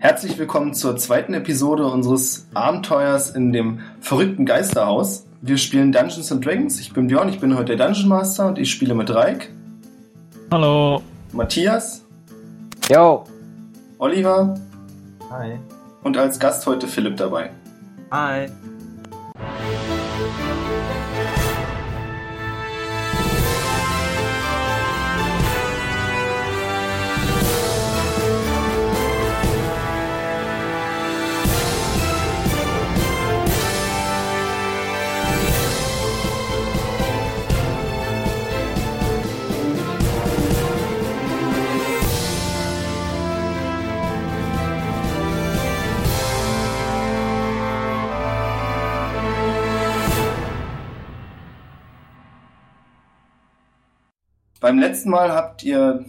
Herzlich willkommen zur zweiten Episode unseres Abenteuers in dem verrückten Geisterhaus. Wir spielen Dungeons and Dragons. Ich bin Björn, ich bin heute der Dungeon Master und ich spiele mit Reik, Hallo. Matthias, Jo, Oliver Hi. und als Gast heute Philipp dabei. Hi. Beim letzten Mal habt ihr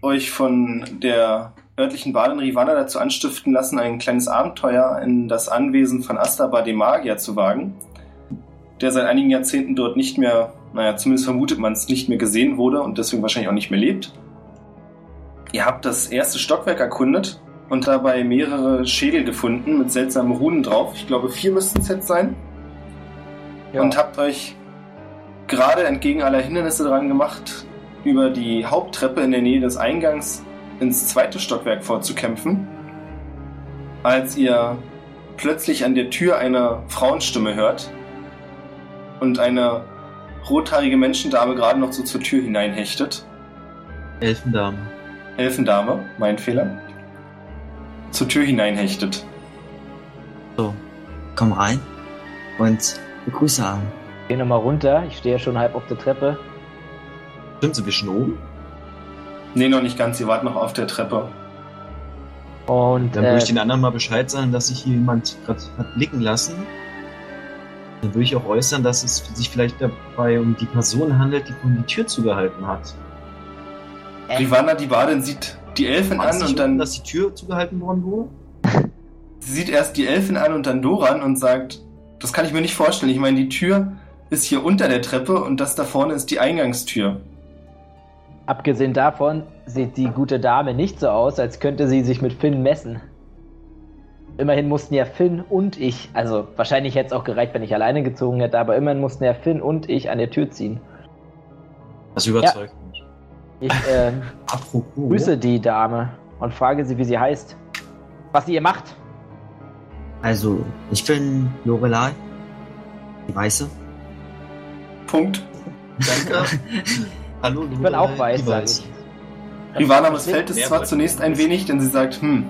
euch von der örtlichen Badin Rivana dazu anstiften lassen, ein kleines Abenteuer in das Anwesen von Astaba dem Magier zu wagen, der seit einigen Jahrzehnten dort nicht mehr, naja, zumindest vermutet man es, nicht mehr gesehen wurde und deswegen wahrscheinlich auch nicht mehr lebt. Ihr habt das erste Stockwerk erkundet und dabei mehrere Schädel gefunden mit seltsamen Runen drauf. Ich glaube, vier müssten es jetzt sein. Ja. Und habt euch gerade entgegen aller Hindernisse dran gemacht, über die Haupttreppe in der Nähe des Eingangs ins zweite Stockwerk vorzukämpfen, als ihr plötzlich an der Tür eine Frauenstimme hört und eine rothaarige Menschendame gerade noch so zur Tür hineinhechtet. Elfendame. Elfendame, mein Fehler. Zur Tür hineinhechtet. So, komm rein und begrüße Arm. Geh nochmal runter. Ich stehe ja schon halb auf der Treppe. Stimmt, sind wir schon oben? Nee, noch nicht ganz, ihr wart noch auf der Treppe. Und Dann würde äh, ich den anderen mal Bescheid sagen, dass sich hier jemand gerade hat blicken lassen. Dann würde ich auch äußern, dass es sich vielleicht dabei um die Person handelt, die vorhin die Tür zugehalten hat. äh, Rivana, die Badin, sieht die Elfen an und dann dass die Tür zugehalten worden wurde? Sie sieht erst die Elfin an und dann Doran und sagt, das kann ich mir nicht vorstellen. Ich meine, die Tür ist hier unter der Treppe und das da vorne ist die Eingangstür. abgesehen davon sieht die gute Dame nicht so aus, als könnte sie sich mit Finn messen. Immerhin mussten ja Finn und ich, also wahrscheinlich hätte es auch gereicht, wenn ich alleine gezogen hätte, aber immerhin mussten ja Finn und ich an der Tür ziehen. Das überzeugt mich. Ich Apropos. grüße die Dame und frage sie, wie sie heißt. Was sie ihr macht. Also, ich bin Lorelei, die Weiße. Punkt. Danke. Hallo, Ich bin auch weiß, sage ich. Rivana missfällt es Mehr zwar zunächst ein wenig, denn sie sagt, hm,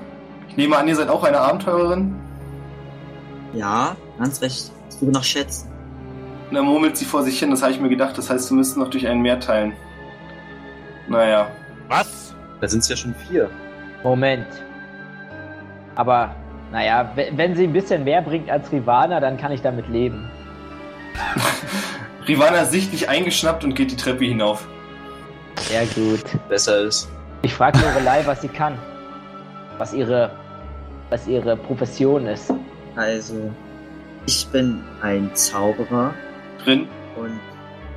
ich nehme an, ihr seid auch eine Abenteurerin. Ja, ganz recht. Ich suche nach Schätzen. Und dann murmelt sie vor sich hin, das habe ich mir gedacht, das heißt, wir müssten noch durch ein Meer teilen. Naja, Was? Da sind es ja schon vier. Moment. Aber, naja, we- wenn sie ein bisschen mehr bringt als Rivana, dann kann ich damit leben. Rivana ist sichtlich eingeschnappt und geht die Treppe hinauf. Sehr gut. Besser ist. Ich frage Lorelei, was sie kann. Was ihre, was ihre Profession ist. Also, ich bin ein Zauberer Drin, und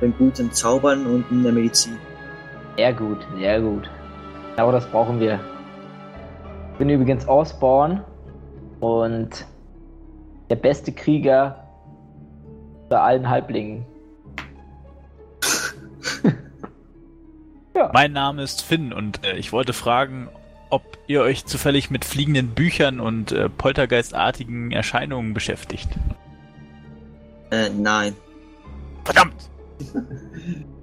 bin gut im Zaubern und in der Medizin. Sehr gut, sehr gut. Aber das brauchen wir. Ich bin übrigens Osborn und der beste Krieger unter allen Halblingen. Mein Name ist Finn und äh, ich wollte fragen, ob ihr euch zufällig mit fliegenden Büchern und äh, poltergeistartigen Erscheinungen beschäftigt. Äh, nein. Verdammt!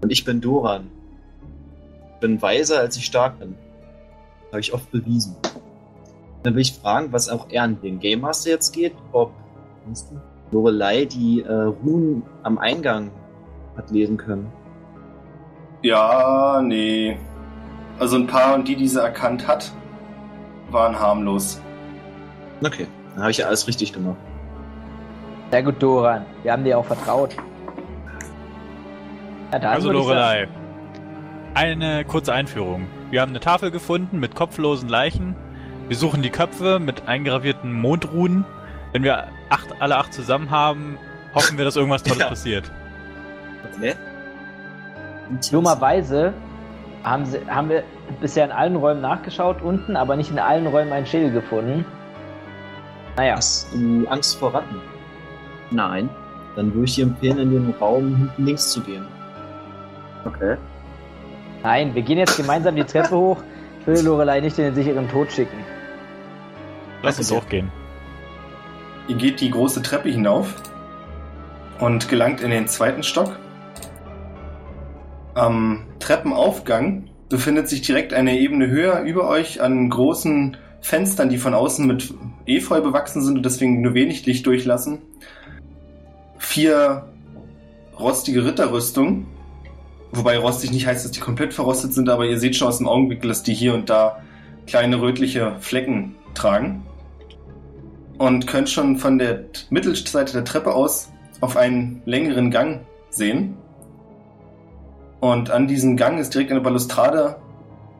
Und ich bin Doran. Ich bin weiser, als ich stark bin. Habe ich oft bewiesen. Dann will ich fragen, was auch eher an den Game Master jetzt geht, ob Lorelei die äh, Runen am Eingang hat lesen können. Ja, nee. Also ein paar und die, die sie erkannt hat, waren harmlos. Okay, dann habe ich ja alles richtig gemacht. Sehr gut, Doran. Wir haben dir auch vertraut. Ja, Also Lorelei. Eine kurze Einführung. Wir haben eine Tafel gefunden mit kopflosen Leichen. Wir suchen die Köpfe mit eingravierten Mondruhen. Wenn wir acht, alle acht zusammen haben, hoffen wir, dass irgendwas Tolles Ja. passiert. Okay. Dummerweise haben, sie, haben wir bisher in allen Räumen nachgeschaut unten, aber nicht in allen Räumen einen Schädel gefunden. Naja, Hast du Angst vor Ratten? Nein. Dann würde ich dir empfehlen, in den Raum hinten links zu gehen. Okay. nein, wir gehen jetzt gemeinsam die Treppe hoch. Ich will Lorelei nicht in den sicheren Tod schicken. Lass uns hochgehen. Ihr geht die große Treppe hinauf und gelangt in den zweiten Stock. Am Treppenaufgang befindet sich direkt eine Ebene höher über euch an großen Fenstern, die von außen mit Efeu bewachsen sind und deswegen nur wenig Licht durchlassen. Vier rostige Ritterrüstungen. Wobei rostig nicht heißt, dass die komplett verrostet sind, aber ihr seht schon aus dem Augenwinkel, dass die hier und da kleine rötliche Flecken tragen. Und könnt schon von der Mittelseite der Treppe aus auf einen längeren Gang sehen. Und an diesem Gang ist direkt eine Balustrade,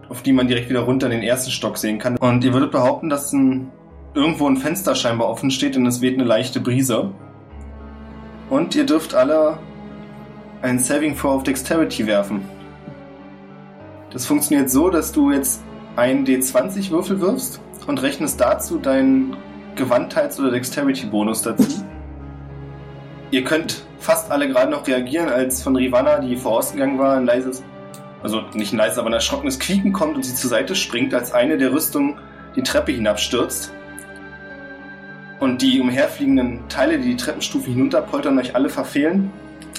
auf die man direkt wieder runter in den ersten Stock sehen kann. Und ihr würdet behaupten, dass ein, irgendwo ein Fenster scheinbar offen steht und es weht eine leichte Brise. Und ihr dürft alle einen Saving Throw auf Dexterity werfen. Das funktioniert so, dass du jetzt einen D20 Würfel wirfst und rechnest dazu deinen Gewandtheits- oder Dexterity-Bonus dazu. Ihr könnt fast alle gerade noch reagieren, als von Rivana, die vorausgegangen war, ein leises, also nicht ein leises, aber ein erschrockenes Quieken kommt und sie zur Seite springt, als eine der Rüstungen die Treppe hinabstürzt. Und die umherfliegenden Teile, die die Treppenstufe hinunterpoltern, euch alle verfehlen.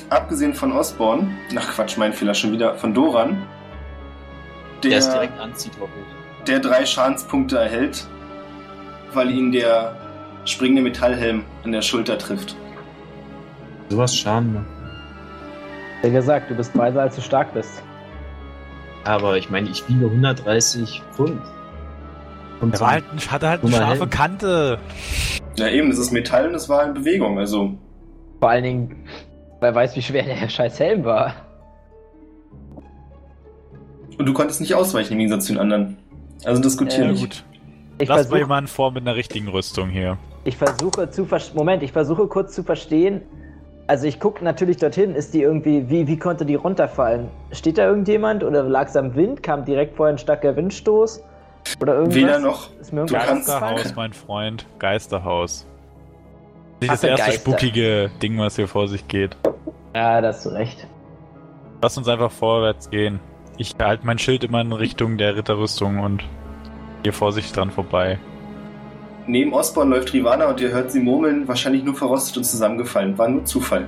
Abgesehen von Osborne, ach Quatsch, mein Fehler schon wieder, von Doran, Der, der, es direkt anzieht, der drei Schadenspunkte erhält, weil ihn der springende Metallhelm an der Schulter trifft. Sowas Schaden macht. Wie gesagt, du bist weiser, als du stark bist. Aber ich meine, ich wiege 130 Pfund. Und Der war halt, hatte halt eine mal scharfe hin. Kante. Ja eben, das ist Metall und es war in Bewegung, also Vor allen Dingen, wer weiß, wie schwer der scheiß Helm war. Und du konntest nicht ausweichen im Gegensatz zu den anderen. Also diskutieren Äh, nicht. gut. Ich Lass mal versuche jemanden vor mit einer richtigen Rüstung hier. ich versuche zu ver Moment, ich versuche kurz zu verstehen. Also ich gucke natürlich dorthin, ist die irgendwie, wie, wie konnte die runterfallen? Steht da irgendjemand oder lag es am Wind? Kam direkt vorher ein starker Windstoß? Oder irgendwas? Weder noch. Ist mir? Geisterhaus, mein Freund. Geisterhaus. Nicht das erste Geister. spukige Ding, was hier vor sich geht. Ja, da hast du recht. Lass uns einfach vorwärts gehen. Ich halte mein Schild immer in Richtung der Ritterrüstung und gehe vorsichtig dran vorbei. Neben Osborne läuft Rivana und ihr hört sie murmeln, wahrscheinlich nur verrostet und zusammengefallen. War nur Zufall.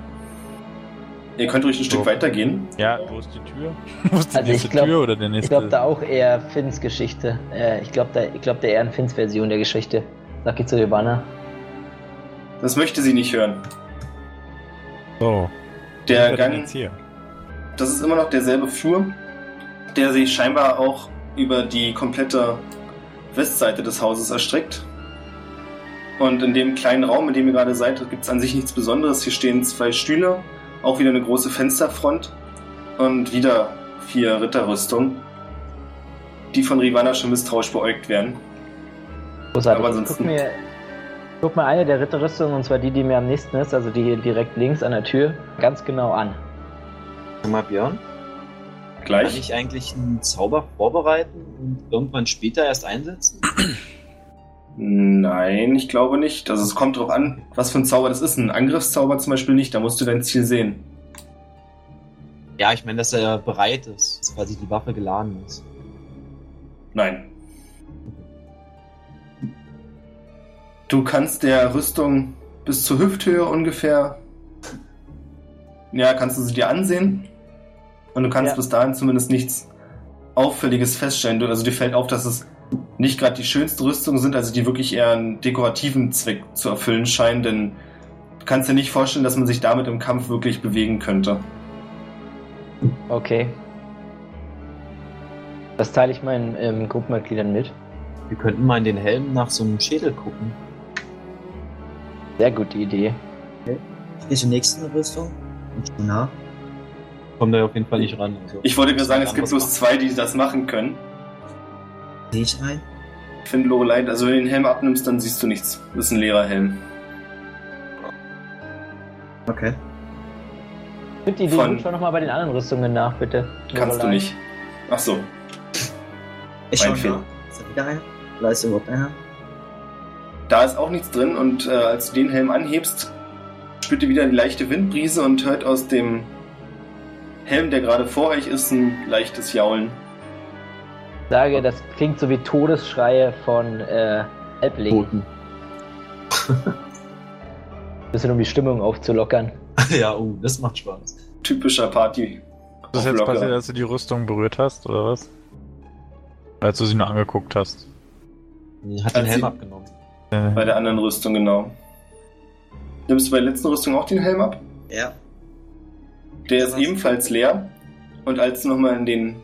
Ihr könnt ruhig ein Stück So. weitergehen. Ja, wo ist die Tür? Wo ist die Also ich nächste glaub- Tür oder der Ich nächste? glaube da auch eher Finns Geschichte. Äh, ich glaube da, ich glaub da eher an Finns Version der Geschichte. Sag ich zu Ivana. Das möchte sie nicht hören. so. Der Gang, das ist immer noch derselbe Flur, der sich scheinbar auch über die komplette Westseite des Hauses erstreckt. Und in dem kleinen Raum, in dem ihr gerade seid, gibt es an sich nichts Besonderes. Hier stehen zwei Stühle, auch wieder eine große Fensterfront und wieder vier Ritterrüstungen, die von Rivana schon misstrauisch beäugt werden. Großartig. Aber Ich ansonsten- guck mir, guck mir eine der Ritterrüstungen, und zwar die, die mir am nächsten ist, also die hier direkt links an der Tür, ganz genau an. Mal, Björn, kann Gleich. ich eigentlich einen Zauber vorbereiten und irgendwann später erst einsetzen? Nein, ich glaube nicht. Also es kommt drauf an, was für ein Zauber das ist. Ein Angriffszauber zum Beispiel nicht, da musst du dein Ziel sehen. Ja, ich meine, dass er bereit ist, dass quasi die Waffe geladen ist. Nein. Du kannst der Rüstung bis zur Hüfthöhe ungefähr. Ja, kannst du sie dir ansehen. Und du kannst Ja. bis dahin zumindest nichts Auffälliges feststellen. Also dir fällt auf, dass es nicht gerade die schönsten Rüstungen sind, also die wirklich eher einen dekorativen Zweck zu erfüllen scheinen, denn du kannst dir nicht vorstellen, dass man sich damit im Kampf wirklich bewegen könnte. Okay. Das teile ich meinen ähm, Gruppenmitgliedern mit. Wir könnten mal in den Helm nach so einem Schädel gucken. Sehr gute Idee. Stehe zur nächsten Rüstung und schau nach. Kommen da auf jeden Fall nicht ran. Also. Ich wollte gerade sagen, es gibt bloß zwei, die das machen können. Sehe ich ein. Ich finde Lorelei, also wenn du den Helm abnimmst, dann siehst du nichts. Das ist ein leerer Helm. Okay. Bitte die Von- Idee, schau nochmal bei den anderen Rüstungen nach, bitte. Kannst du nicht. Ach so, Ich schau Fehler. Ist da wieder einer? Oder ist überhaupt einer? da ist auch nichts drin und äh, als du den Helm anhebst, spürt ihr wieder die leichte Windbrise und hört aus dem Helm, der gerade vor euch ist, ein leichtes Jaulen. Ich sage, das klingt so wie Todesschreie von äh, Halblingen. Toten. bisschen um die Stimmung aufzulockern. ja, oh, das macht Spaß. Typischer Party. Ist das jetzt Auflocker. passiert, als du die Rüstung berührt hast, oder was? Als du sie nur angeguckt hast. Hat den Als Helm sie- abgenommen. Äh, Bei der anderen Rüstung, genau. Nimmst du bei der letzten Rüstung auch den Helm ab? Ja. Der ist ebenfalls leer. Und als du nochmal in den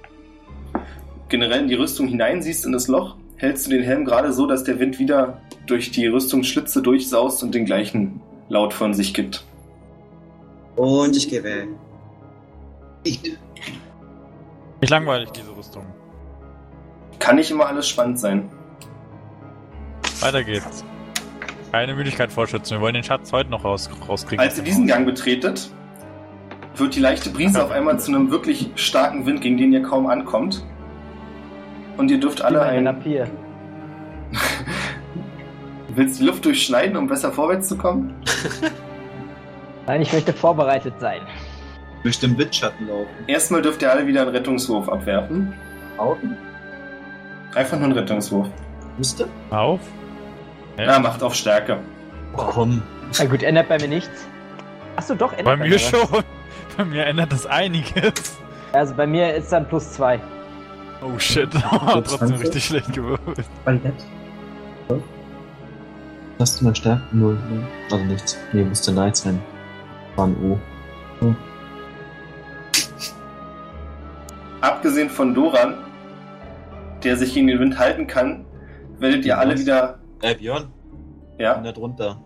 generell in die Rüstung hineinsiehst in das Loch, hältst du den Helm gerade so, dass der Wind wieder durch die Rüstungsschlitze durchsaust und den gleichen Laut von sich gibt. Und ich gehe weg. nicht langweilig, diese Rüstung. Kann nicht immer alles spannend sein. Weiter geht's. Keine Müdigkeit vorschützen. Wir wollen den Schatz heute noch raus, rauskriegen. Als ihr diesen Gang betretet, wird die leichte Brise auf einmal zu einem wirklich starken Wind, gegen den ihr kaum ankommt. Und ihr dürft alle Ein ein. Rapier. Willst du die Luft durchschneiden, um besser vorwärts zu kommen? Nein, ich möchte vorbereitet sein. Durch den Windschatten laufen. Erstmal dürft ihr alle wieder einen Rettungswurf abwerfen. Augen? Einfach nur einen Rettungswurf. Müsste? Auf. Ja. Na, macht auf Stärke. Oh, komm. Na gut, ändert bei mir nichts. Achso, doch, ändert Bei bei mir was. schon. Bei mir ändert das einiges. Also bei mir ist dann plus zwei. Oh shit. Trotzdem 20? richtig schlecht gewürfelt. Qualität. Hast du mal Stärke? Null. Ne? Also nichts. Nee, müsste Night sein. War ein O. Abgesehen von Doran, der sich gegen den Wind halten kann, werdet ihr alle wieder. Äh, Björn. Ja? Und da drunter.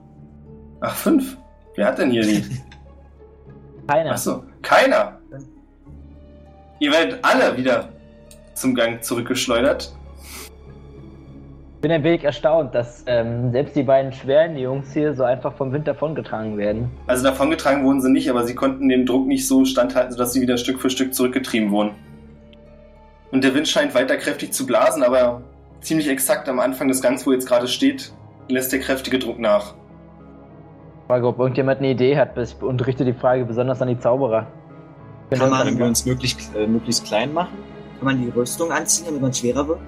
Ach, fünf. Wer hat denn hier die? Keiner. Achso, keiner. Ihr werdet alle wieder zum Gang zurückgeschleudert. Ich bin ein wenig erstaunt, dass ähm, selbst die beiden schweren Jungs hier so einfach vom Wind davongetragen werden. Also davongetragen wurden sie nicht, aber sie konnten dem Druck nicht so standhalten, sodass sie wieder Stück für Stück zurückgetrieben wurden. Und der Wind scheint weiter kräftig zu blasen, aber ziemlich exakt am Anfang des Gangs, wo jetzt gerade steht, lässt der kräftige Druck nach. Ich frage, ob irgendjemand eine Idee hat. Ich unterrichte die Frage besonders an die Zauberer. Kann man- Wenn wir uns möglichst, äh, möglichst klein machen. Kann man die Rüstung anziehen, damit man schwerer wird?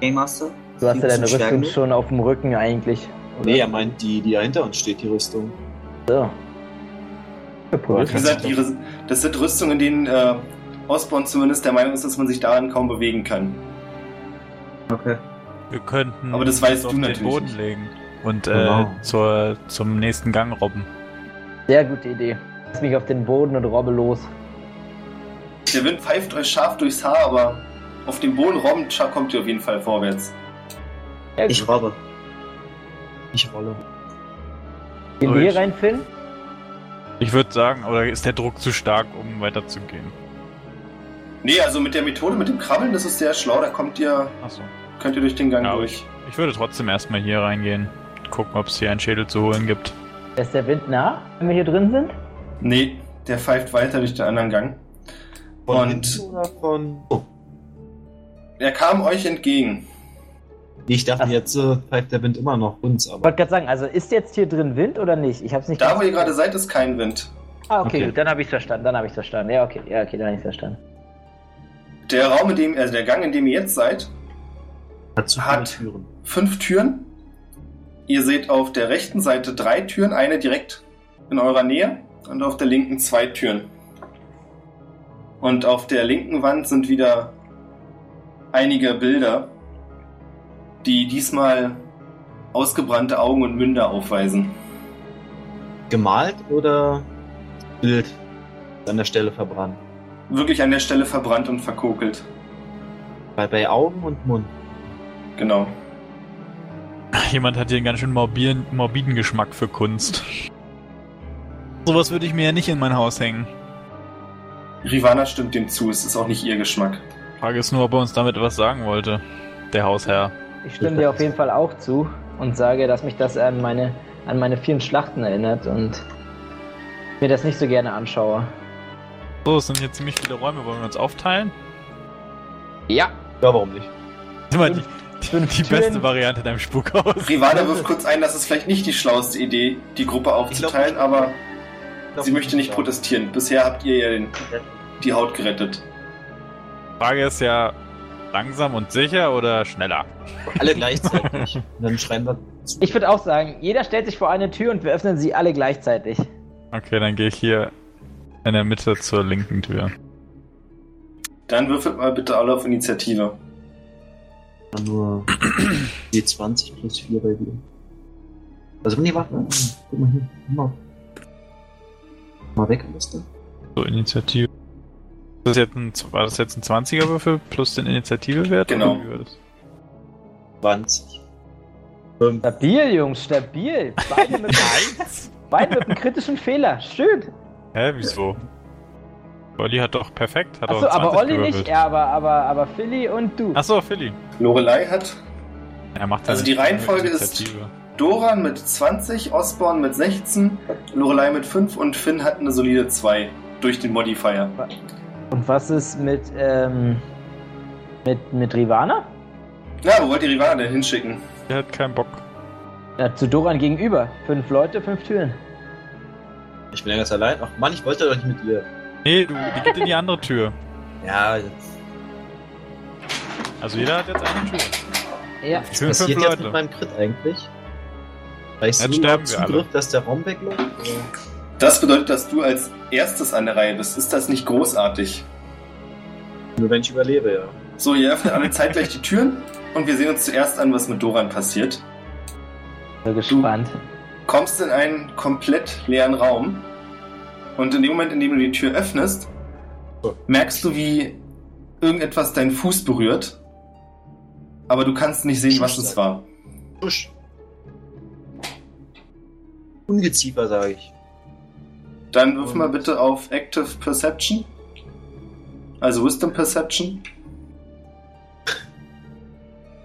Game Master? du hast ja deine Rüstung stärker? schon auf dem Rücken eigentlich. oder? Nee, er meint die, die hinter uns steht, die Rüstung. So. Wie gesagt, die, das sind Rüstungen, in denen äh, Osborn zumindest der Meinung ist, dass man sich daran kaum bewegen kann. Okay. Wir könnten Aber das weißt du auf natürlich den Boden nicht. legen und Genau. äh, zur, zum nächsten Gang robben. Sehr gute Idee. Lass mich auf den Boden und robbe los. Der Wind pfeift euch scharf durchs Haar, aber auf dem Boden robbend scha- kommt ihr auf jeden Fall vorwärts. Ich robbe. Ich rolle. Gehen wir hier rein, Finn? Ich würde sagen, oder ist der Druck zu stark, um weiterzugehen? Nee, also mit der Methode, mit dem Krabbeln, das ist sehr schlau, da kommt ihr, Achso. könnt ihr durch den Gang Ja, durch. Ich würde trotzdem erstmal hier reingehen. Gucken, ob es hier einen Schädel zu holen gibt. Ist der Wind nah, wenn wir hier drin sind? Nee, der pfeift weiter durch den anderen Gang. Von Und- von. Oh. Er kam euch entgegen. Ich dachte, Ach. jetzt äh, pfeift der Wind immer noch uns, Ich aber. wollte gerade sagen, also ist jetzt hier drin Wind oder nicht? Ich hab's nicht Da, wo ihr gerade seid, ist kein Wind. Ah, okay, Okay. gut, dann habe ich verstanden, dann habe ich verstanden. Ja, okay, ja, okay, dann habe ich verstanden. Der Raum, in dem, also der Gang, in dem ihr jetzt seid, Hat Hat. Türen. fünf Türen. Ihr seht auf der rechten Seite drei Türen, eine direkt in eurer Nähe und auf der linken zwei Türen. Und auf der linken Wand sind wieder einige Bilder, die diesmal ausgebrannte Augen und Münder aufweisen. Gemalt oder Bild an der Stelle verbrannt? Wirklich an der Stelle verbrannt und verkokelt. Bei, bei Augen und Mund. Genau. Jemand hat hier einen ganz schön morbiden, morbiden Geschmack für Kunst. Sowas würde ich mir ja nicht in mein Haus hängen. Rivana stimmt dem zu, es ist auch nicht ihr Geschmack. Frage ist nur, ob er uns damit was sagen wollte. Der Hausherr. Ich stimme dir auf jeden Fall auch zu und sage, dass mich das an meine, an meine vielen Schlachten erinnert und mir das nicht so gerne anschaue. So, es sind hier ziemlich viele Räume. Wollen wir uns aufteilen? Ja. Ja, warum nicht? Das ist immer die, die Türen. beste Variante deinem Spukhaus. Rivana wirft kurz ein, dass es vielleicht nicht die schlauste Idee, die Gruppe aufzuteilen, glaub, aber sie möchte nicht protestieren. Bisher habt ihr ja den, die Haut gerettet. Frage ist ja, langsam und sicher oder schneller? Alle gleichzeitig. Dann schreien wir zu. Ich würde auch sagen, jeder stellt sich vor eine Tür und wir öffnen sie alle gleichzeitig. Okay, dann gehe ich hier in der Mitte zur linken Tür. Dann würfelt mal bitte alle auf Initiative. nur D20 plus 4 bei dir. Also, nee, warte mal. Guck mal hier. Mal, mal weg, Mister. So, Initiative. Das ist jetzt ein, war das jetzt ein 20er-Würfel plus den Initiativewert? Genau. oder wie war das? 20. 5. Stabil, Jungs, stabil. Beide mit, beide mit einem kritischen Fehler. Schön. Hä, wieso? Olli hat doch perfekt. Hat Achso, auch aber 20 Olli gewürfelt. nicht, er, aber, aber, aber Philly und du. Achso, Philly. Lorelei hat Er macht Also die Reihenfolge ist-. Doran mit 20, Osborne mit 16, Lorelei mit 5 und Finn hat eine solide 2 durch den Modifier. Und was ist mit, ähm, mit, mit Rivana? Na, wo wollt ihr Rivana denn hinschicken? Der hat keinen Bock. Ja, zu Doran gegenüber. Fünf Leute, fünf Türen. Ich bin ja ganz allein. Ach Mann, ich wollte doch nicht mit dir. Nee, du, die geht in die andere Tür. Ja, Also jeder hat jetzt eine Tür. Ja. was fünf passiert jetzt Leute. mit meinem Crit eigentlich? Reichst Jetzt du sterben wir alle. Zugriff, dass der Raum wegläuft? Das bedeutet, dass du als erstes an der Reihe bist. Ist das nicht großartig? Nur wenn ich überlebe, ja. So, ihr öffnet alle zeitgleich die Türen und wir sehen uns zuerst an, was mit Doran passiert. So gespannt. Kommst in einen komplett leeren Raum und in dem Moment, in dem du die Tür öffnest, merkst du, wie irgendetwas deinen Fuß berührt, aber du kannst nicht sehen, was es war. Tusch. Ungeziefer, sage ich. Dann wirf mal bitte auf Active Perception. Also Wisdom Perception.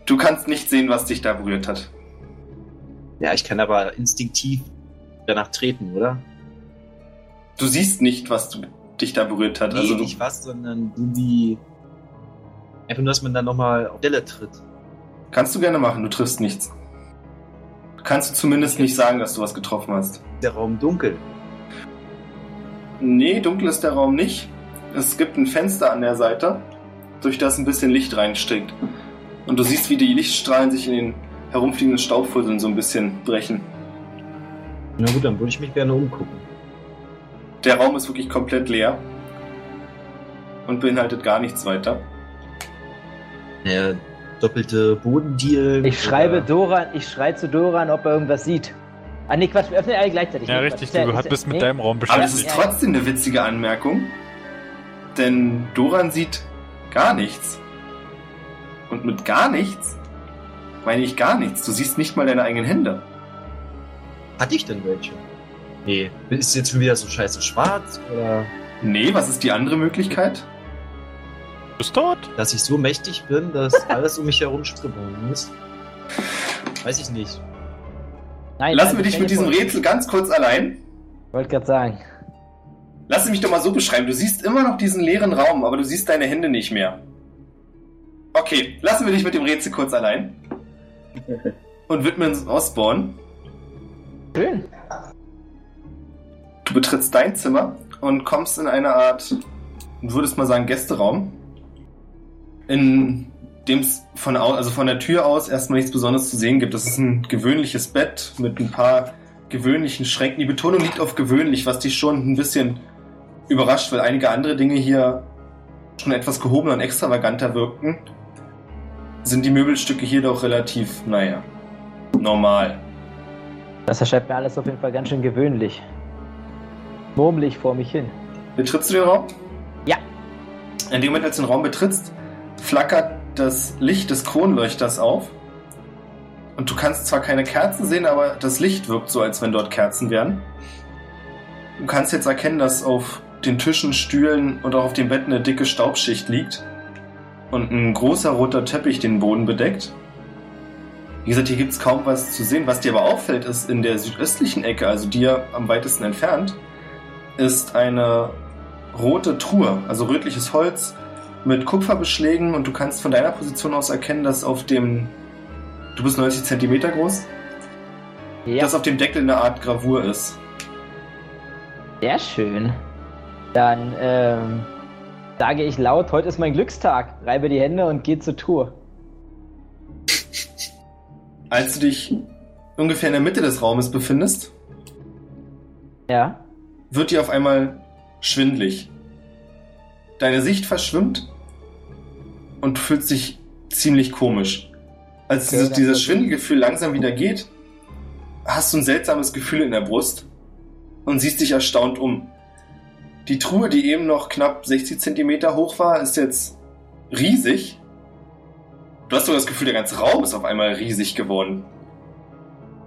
Du kannst nicht sehen, was dich da berührt hat. Ja, ich kann aber instinktiv danach treten, oder? Du siehst nicht, was du, dich da berührt hat. Nee, also du, nicht was, sondern du wie... Einfach nur, dass man dann nochmal auf Delle tritt. kannst du gerne machen, du triffst nichts. Kannst du zumindest nicht sagen, dass du was getroffen hast. Der Raum dunkel. Nee, dunkel ist der Raum nicht. Es gibt ein Fenster an der Seite, durch das ein bisschen Licht reinsteckt. Und du siehst, wie die Lichtstrahlen sich in den herumfliegenden Staubfusseln so ein bisschen brechen. Na gut, dann würde ich mich gerne umgucken. Der Raum ist wirklich komplett leer und beinhaltet gar nichts weiter. Der doppelte Bodendeal. Ich schreibe oder- Doran, ich schreie zu Doran, ob er irgendwas sieht. Ah, nee, Quatsch, wir öffnen alle gleichzeitig. Ja, Nee, richtig, Quatsch. du Ist bist mit nee. deinem Raum Aber es beschäftigt. ist trotzdem eine witzige Anmerkung, denn Doran sieht gar nichts. Und mit gar nichts meine ich gar nichts. Du siehst nicht mal deine eigenen Hände. Hatte ich denn welche? Nee. Ist jetzt schon wieder so scheiße schwarz? Oder Nee, was ist die andere Möglichkeit? Du bist tot? dass ich so mächtig bin, dass alles um mich herum geworden ist? Weiß ich nicht. Nein, Lassen also wir dich mit diesem Rätsel ganz kurz allein. Wollte gerade sagen. Lass mich doch mal so beschreiben. Du siehst immer noch diesen leeren Raum, aber du siehst deine Hände nicht mehr. Okay, lassen wir dich mit dem Rätsel kurz allein. Und widmen uns Osborne. Schön. Du betrittst dein Zimmer und kommst in eine Art, würdest mal sagen, Gästeraum. In dem es von, also von der Tür aus erstmal nichts Besonderes zu sehen gibt. Das ist ein gewöhnliches Bett mit ein paar gewöhnlichen Schränken. Die Betonung liegt auf gewöhnlich, was dich schon ein bisschen überrascht, weil einige andere Dinge hier schon etwas gehobener und extravaganter wirkten. Sind die Möbelstücke hier doch relativ, naja, normal. Das erscheint mir alles auf jeden Fall ganz schön gewöhnlich. Murmel ich vor mich hin. Betrittst du den Raum? Ja. In dem Moment, als du den Raum betrittst, flackert das Licht des Kronleuchters auf. Und du kannst zwar keine Kerzen sehen, aber das Licht wirkt so, als wenn dort Kerzen wären. Du kannst jetzt erkennen, dass auf den Tischen, Stühlen und auch auf dem Bett eine dicke Staubschicht liegt. Und ein großer roter Teppich den Boden bedeckt. Wie gesagt, hier gibt es kaum was zu sehen. Was dir aber auffällt, ist in der südöstlichen Ecke, also dir am weitesten entfernt, ist eine rote Truhe, also rötliches Holz mit Kupferbeschlägen und du kannst von deiner Position aus erkennen, dass auf dem. Du bist 90 Zentimeter groß, Ja, dass auf dem Deckel eine Art Gravur ist. sehr schön. Dann ähm, sage ich laut, heute ist mein Glückstag. Reibe die Hände und gehe zur Tour. Als du dich ungefähr in der Mitte des Raumes befindest, Ja. wird dir auf einmal schwindlig. Deine Sicht verschwimmt und du fühlst dich ziemlich komisch. Als Okay, dieses, dieses Schwindelgefühl langsam wieder geht, hast du ein seltsames Gefühl in der Brust und siehst dich erstaunt um. Die Truhe, die eben noch knapp 60 Zentimeter hoch war, ist jetzt riesig. Du hast sogar das Gefühl, der ganze Raum ist auf einmal riesig geworden.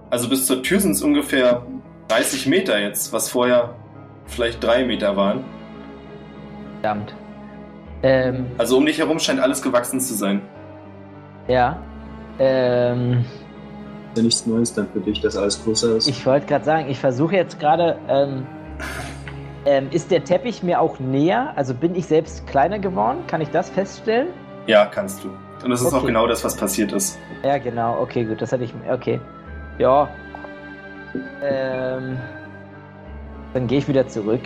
Also bis zur Tür sind es ungefähr 30 Meter jetzt, was vorher vielleicht drei Meter waren. Verdammt. Ähm, Also um dich herum scheint alles gewachsen zu sein. ja. Ähm, Ist ja nichts Neues dann für dich, dass alles größer ist. ich wollte gerade sagen, ich versuche jetzt gerade. Ähm, ähm, ist der Teppich mir auch näher? Also bin ich selbst kleiner geworden? Kann ich das feststellen? Ja, kannst du. Und das ist auch Okay. genau das, was passiert ist. Ja, genau. Okay, gut. Das hatte ich. Okay. Ja. Ähm, dann gehe ich wieder zurück.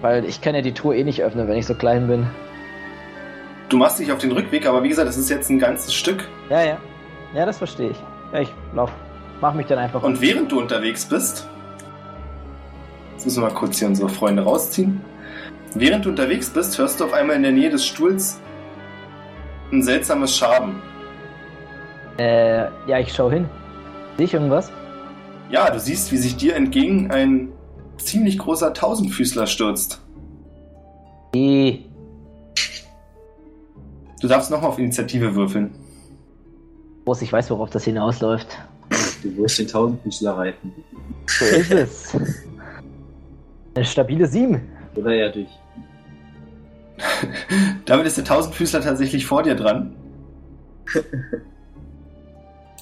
Weil ich kann ja die Tour eh nicht öffnen, wenn ich so klein bin. Du machst dich auf den Rückweg, aber wie gesagt, das ist jetzt ein ganzes Stück. Ja, ja. Ja, das verstehe ich. Ja, ich lauf. Mach mich dann einfach. Und während du unterwegs bist, jetzt müssen wir mal kurz hier unsere Freunde rausziehen. Während du unterwegs bist, hörst du auf einmal in der Nähe des Stuhls ein seltsames Schaben. Äh, ja, ich schau hin. Sehe ich irgendwas? Ja, du siehst, wie sich dir entgegen ein ziemlich großer Tausendfüßler stürzt. Eh. Du darfst nochmal auf Initiative würfeln. Groß, ich weiß, worauf das hinausläuft. Du wirst den Tausendfüßler reiten. So ist es. Eine stabile 7. Oder er dich. Damit ist der Tausendfüßler tatsächlich vor dir dran.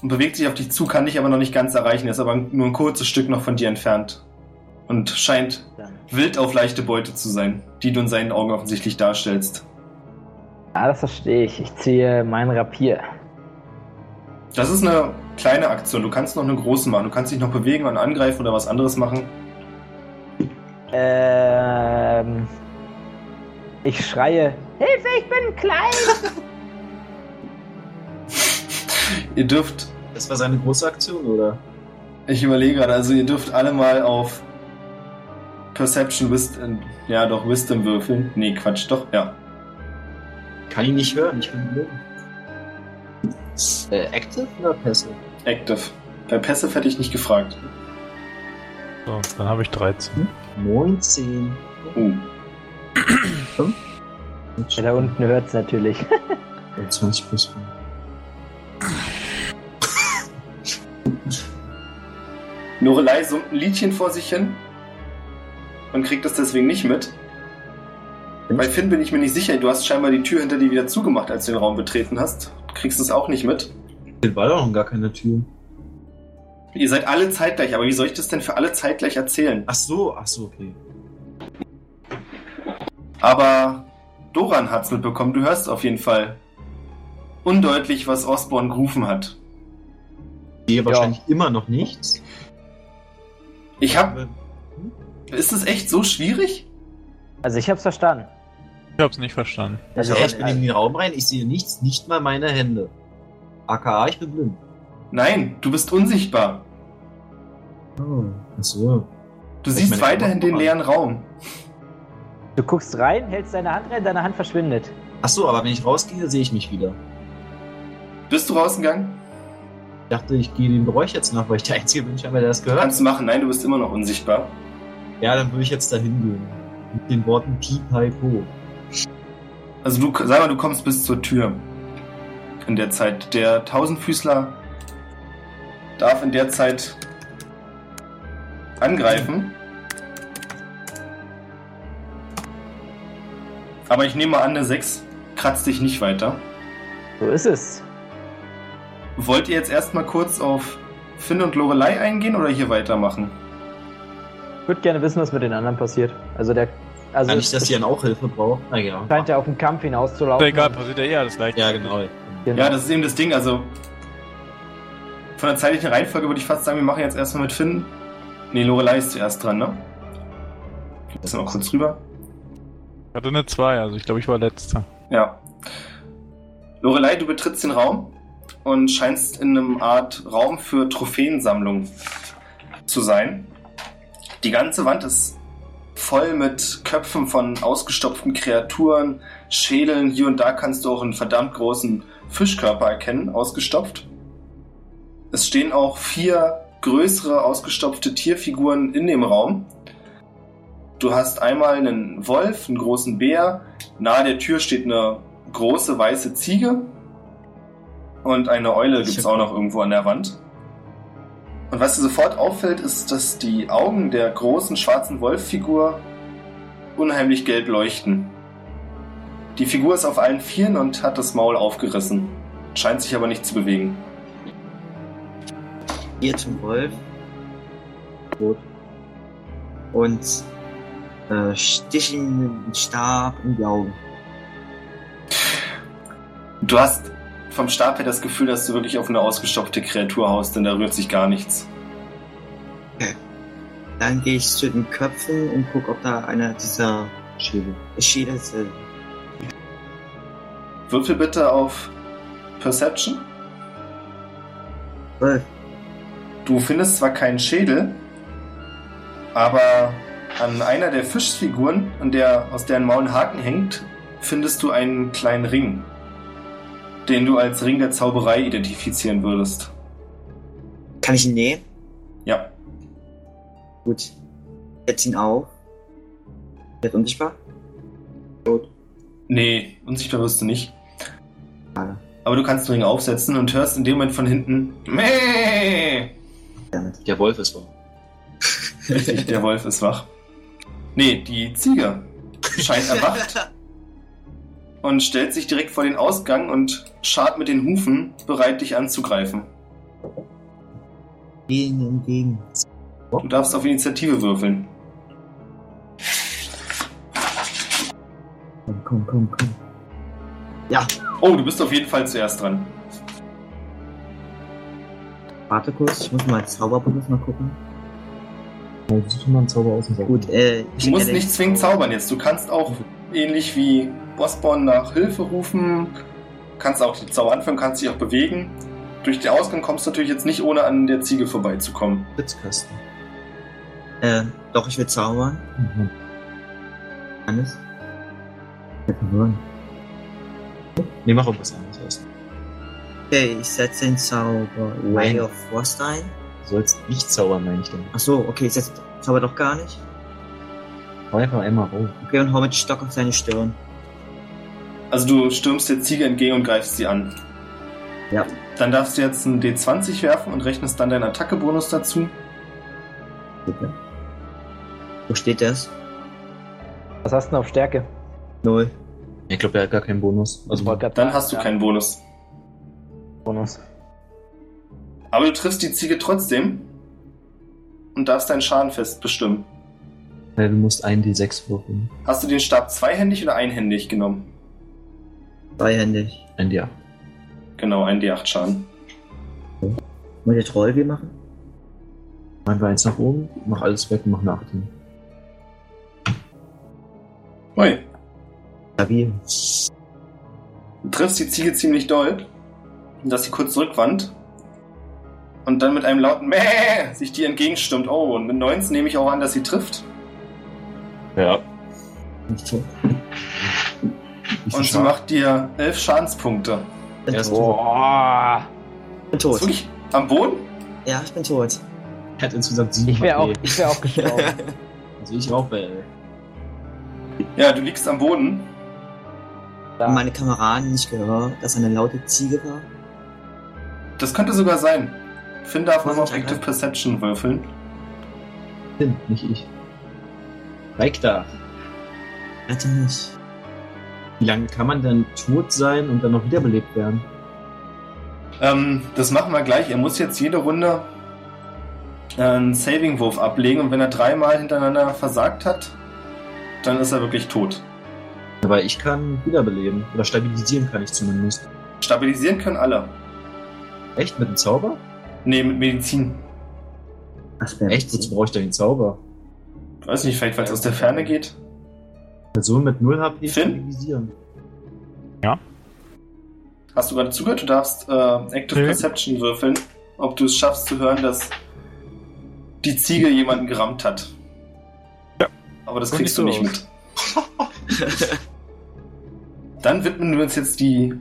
Und bewegt sich auf dich zu, kann dich aber noch nicht ganz erreichen, ist aber nur ein kurzes Stück noch von dir entfernt. Und scheint wild auf leichte Beute zu sein, die du in seinen Augen offensichtlich darstellst. Ah, das verstehe ich. Ich ziehe meinen Rapier. Das ist eine kleine Aktion. Du kannst noch eine große machen. Du kannst dich noch bewegen und angreifen oder was anderes machen. Ähm. Ich schreie. Hilfe, ich bin klein! Ihr dürft, Das war seine große Aktion, oder? ich überlege gerade, also ihr dürft alle mal auf Perception Wisdom, ja doch, Wisdom würfeln. Nee, Quatsch, doch, ja. Kann ihn nicht hören, ich bin blind. Äh, active oder passive? Active. Bei Passive hätte ich nicht gefragt. So, dann habe ich 13. 19. Uh. Ja, da unten hört's natürlich. 20 plus 5. Lorelei summt ein Liedchen vor sich hin und kriegt das deswegen nicht mit. Bei Finn bin ich mir nicht sicher. Du hast scheinbar die Tür hinter dir wieder zugemacht, als du den Raum betreten hast. Du kriegst es auch nicht mit. Hier war doch noch gar keine Tür. Ihr seid alle zeitgleich, aber wie soll ich das denn für alle zeitgleich erzählen? Ach so, ach so, okay. Aber Doran hat's mitbekommen. Du hörst auf jeden Fall undeutlich, was Osborne gerufen hat. Hier wahrscheinlich immer noch nichts. Ich hab. Ist es echt so schwierig? Also ich hab's verstanden. Ich hab's nicht verstanden. Also Also ich bin in den Raum rein, ich sehe nichts, nicht mal meine Hände. AKA, ich bin blind. Nein, du bist unsichtbar. Oh, ach so. Du Ich siehst weiterhin den leeren Raum. du guckst rein, hältst deine Hand rein, deine Hand verschwindet. Ach so, aber wenn ich rausgehe, sehe ich mich wieder. Bist du rausgegangen? Ich dachte, ich gehe dem Geräusch jetzt nach, weil ich der Einzige bin, der das gehört. Kannst du machen. Nein, du bist immer noch unsichtbar. Ja, dann würde ich jetzt dahin gehen. Mit den Worten Piep, Hi, Po. Also du, sag mal, du kommst bis zur Tür. In der Zeit. Der Tausendfüßler darf in der Zeit angreifen. Aber ich nehme mal an, eine 6 kratzt dich nicht weiter. So ist es. Wollt ihr jetzt erstmal kurz auf Finn und Lorelei eingehen oder hier weitermachen? Ich würde gerne wissen, was mit den anderen passiert. Also der Also Kann nicht, dass die dann auch Hilfe braucht? Na ja. scheint ja auf den Kampf hinauszulaufen. Egal, passiert ja eh alles gleich. Ja, genau. Genau. Ja, das ist eben das Ding. Also von der zeitlichen Reihenfolge würde ich fast sagen, wir machen jetzt erstmal mit Finn. Nee, Lorelei ist zuerst dran, ne? Das mal kurz rüber. Ich hatte eine 2, also ich glaube, ich war letzter. Ja. Lorelei, du betrittst den Raum und scheinst in einem Art Raum für Trophäensammlung zu sein. Die ganze Wand ist voll mit Köpfen von ausgestopften Kreaturen, Schädeln. Hier und da kannst du auch einen verdammt großen Fischkörper erkennen, ausgestopft. Es stehen auch vier größere ausgestopfte Tierfiguren in dem Raum. Du hast einmal einen Wolf, einen großen Bär. Nahe der Tür steht eine große weiße Ziege. Und eine Eule gibt es auch noch irgendwo an der Wand. Und was dir sofort auffällt, ist, dass die Augen der großen schwarzen Wolffigur unheimlich gelb leuchten. Die Figur ist auf allen Vieren und hat das Maul aufgerissen, scheint sich aber nicht zu bewegen. Hier zum Wolf. Gut. Und äh, stich ihm mit dem Stab in die Augen. Du hast vom Stab her das Gefühl, dass du wirklich auf eine ausgestopfte Kreatur haust, denn da rührt sich gar nichts. Dann gehe ich zu den Köpfen und gucke, ob da einer dieser Schädel. Schädel sind. Würfel bitte auf Perception. Zwölf. Du findest zwar keinen Schädel, aber an einer der Fischfiguren, an der, aus deren Maul ein Haken hängt, findest du einen kleinen Ring, den du als Ring der Zauberei identifizieren würdest. Kann ich ihn nehmen? Ja. Gut. Setz ihn auf. Wird unsichtbar? Gut. Nee, unsichtbar wirst du nicht. Schade. Aber du kannst den Ring aufsetzen und hörst in dem Moment von hinten Mäh! Damit. Der Wolf ist wahr. Richtig, der Wolf ist wach. Nee, die Ziege scheint erwacht und stellt sich direkt vor den Ausgang und scharrt mit den Hufen, bereit dich anzugreifen. Gehen entgegen. Du darfst auf Initiative würfeln. Komm, komm, komm, komm. Ja, Oh, du bist auf jeden Fall zuerst dran. warte kurz. Ich muss mal Zauberberuf mal gucken. Such mal einen Zauber aus und sag. Gut, äh. Du musst nicht zwingend zaubern jetzt. Du kannst auch ähnlich wie Bossborn nach Hilfe rufen. Kannst auch die Zauber anfangen, kannst dich auch bewegen. Durch den Ausgang kommst du natürlich jetzt nicht, ohne an der Ziege vorbeizukommen. Blitzkasten. Äh, doch, ich will zaubern. Mhm. Alles. Ich bin verwirrt. Nee, mach irgendwas anderes erst. Okay, ich setze den Zauber Way Nein. of Frost ein. Du sollst nicht zaubern, meine ich dann. Ach so, okay, ich setze Zauber doch gar nicht. Hau einfach einmal rauf. Okay, und hau mit Stock auf seine Stirn. Also du stürmst der Ziege entgegen und greifst sie an. Ja. Dann darfst du jetzt einen D20 werfen und rechnest dann deinen Attackebonus dazu. Bitte. Wo steht das? Was hast du denn auf Stärke? Null. Ich glaube, er hat gar keinen Bonus. Also, Dann hast du ja, keinen Bonus. Bonus. Aber du triffst die Ziege trotzdem und darfst deinen Schaden fest bestimmen. du musst einen D6 würfeln. Hast du den Stab zweihändig oder einhändig genommen? Zweihändig. Ein D8. Genau, ein D8 Schaden. Wollt ihr Trollweh machen? Einfach eins nach oben, mach alles weg und mach eine 18. Ui. Stabil. Du triffst die Ziege ziemlich doll, dass sie kurz zurückwandt und dann mit einem lauten Mäh sich dir entgegenstürmt. Oh, und mit 19 nehme ich auch an, dass sie trifft. Ja. Nicht Und sie macht dir 11 Schadenspunkte. Bin Erst tot. Boah. Bin tot. wirklich am Boden? Ja, ich bin tot. Er hat insgesamt 7 Ich wäre auch, HP. ich wär auch gestorben. Also ich auch bei. Ja, du liegst am Boden. Da. Haben meine Kameraden nicht gehört, dass eine laute Ziege war? Das könnte sogar sein. Finn darf nochmal auf Active Perception würfeln. Finn, nicht ich. Mike da. Rette mich. Wie lange kann man denn tot sein und dann noch wiederbelebt werden? Ähm, das machen wir gleich. Er muss jetzt jede Runde äh, einen Saving-Wurf ablegen und wenn er dreimal hintereinander versagt hat, dann ist er wirklich tot. Aber ich kann wiederbeleben. Oder stabilisieren kann ich zumindest. Stabilisieren können alle. Echt? Mit dem Zauber? Nee, mit Medizin. Was wäre Echt? Wozu brauche ich denn den Zauber? Weiß nicht, vielleicht weil es aus der Ferne geht. Person mit 0 HP Finn? stabilisieren. Hast du gerade zugehört? Du darfst äh, Active Nee. Perception würfeln, ob du es schaffst zu hören, dass die Ziege jemanden gerammt hat. Ja. Aber das kriegst nicht du so nicht mit. Dann widmen wir uns jetzt die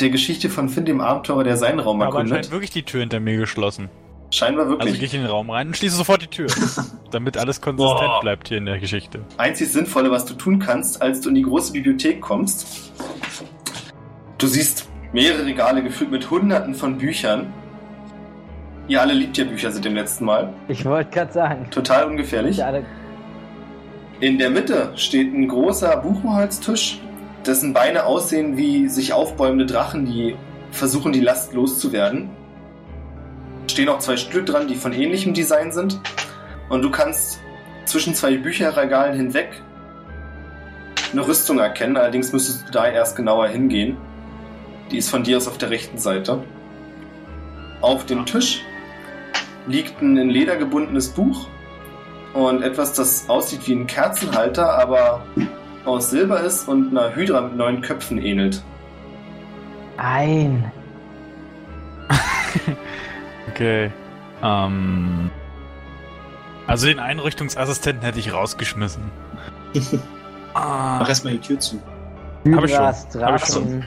der Geschichte von Finn, dem Abenteurer, der seinen Raum Aber erkundet. anscheinend wirklich die Tür hinter mir geschlossen. Scheinbar Also wirklich. gehe ich in den Raum rein und schließe sofort die Tür. damit alles konsistent Boah. bleibt hier in der Geschichte. einzig Sinnvolle, was du tun kannst, als du in die große Bibliothek kommst. Du siehst mehrere Regale gefüllt mit hunderten von Büchern. Ihr alle liebt ja Bücher seit dem letzten Mal. Ich wollte gerade sagen. Total ungefährlich. Alle- In der Mitte steht ein großer Buchenholztisch, dessen Beine aussehen wie sich aufbäumende Drachen, die versuchen, die Last loszuwerden. Stehen auch zwei Stühle dran, die von ähnlichem Design sind. Und du kannst zwischen zwei Bücherregalen hinweg eine Rüstung erkennen. Allerdings müsstest du da erst genauer hingehen. Die ist von dir aus auf der rechten Seite. Auf dem Tisch liegt ein in Leder gebundenes Buch und etwas, das aussieht wie ein Kerzenhalter, aber aus Silber ist und einer Hydra mit neun Köpfen ähnelt. Ein. Okay. Ähm. Also den Einrichtungsassistenten hätte ich rausgeschmissen. ah, Mach erstmal die Tür zu. Hab ich schon. Hab ich schon.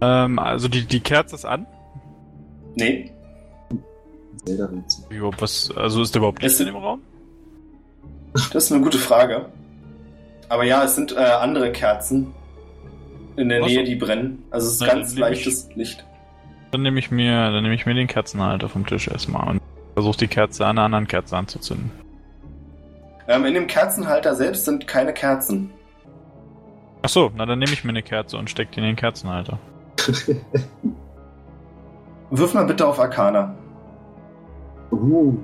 Ähm, also die, die Kerze ist an. Nee, überhaupt was, also ist da überhaupt Licht in dem Raum? das ist eine gute Frage. Aber ja, es sind äh, andere Kerzen in der so. Nähe, die brennen. Also es ist Na, ganz nehm ich- leichtes Licht. Dann nehme ich mir, dann nehme ich mir den Kerzenhalter vom Tisch erstmal und versuche die Kerze an einer anderen Kerze anzuzünden. Ähm, in dem Kerzenhalter selbst sind keine Kerzen. Ach so, na dann nehme ich mir eine Kerze und stecke die in den Kerzenhalter. Wirf mal bitte auf Arcana. Uh,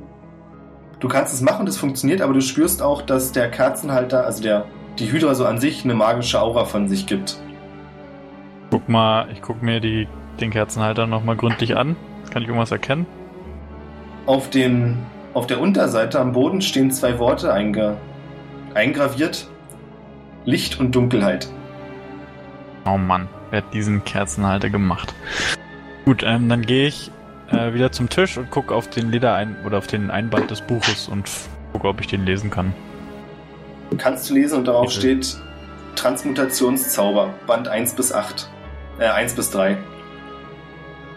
Du kannst es machen, das funktioniert, aber du spürst auch, dass der Kerzenhalter, also der, die Hydra so an sich eine magische Aura von sich gibt. Guck mal, ich guck mir die, den Kerzenhalter nochmal gründlich an. Kann ich irgendwas erkennen? Auf, den, auf der Unterseite am Boden stehen zwei Worte einge, eingraviert. Licht und Dunkelheit. Oh Mann, wer hat diesen Kerzenhalter gemacht? Gut, ähm, dann gehe ich äh, wieder zum Tisch und gucke auf den Lederein oder auf den Einband des Buches und gucke, ob ich den lesen kann. Kannst du lesen und darauf Bitte. steht Transmutationszauber, Band 1 bis 8. Äh, 1 bis 3.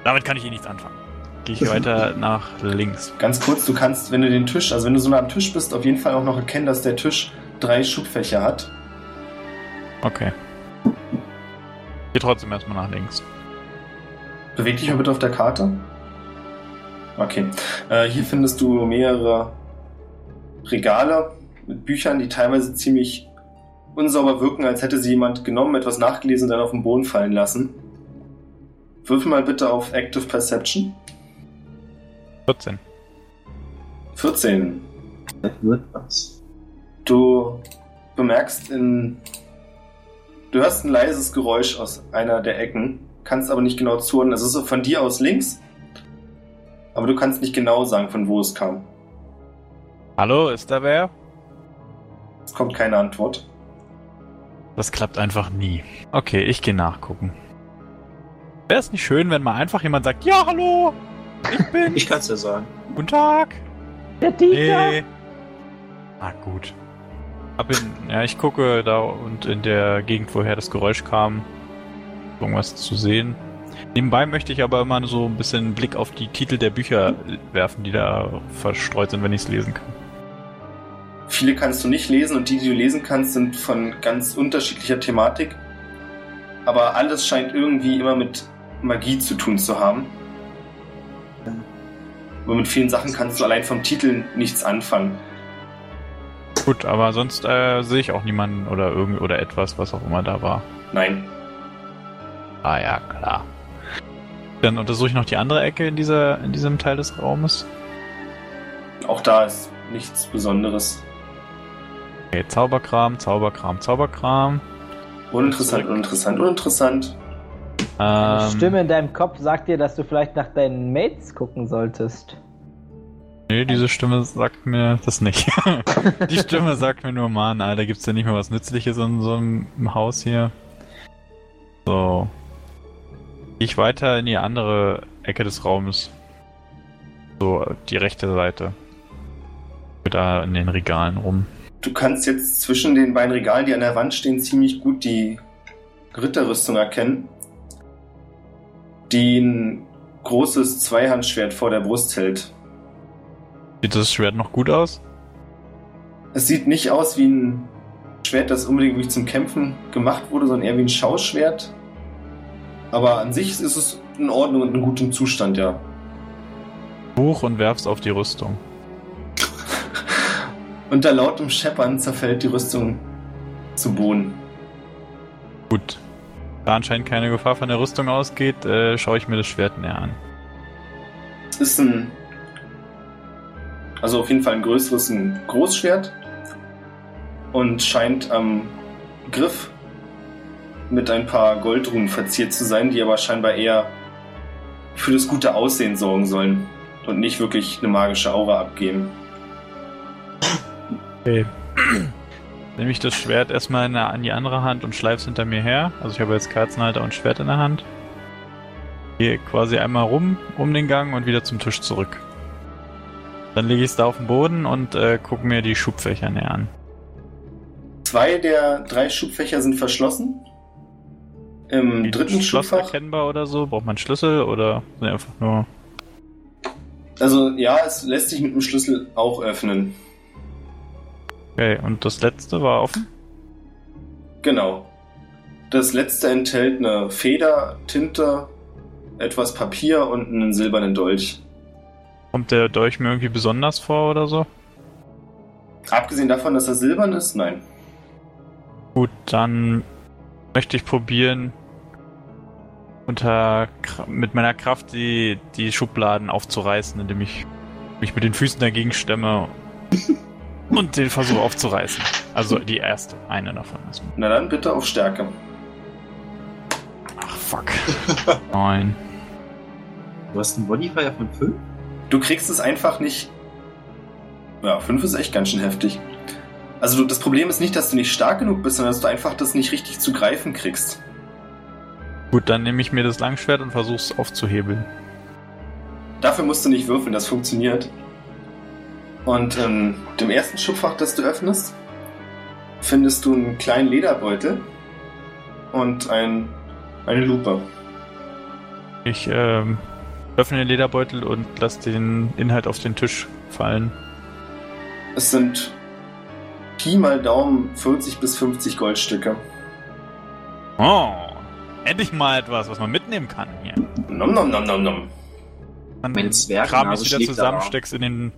Damit kann ich eh nichts anfangen. Gehe ich weiter nach links. Ganz kurz, du kannst, wenn du den Tisch, also wenn du so nah am Tisch bist, auf jeden Fall auch noch erkennen, dass der Tisch drei Schubfächer hat. Okay. Gehe trotzdem erstmal nach links. Beweg dich mal bitte auf der Karte. Okay. Äh, hier findest du mehrere Regale mit Büchern, die teilweise ziemlich unsauber wirken, als hätte sie jemand genommen, etwas nachgelesen und dann auf den Boden fallen lassen. Würfel mal bitte auf Active Perception. 14. 14. das wird was. Du bemerkst in. Du hörst ein leises Geräusch aus einer der Ecken, kannst aber nicht genau zuhören. Es ist so von dir aus links, aber du kannst nicht genau sagen, von wo es kam. Hallo, ist da wer? Es kommt keine Antwort. Das klappt einfach nie. Okay, ich gehe nachgucken. Wäre es nicht schön, wenn mal einfach jemand sagt, ja, hallo, ich bin, Ich kann's ja sagen. guten Tag. Der Dieter! Nee. Na gut. Ab in, ja, ich gucke da und in der Gegend, woher das Geräusch kam, irgendwas zu sehen. Nebenbei möchte ich aber immer so ein bisschen einen Blick auf die Titel der Bücher werfen, die da verstreut sind, wenn ich es lesen kann. Viele kannst du nicht lesen und die, die du lesen kannst, sind von ganz unterschiedlicher Thematik. Aber alles scheint irgendwie immer mit Magie zu tun zu haben. Aber mit vielen Sachen kannst du allein vom Titel nichts anfangen. Gut, aber sonst äh, sehe ich auch niemanden oder irgend oder etwas, was auch immer da war. Nein. Ah ja, klar. Dann untersuche ich noch die andere Ecke in dieser in diesem Teil des Raumes. Auch da ist nichts Besonderes. Okay, Zauberkram, Zauberkram, Zauberkram. Uninteressant, uninteressant, uninteressant. Eine Ähm, Stimme in deinem Kopf sagt dir, dass du vielleicht nach deinen Mates gucken solltest. Nee, diese Stimme sagt mir das nicht. Die Stimme sagt mir nur, Mann, Alter, gibt's denn nicht mehr was Nützliches in so einem Haus hier? So. Gehe ich weiter in die andere Ecke des Raumes. So, die rechte Seite. Da in den Regalen rum. Du kannst jetzt zwischen den beiden Regalen, die an der Wand stehen, ziemlich gut die Ritterrüstung erkennen, die ein großes Zweihandschwert vor der Brust hält. Sieht das Schwert noch gut aus? Es sieht nicht aus wie ein Schwert, das unbedingt wirklich zum Kämpfen gemacht wurde, sondern eher wie ein Schauschwert. Aber an sich ist es in Ordnung und in gutem Zustand, ja. Buch und werf's auf die Rüstung. Unter lautem Scheppern zerfällt die Rüstung zu Boden. Gut. Da anscheinend keine Gefahr von der Rüstung ausgeht, äh, schaue ich mir das Schwert näher an. Es ist ein. Also auf jeden Fall ein größeres ein Großschwert. Und scheint am Griff mit ein paar Goldruhen verziert zu sein, die aber scheinbar eher für das gute Aussehen sorgen sollen und nicht wirklich eine magische Aura abgeben. Okay. Nehme ich das Schwert erstmal in die andere Hand und schleife es hinter mir her. Also ich habe jetzt Kerzenhalter und Schwert in der Hand. Gehe quasi einmal rum um den Gang und wieder zum Tisch zurück. Dann lege ich es da auf den Boden und äh, gucke mir die Schubfächer näher an. Zwei der drei Schubfächer sind verschlossen. Im Die dritten Schloss Schubfach. erkennbar oder so? Braucht man einen Schlüssel oder sind einfach nur. Also ja, es lässt sich mit dem Schlüssel auch öffnen. Okay, und das letzte war offen? Genau. Das letzte enthält eine Feder, Tinte, etwas Papier und einen silbernen Dolch. Kommt der Dolch mir irgendwie besonders vor oder so? Abgesehen davon, dass er silbern ist, nein. Gut, dann möchte ich probieren, unter mit meiner Kraft die, die Schubladen aufzureißen, indem ich mich mit den Füßen dagegen stemme und den Versuch aufzureißen. Also die erste, eine davon. Also, Na dann bitte auf Stärke. ach fuck. Nein. Du hast einen Modifier von 5? Du kriegst es einfach nicht. Ja, 5 ist echt ganz schön heftig. Also du, das Problem ist nicht, dass du nicht stark genug bist, sondern dass du einfach das nicht richtig zu greifen kriegst. Gut, dann nehme ich mir das Langschwert und versuche es aufzuhebeln. Dafür musst du nicht würfeln, das funktioniert. Und in dem ersten Schubfach, das du öffnest, findest du einen kleinen Lederbeutel und ein, eine Lupe. Ich ähm, öffne den Lederbeutel und lasse den Inhalt auf den Tisch fallen. Es sind Pi mal Daumen 40 bis 50 Goldstücke. Oh, endlich mal etwas, was man mitnehmen kann hier. Nom nom nom nom nom. Meine Zwergnase kram wieder schlägt zusammen, aber. steck's in den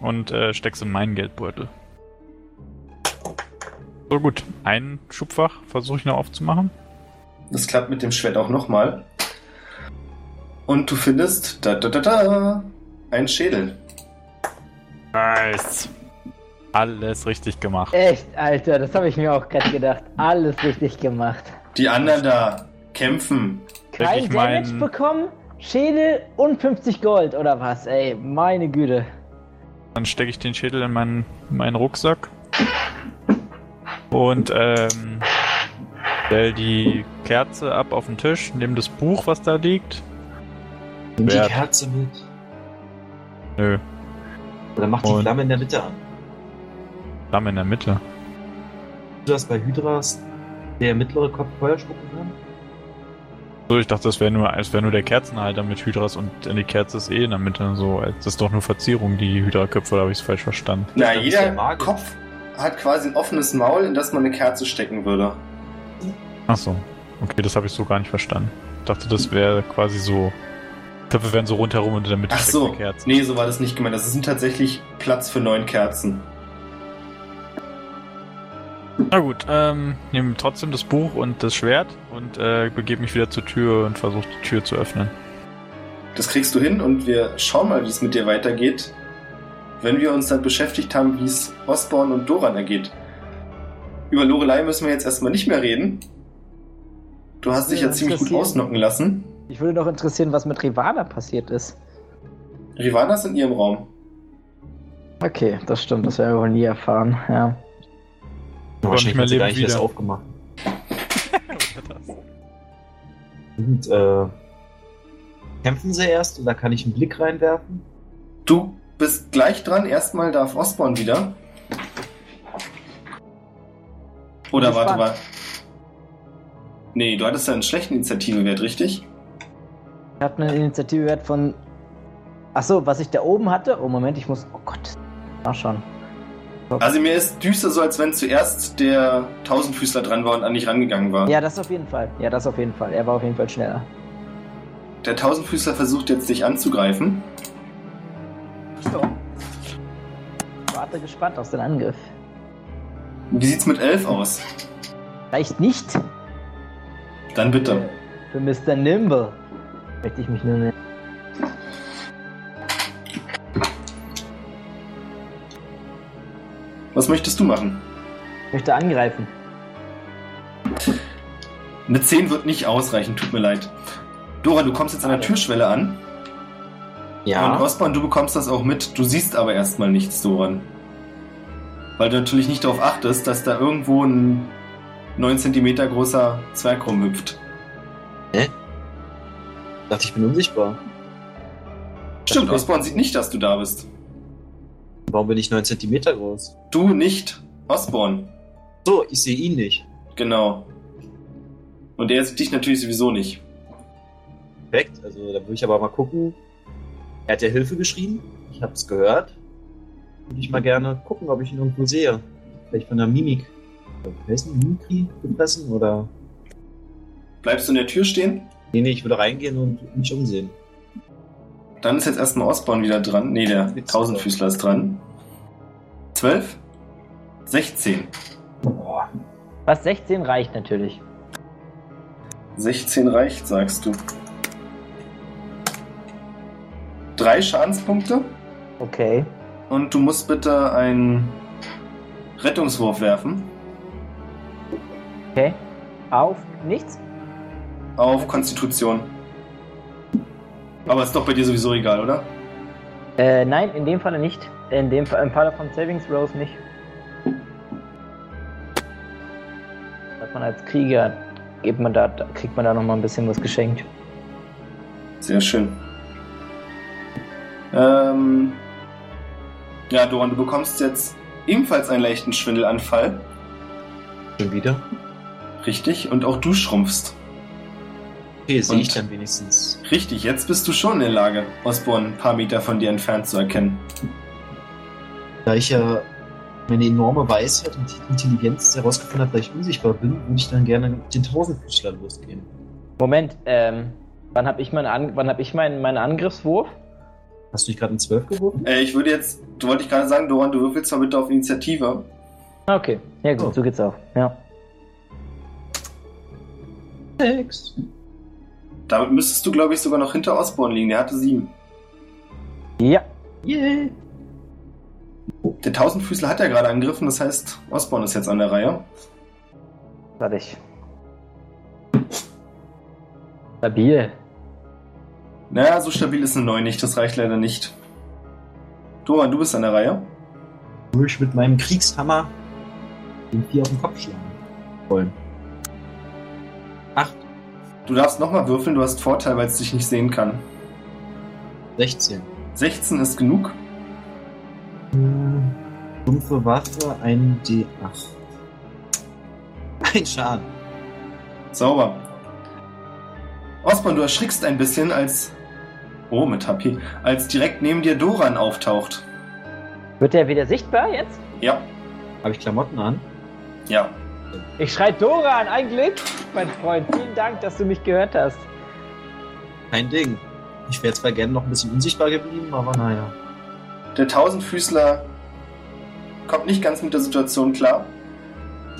und äh, steck's in meinen Geldbeutel. So gut, ein Schubfach versuche ich noch aufzumachen. Das klappt mit dem Schwert auch nochmal. Und du findest da da da da einen Schädel. Nice. Alles richtig gemacht. Echt, Alter, das habe ich mir auch gerade gedacht. Alles richtig gemacht. Die anderen da kämpfen. Kein ich Damage mein- bekommen, Schädel und 50 Gold, oder was? Ey, meine Güte. Dann stecke ich den Schädel in meinen, meinen Rucksack und ähm, stell die Kerze ab auf den Tisch, nehme das Buch, was da liegt. Nimm die. Kerze mit. Nö, Oder mach die Und- Flamme in der Mitte an. Flamme in der Mitte. Du hast bei Hydras der mittlere Kopf Feuer spucken kann? So, ich dachte, das wäre nur, es wäre nur der Kerzenhalter mit Hydras und die Kerze ist eh in der Mitte. So, das ist doch nur Verzierung, die Hydra-Köpfe, da habe ich es falsch verstanden. Na, ist jeder. Kopf hat quasi ein offenes Maul, in das man eine Kerze stecken würde. Ach so, okay, das habe ich so gar nicht verstanden. Ich dachte, das wäre quasi so. Köpfe wären so rundherum und in der Mitte Ach so, Kerze. nee, so war das nicht gemeint. Das ist tatsächlich Platz für neun Kerzen. Na gut, ähm, nehme trotzdem das Buch und das Schwert und äh, begebe mich wieder zur Tür und versuche die Tür zu öffnen. Das kriegst du hin und wir schauen mal, wie es mit dir weitergeht, wenn wir uns dann beschäftigt haben, wie es Osborn und Doran ergeht. Über Lorelei müssen wir jetzt erstmal nicht mehr reden. Du hast dich Ja, ja ziemlich gut ausnocken lassen. Ich würde doch interessieren, was mit Rivana passiert ist. Rivana ist in ihrem Raum. Okay, das stimmt, das werden wir wohl nie erfahren, ja. Wahrscheinlich mehr hat sie gar leben nicht erst wieder. aufgemacht. Und, äh, kämpfen sie erst oder kann ich einen Blick reinwerfen? Du bist gleich dran. Erstmal darf Osborn wieder. Oder warte mal. Nee, du hattest ja einen schlechten Initiativewert, richtig? Ich hatte einen Initiativewert von. Achso, was ich da oben hatte? Oh, Moment, ich muss. Oh Gott. Nachschauen. Also mir ist düster so, als wenn zuerst der Tausendfüßler dran war und an dich rangegangen war. Ja, das auf jeden Fall. Ja, das auf jeden Fall. Er war auf jeden Fall schneller. Der Tausendfüßler versucht jetzt dich anzugreifen. So. Warte gespannt auf den Angriff. Wie sieht's mit elf aus? Reicht nicht. Dann bitte. Für Mr. Nimble. Möchte ich mich nur nennen. Was möchtest du machen? Ich möchte angreifen. Eine 10 wird nicht ausreichen, tut mir leid. Dora, du kommst jetzt an der Türschwelle an. Und Osborn, du bekommst das auch mit. Du siehst aber erstmal nichts, Doran. Weil du natürlich nicht darauf achtest, dass da irgendwo ein 9 cm großer Zwerg rumhüpft. Dachte, ich bin unsichtbar. Stimmt, stimmt. Osborn sieht nicht, dass du da bist. Warum bin ich 9 cm groß? Du nicht, Osborn. So, ich sehe ihn nicht. Genau. Und er sieht dich natürlich sowieso nicht. Perfekt, also da würde ich aber mal gucken. Er hat ja Hilfe geschrieben. Ich habe es gehört. Würde ich mal gerne gucken, ob ich ihn irgendwo sehe. Vielleicht von der Mimik. Wer ist denn Mimikry gefressen oder? Bleibst du in der Tür stehen? Nee, nee, ich würde reingehen und mich umsehen. Dann ist jetzt erstmal Osborn wieder dran. Nee, der Tausendfüßler ist dran. 12? 16. Boah. Was 16 reicht natürlich. 16 reicht, sagst du. Drei Schadenspunkte Okay. und du musst bitte einen Rettungswurf werfen Okay. Auf nichts? auf Konstitution. Aber ist doch bei dir sowieso egal, oder? Äh, nein, in dem Falle nicht. In dem Fall, im Falle von Savings Rose nicht. Hat man als Krieger, gibt man da, kriegt man da noch mal ein bisschen was geschenkt. Sehr schön. Ähm, ja, Doran, du bekommst jetzt ebenfalls einen leichten Schwindelanfall. Schon wieder? Richtig. Und auch du schrumpfst. Okay, sehe ich dann wenigstens. Richtig, jetzt bist du schon in der Lage, Osborn ein paar Meter von dir entfernt zu erkennen. Da ich ja meine enorme Weisheit und Intelligenz herausgefunden habe, dass ich unsichtbar bin, würde ich dann gerne mit den Tausendfüßler losgehen. Moment, ähm, wann habe ich, meinen An wann hab ich meinen, meinen Angriffswurf? Hast du dich gerade in 12 geworfen? Äh, ich würde jetzt, du wollte ich gerade sagen, Doran, du würfelst mal bitte auf Initiative. Ah, Okay, ja gut, Oh. so geht's auch. Ja. Sechs. Damit müsstest du, glaube ich, sogar noch hinter Osborn liegen. Der hatte sieben. Ja, Yeah. Der Tausendfüßler hat ja gerade angegriffen, das heißt, Osborn ist jetzt an der Reihe. warte ich. Stabil. Naja, so stabil ist eine 9 nicht, das reicht leider nicht. Doran, du bist an der Reihe. Würde ich mit meinem Kriegshammer den Vier auf den Kopf schlagen wollen. Acht. Du darfst nochmal würfeln, du hast Vorteil, weil es dich nicht sehen kann. 16. 16 ist genug. Dumpfe Waffe, ein D8. Ein Schaden. Sauber. Osborn, du erschrickst ein bisschen, als. Oh, mit HP. Als direkt neben dir Doran auftaucht. Wird der wieder sichtbar jetzt? Ja, Habe ich Klamotten an? ja. Ich schrei Doran, ein Glück, mein Freund. Vielen Dank, dass du mich gehört hast. Kein Ding. Ich wäre zwar gerne noch ein bisschen unsichtbar geblieben, aber naja. Der Tausendfüßler kommt nicht ganz mit der Situation klar,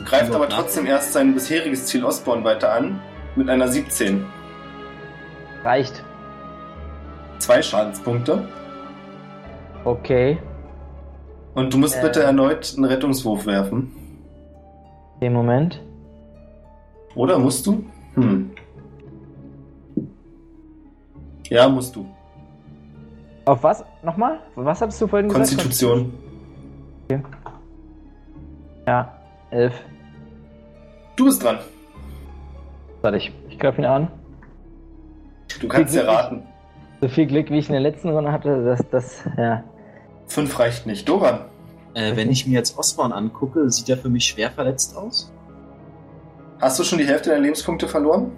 greift aber trotzdem erst sein bisheriges Ziel Osborn weiter an, mit einer 17. Reicht. Zwei Schadenspunkte. Okay. Und du musst Äh. bitte erneut einen Rettungswurf werfen. Im Moment. Oder musst du? Hm. Ja, musst du. Auf was? Nochmal? Was hast du vorhin gesagt? Konstitution. Ja, elf. Du bist dran. Warte, ich, ich greife ihn an. Du kannst ja raten. So viel Glück, wie ich in der letzten Runde hatte, dass das, ja. Fünf reicht nicht. Doran. Äh, wenn ich mir jetzt Osborn angucke, sieht er für mich schwer verletzt aus. Hast du schon die Hälfte deiner Lebenspunkte verloren?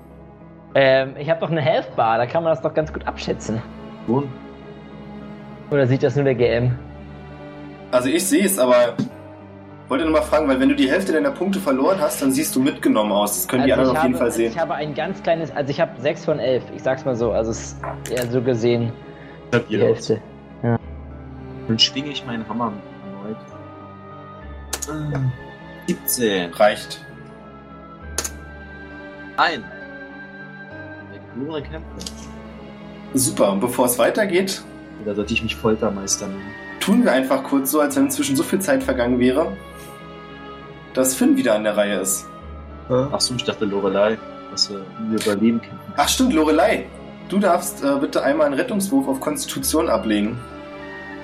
Ähm, ich habe doch eine Health Bar, da kann man das doch ganz gut abschätzen. Schon. Oder sieht das nur der GM? Also ich sehe es, aber wollte nur mal fragen, weil wenn du die Hälfte deiner Punkte verloren hast, dann siehst du mitgenommen aus. Das können die Also anderen ich auf jeden habe- Fall also sehen. Ich habe ein ganz kleines, also ich habe 6 von 11, ich sag's mal so, also es ist eher so gesehen die. Hälfte. Dann schwinge ich meinen Hammer. Ah, 17. Reicht. Ein. Der verlorene Kämpfe. Super. Und bevor es weitergeht, Oder sollte ich mich Foltermeister nennen? tun wir einfach kurz so, als wenn inzwischen so viel Zeit vergangen wäre, dass Finn wieder an der Reihe ist. Achso, ich dachte Lorelei, dass wir Überleben kämpfen. Ach stimmt, Lorelei. Du darfst äh, bitte einmal einen Rettungswurf auf Konstitution ablegen.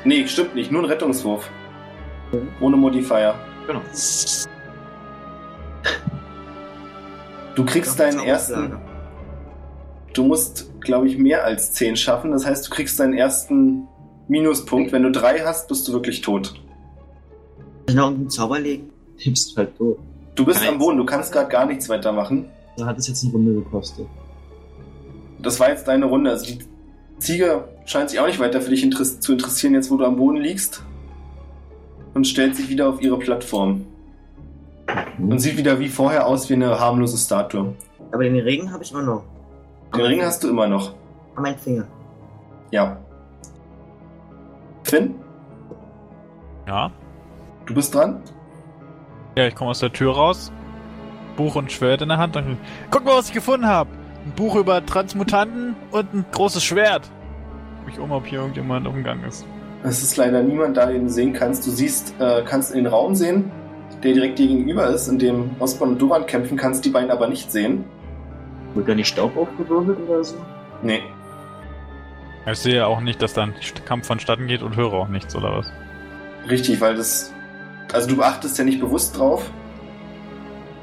Nee, stimmt nicht. Nur einen Rettungswurf. Ohne Modifier. Genau. Du kriegst deinen ersten... Du musst, glaube ich, mehr als 10 schaffen. Das heißt, du kriegst deinen ersten Minuspunkt. Wenn du drei hast, bist du wirklich tot. Soll ich noch einen Zauber legen? Du bist halt tot. Du bist Eins. am Boden, du kannst gerade gar nichts weitermachen. Da hat es jetzt eine Runde gekostet. Das war jetzt deine Runde. Also die Ziege scheint sich auch nicht weiter für dich zu interessieren, jetzt wo du am Boden liegst. Und stellt sich wieder auf ihre Plattform. Und sieht wieder wie vorher aus wie eine harmlose Statue. Aber den Ring habe ich immer noch. Den Ring hast du immer noch. An meinen Finger. Ja. Finn, Ja. du bist dran? Ja, ich komme aus der Tür raus. Buch und Schwert in der Hand. Dann, guck mal, was ich gefunden habe. Ein Buch über Transmutanten und ein großes Schwert. Guck mich um, ob hier irgendjemand umgegangen ist. Es ist leider niemand da, den du sehen kannst. Du siehst, äh, kannst in den Raum sehen, der direkt dir gegenüber ist, in dem Osborn und Duran kämpfen, kannst die beiden aber nicht sehen. Wird da nicht Staub aufgewirbelt oder so? Nee. Ich sehe auch nicht, dass da ein Kampf vonstatten geht und höre auch nichts, oder was? Richtig, weil das. Also du achtest ja nicht bewusst drauf.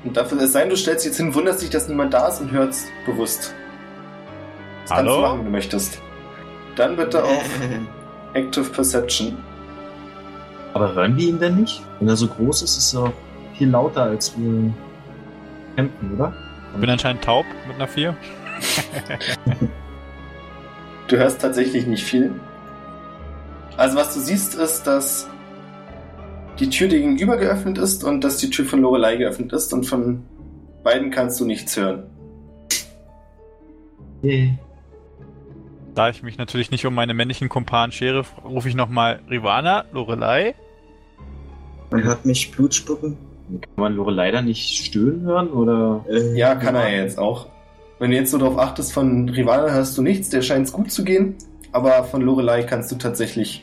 Und dafür, es sei denn, du stellst dich jetzt hin, wunderst dich, dass niemand da ist und hörst bewusst. Das kannst Hallo? du machen, wenn du möchtest. Dann bitte auf Active Perception. Aber hören wir ihn denn nicht? Wenn er so groß ist, ist er auch viel lauter als wir kämpfen, oder? Ich bin anscheinend taub mit einer 4. Du hörst tatsächlich nicht viel. Also was du siehst, ist, dass die Tür dir gegenüber geöffnet ist und dass die Tür von Lorelei geöffnet ist und von beiden kannst du nichts hören. Nee. Da ich mich natürlich nicht um meine männlichen Kumpanen schere, rufe ich nochmal Rivana, Lorelei. Man hört mich Blut spucken. Kann man Lorelei da nicht stöhnen hören, oder? Äh, Ja, kann er ja jetzt auch. Wenn du jetzt so darauf achtest, von Rivana hörst du nichts, der scheint es gut zu gehen, aber von Lorelei kannst du tatsächlich.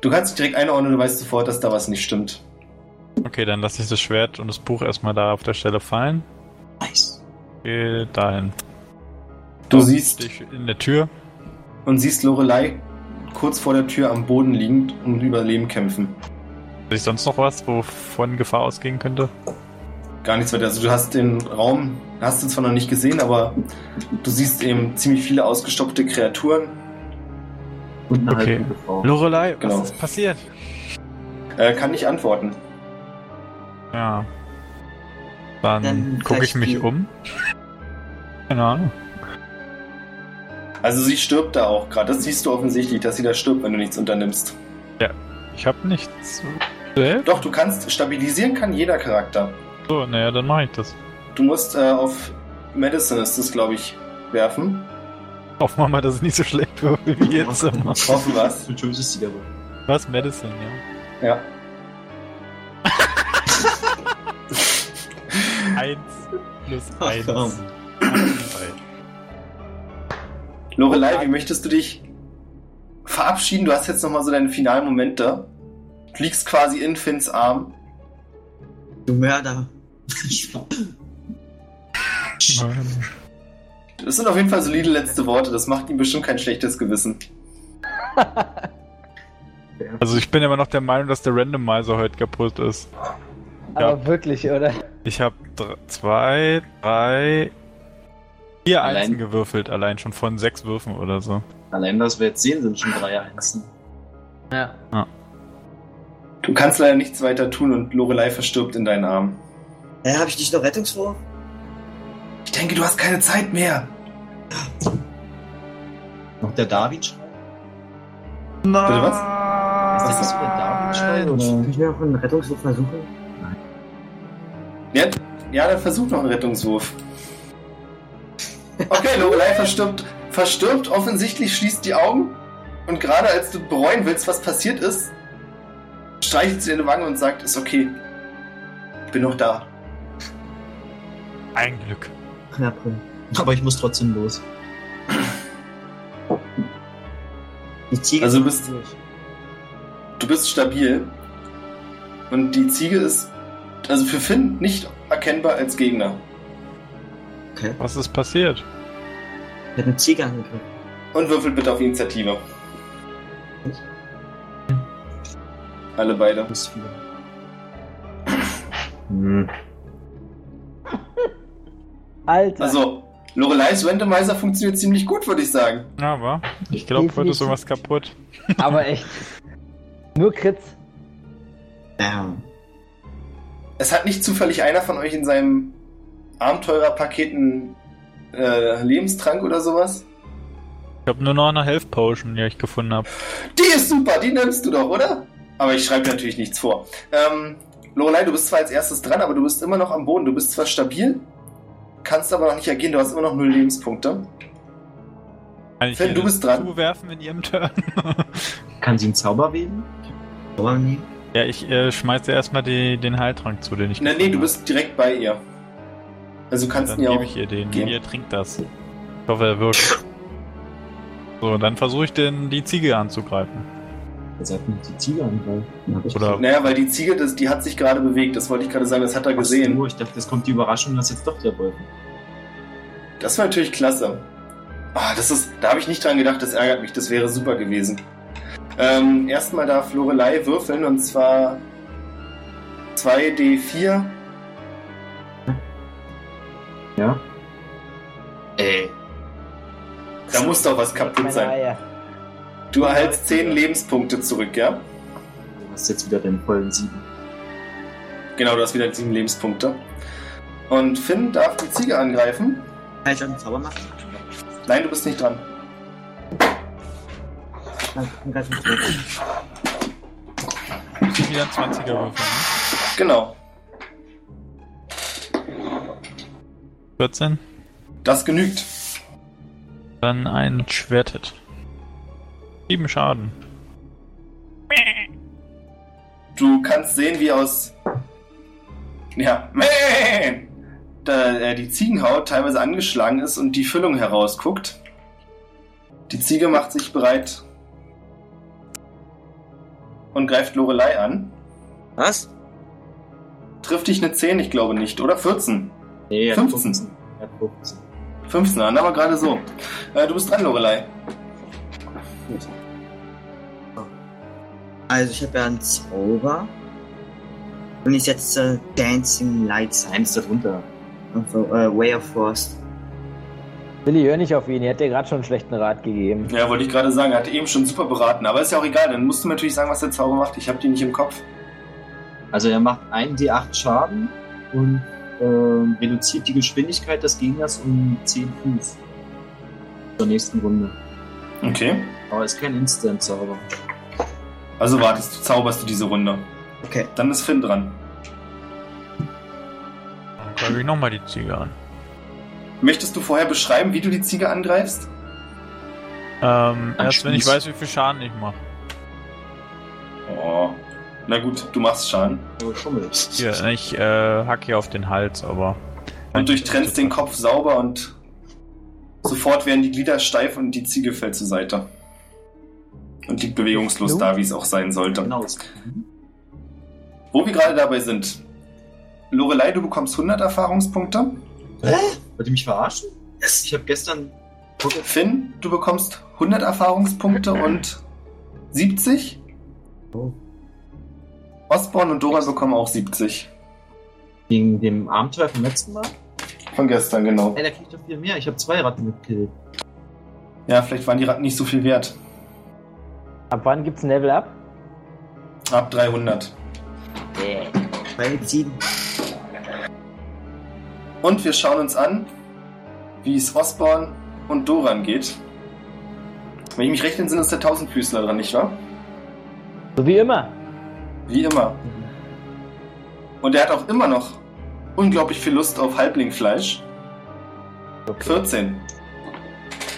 Du kannst dich direkt einordnen, du weißt sofort, dass da was nicht stimmt. Okay, dann lasse ich das Schwert und das Buch erstmal da auf der Stelle fallen. Nice. Geh dahin. Du Dort siehst in der Tür. und siehst Lorelei kurz vor der Tür am Boden liegend und Überleben kämpfen. Ich sonst noch was, wovon Gefahr ausgehen könnte? Gar nichts weiter. Also du hast den Raum, hast du zwar noch nicht gesehen, aber du siehst eben ziemlich viele ausgestopfte Kreaturen. Und eine Okay. Lorelei, was Genau. ist passiert? Äh, kann nicht antworten. Ja. Dann, Dann gucke ich mich die- um. Keine Ahnung. Also sie stirbt da auch gerade. Das siehst du offensichtlich, dass sie da stirbt, wenn du nichts unternimmst. Ich habe nichts. Selbst? Doch, du kannst stabilisieren kann jeder Charakter. So, naja, dann mache ich das. Du musst äh, auf Medicine ist das, glaube ich, werfen. Hoffen wir mal, dass es nicht so schlecht wird wie jetzt immer. Hoffen was. Für Jones ist die dabei. Was? Medicine, ja. Ja. Eins plus eins. Lorelei, wie möchtest du dich verabschieden? Du hast jetzt nochmal so deine finalen Momente. Du liegst quasi in Finns Arm. Du Mörder. Das sind auf jeden Fall solide letzte Worte. Das macht ihm bestimmt kein schlechtes Gewissen. Also ich bin immer noch der Meinung, dass der Randomizer heute kaputt ist. Aber wirklich, oder? Ich habe zwei, drei, vier Allein- Einsen gewürfelt, allein schon von sechs Würfen oder so. Allein, was wir jetzt sehen, sind schon drei Einsen. Ja. Du kannst leider nichts weiter tun und Lorelei verstirbt in deinen Armen. Hä, hab ich nicht noch Rettungswurf? Ich denke, du hast keine Zeit mehr. Noch der David-Schrei? Bitte was? Ist das so der David-Schrei? Kann ich mir noch einen Rettungswurf versuchen? Ja, ja, dann versuch noch einen Rettungswurf. Okay, Lorelei verstirbt, verstirbt, offensichtlich schließt die Augen und gerade als du bereuen willst, was passiert ist, streichelt sie deine Wange und sagt, ist okay. Ich bin noch da. Ein Glück. Knapp. Aber ich muss trotzdem los. Die Ziege Also ist du bist- durch. Du bist stabil und die Ziege ist also für Finn nicht erkennbar als Gegner. Okay. Was ist passiert? Ich hab eine Ziege angegriffen. Und würfelt bitte auf Initiative. Alle beide. Plus vier. Hm. Alter. Also, Lorelei's Randomizer funktioniert ziemlich gut, würde ich sagen. Aber ich glaube, heute ist irgendwas kaputt. Aber echt. Nur Krits. Ja. Es hat nicht zufällig einer von euch in seinem Abenteurerpaket einen äh, Lebenstrank oder sowas? Ich habe nur noch eine Health Potion, die ich gefunden habe. Die ist super, die nimmst du doch, oder? Aber ich schreibe dir natürlich nichts vor. Ähm, Lorelei, du bist zwar als erstes dran, aber du bist immer noch am Boden. Du bist zwar stabil, kannst aber noch nicht agieren. Du hast immer noch null Lebenspunkte. Kann ich Finn, du bist dran. zuwerfen in ihrem Turn? Kann sie einen Zauber wählen? Aber nee. ja, ich äh, schmeiße erstmal die, den Heiltrank zu, den ich Na, nee, gefunden du bist direkt bei ihr. Also du kannst Dann ihn ja gebe auch. ich ihr den. geben. Ihr trinkt das. Ich hoffe, er wirkt. So, dann versuche ich den, die Ziege anzugreifen. Er sagt nicht die Ziege angreifen. Oder- Naja, weil die Ziege, das, die hat sich gerade bewegt. Das wollte ich gerade sagen, das hat er Ach gesehen. So, ich dachte, es kommt die Überraschung, dass jetzt doch der Wolf. Das war natürlich klasse. Ah, das ist, da habe ich nicht dran gedacht, das ärgert mich, das wäre super gewesen. Ähm, erstmal darf Lorelei würfeln und zwar 2d4. Ja? Ey. Da muss doch was kaputt sein. Eier. Du erhältst 10 Lebenspunkte zurück, ja? Du hast jetzt wieder den vollen sieben. Genau, du hast wieder 7 Lebenspunkte. Und Finn darf die Ziege angreifen. Kann ich auch einen Zauber machen? Nein, du bist nicht dran. Dann dann ich wieder ein 20er würfeln, ne? Genau. 14. Das genügt. Dann ein Schwerthit. 7 Schaden. Du kannst sehen, wie aus. Ja. Da äh, die Ziegenhaut teilweise angeschlagen ist und die Füllung herausguckt. Die Ziege macht sich bereit und greift Lorelei an. Was? Trifft dich eine 10? Ich glaube nicht, oder? 14. Nee, er hat 15. 15. Er hat 15. 15, dann aber gerade so. Äh, du bist dran, Lorelei. Also ich habe ja einen Zauber. Und ich setze Dancing Lights Eins darunter. auf äh, Way of Frost. Willi, hör nicht auf ihn. Er hat dir gerade schon einen schlechten Rat gegeben. Ja, wollte ich gerade sagen. Er hatte eben schon super beraten. Aber ist ja auch egal. Dann musst du mir natürlich sagen, was der Zauber macht. Ich habe die nicht im Kopf. Also er macht 1d8 Schaden und ähm, reduziert die Geschwindigkeit des Gegners um 10 Fuß. Zur nächsten Runde. Okay. Aber ist kein Instant-Zauber. Also wartest du, zauberst du diese Runde. Okay. Dann ist Finn dran. Dann greife ich nochmal die Ziege an. Möchtest du vorher beschreiben, wie du die Ziege angreifst? Ähm, erst wenn ich weiß, wie viel Schaden ich mache. Na gut, du machst Schaden. Oh, Schummel. Hier, ich äh, hack hier auf den Hals, aber. Und durchtrennst den Kopf sauber und sofort werden die Glieder steif und die Ziege fällt zur Seite. Und liegt bewegungslos Blut? da, wie es auch sein sollte. Genau. ist- Wo wir gerade dabei sind. Lorelei, du bekommst 100 Erfahrungspunkte. Hä? Wollt ihr mich verarschen? Ich habe gestern. Finn, du bekommst 100 Erfahrungspunkte und 70. Oh. Osborn und Doran bekommen auch 70. Wegen dem Abenteuer vom letzten Mal? Von gestern, genau. Ey, da krieg ich doch viel mehr. Ich habe zwei Ratten gekillt. Ja, vielleicht waren die Ratten nicht so viel wert. Ab wann gibt's ein Level Up? Ab 300. Bei 7. Und wir schauen uns an, wie es Osborn und Doran geht. Wenn ich mich recht entsinne, ist der Tausendfüßler dran, nicht wahr? So wie immer. Wie immer. Und er hat auch immer noch unglaublich viel Lust auf Halblingfleisch. 14.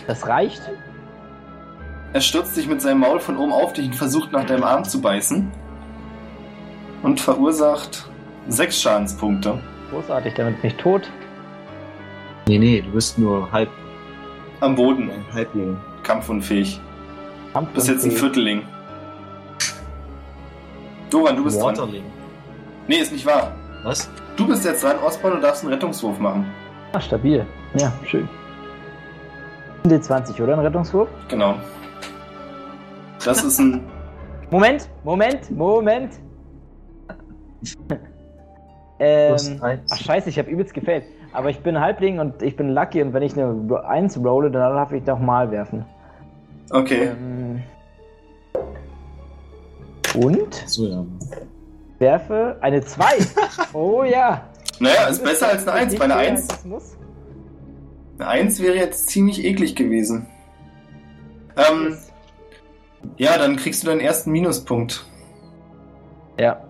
Das reicht. Er stürzt sich mit seinem Maul von oben auf dich und versucht nach deinem Arm zu beißen. Und verursacht 6 Schadenspunkte. Großartig, damit bin ich tot. Nee, nee, du bist nur halb Am Boden. ein Halbling. Kampfunfähig. Kampf Du bist jetzt ein Vierteling. Doran, du bist dran. Waterling. Nee, ist nicht wahr. Was? Du bist jetzt dran, Osborn, und darfst einen Rettungswurf machen. Ah, stabil. Ja, schön. D20, oder? Ein Rettungswurf? Genau. Das ist ein. Moment, Moment, Moment. Ähm, ach scheiße, ich habe übelst gefällt. Aber ich bin Halbling und ich bin Lucky und wenn ich eine 1 rolle, dann darf ich doch mal werfen. Okay. Ähm, und So, ja. werfe eine 2. oh ja. Naja, ist besser als eine 1. Bei einer Nicht mehr, 1, als es muss. eine 1 wäre jetzt ziemlich eklig gewesen. Ähm, ja, dann kriegst du deinen ersten Minuspunkt. Ja.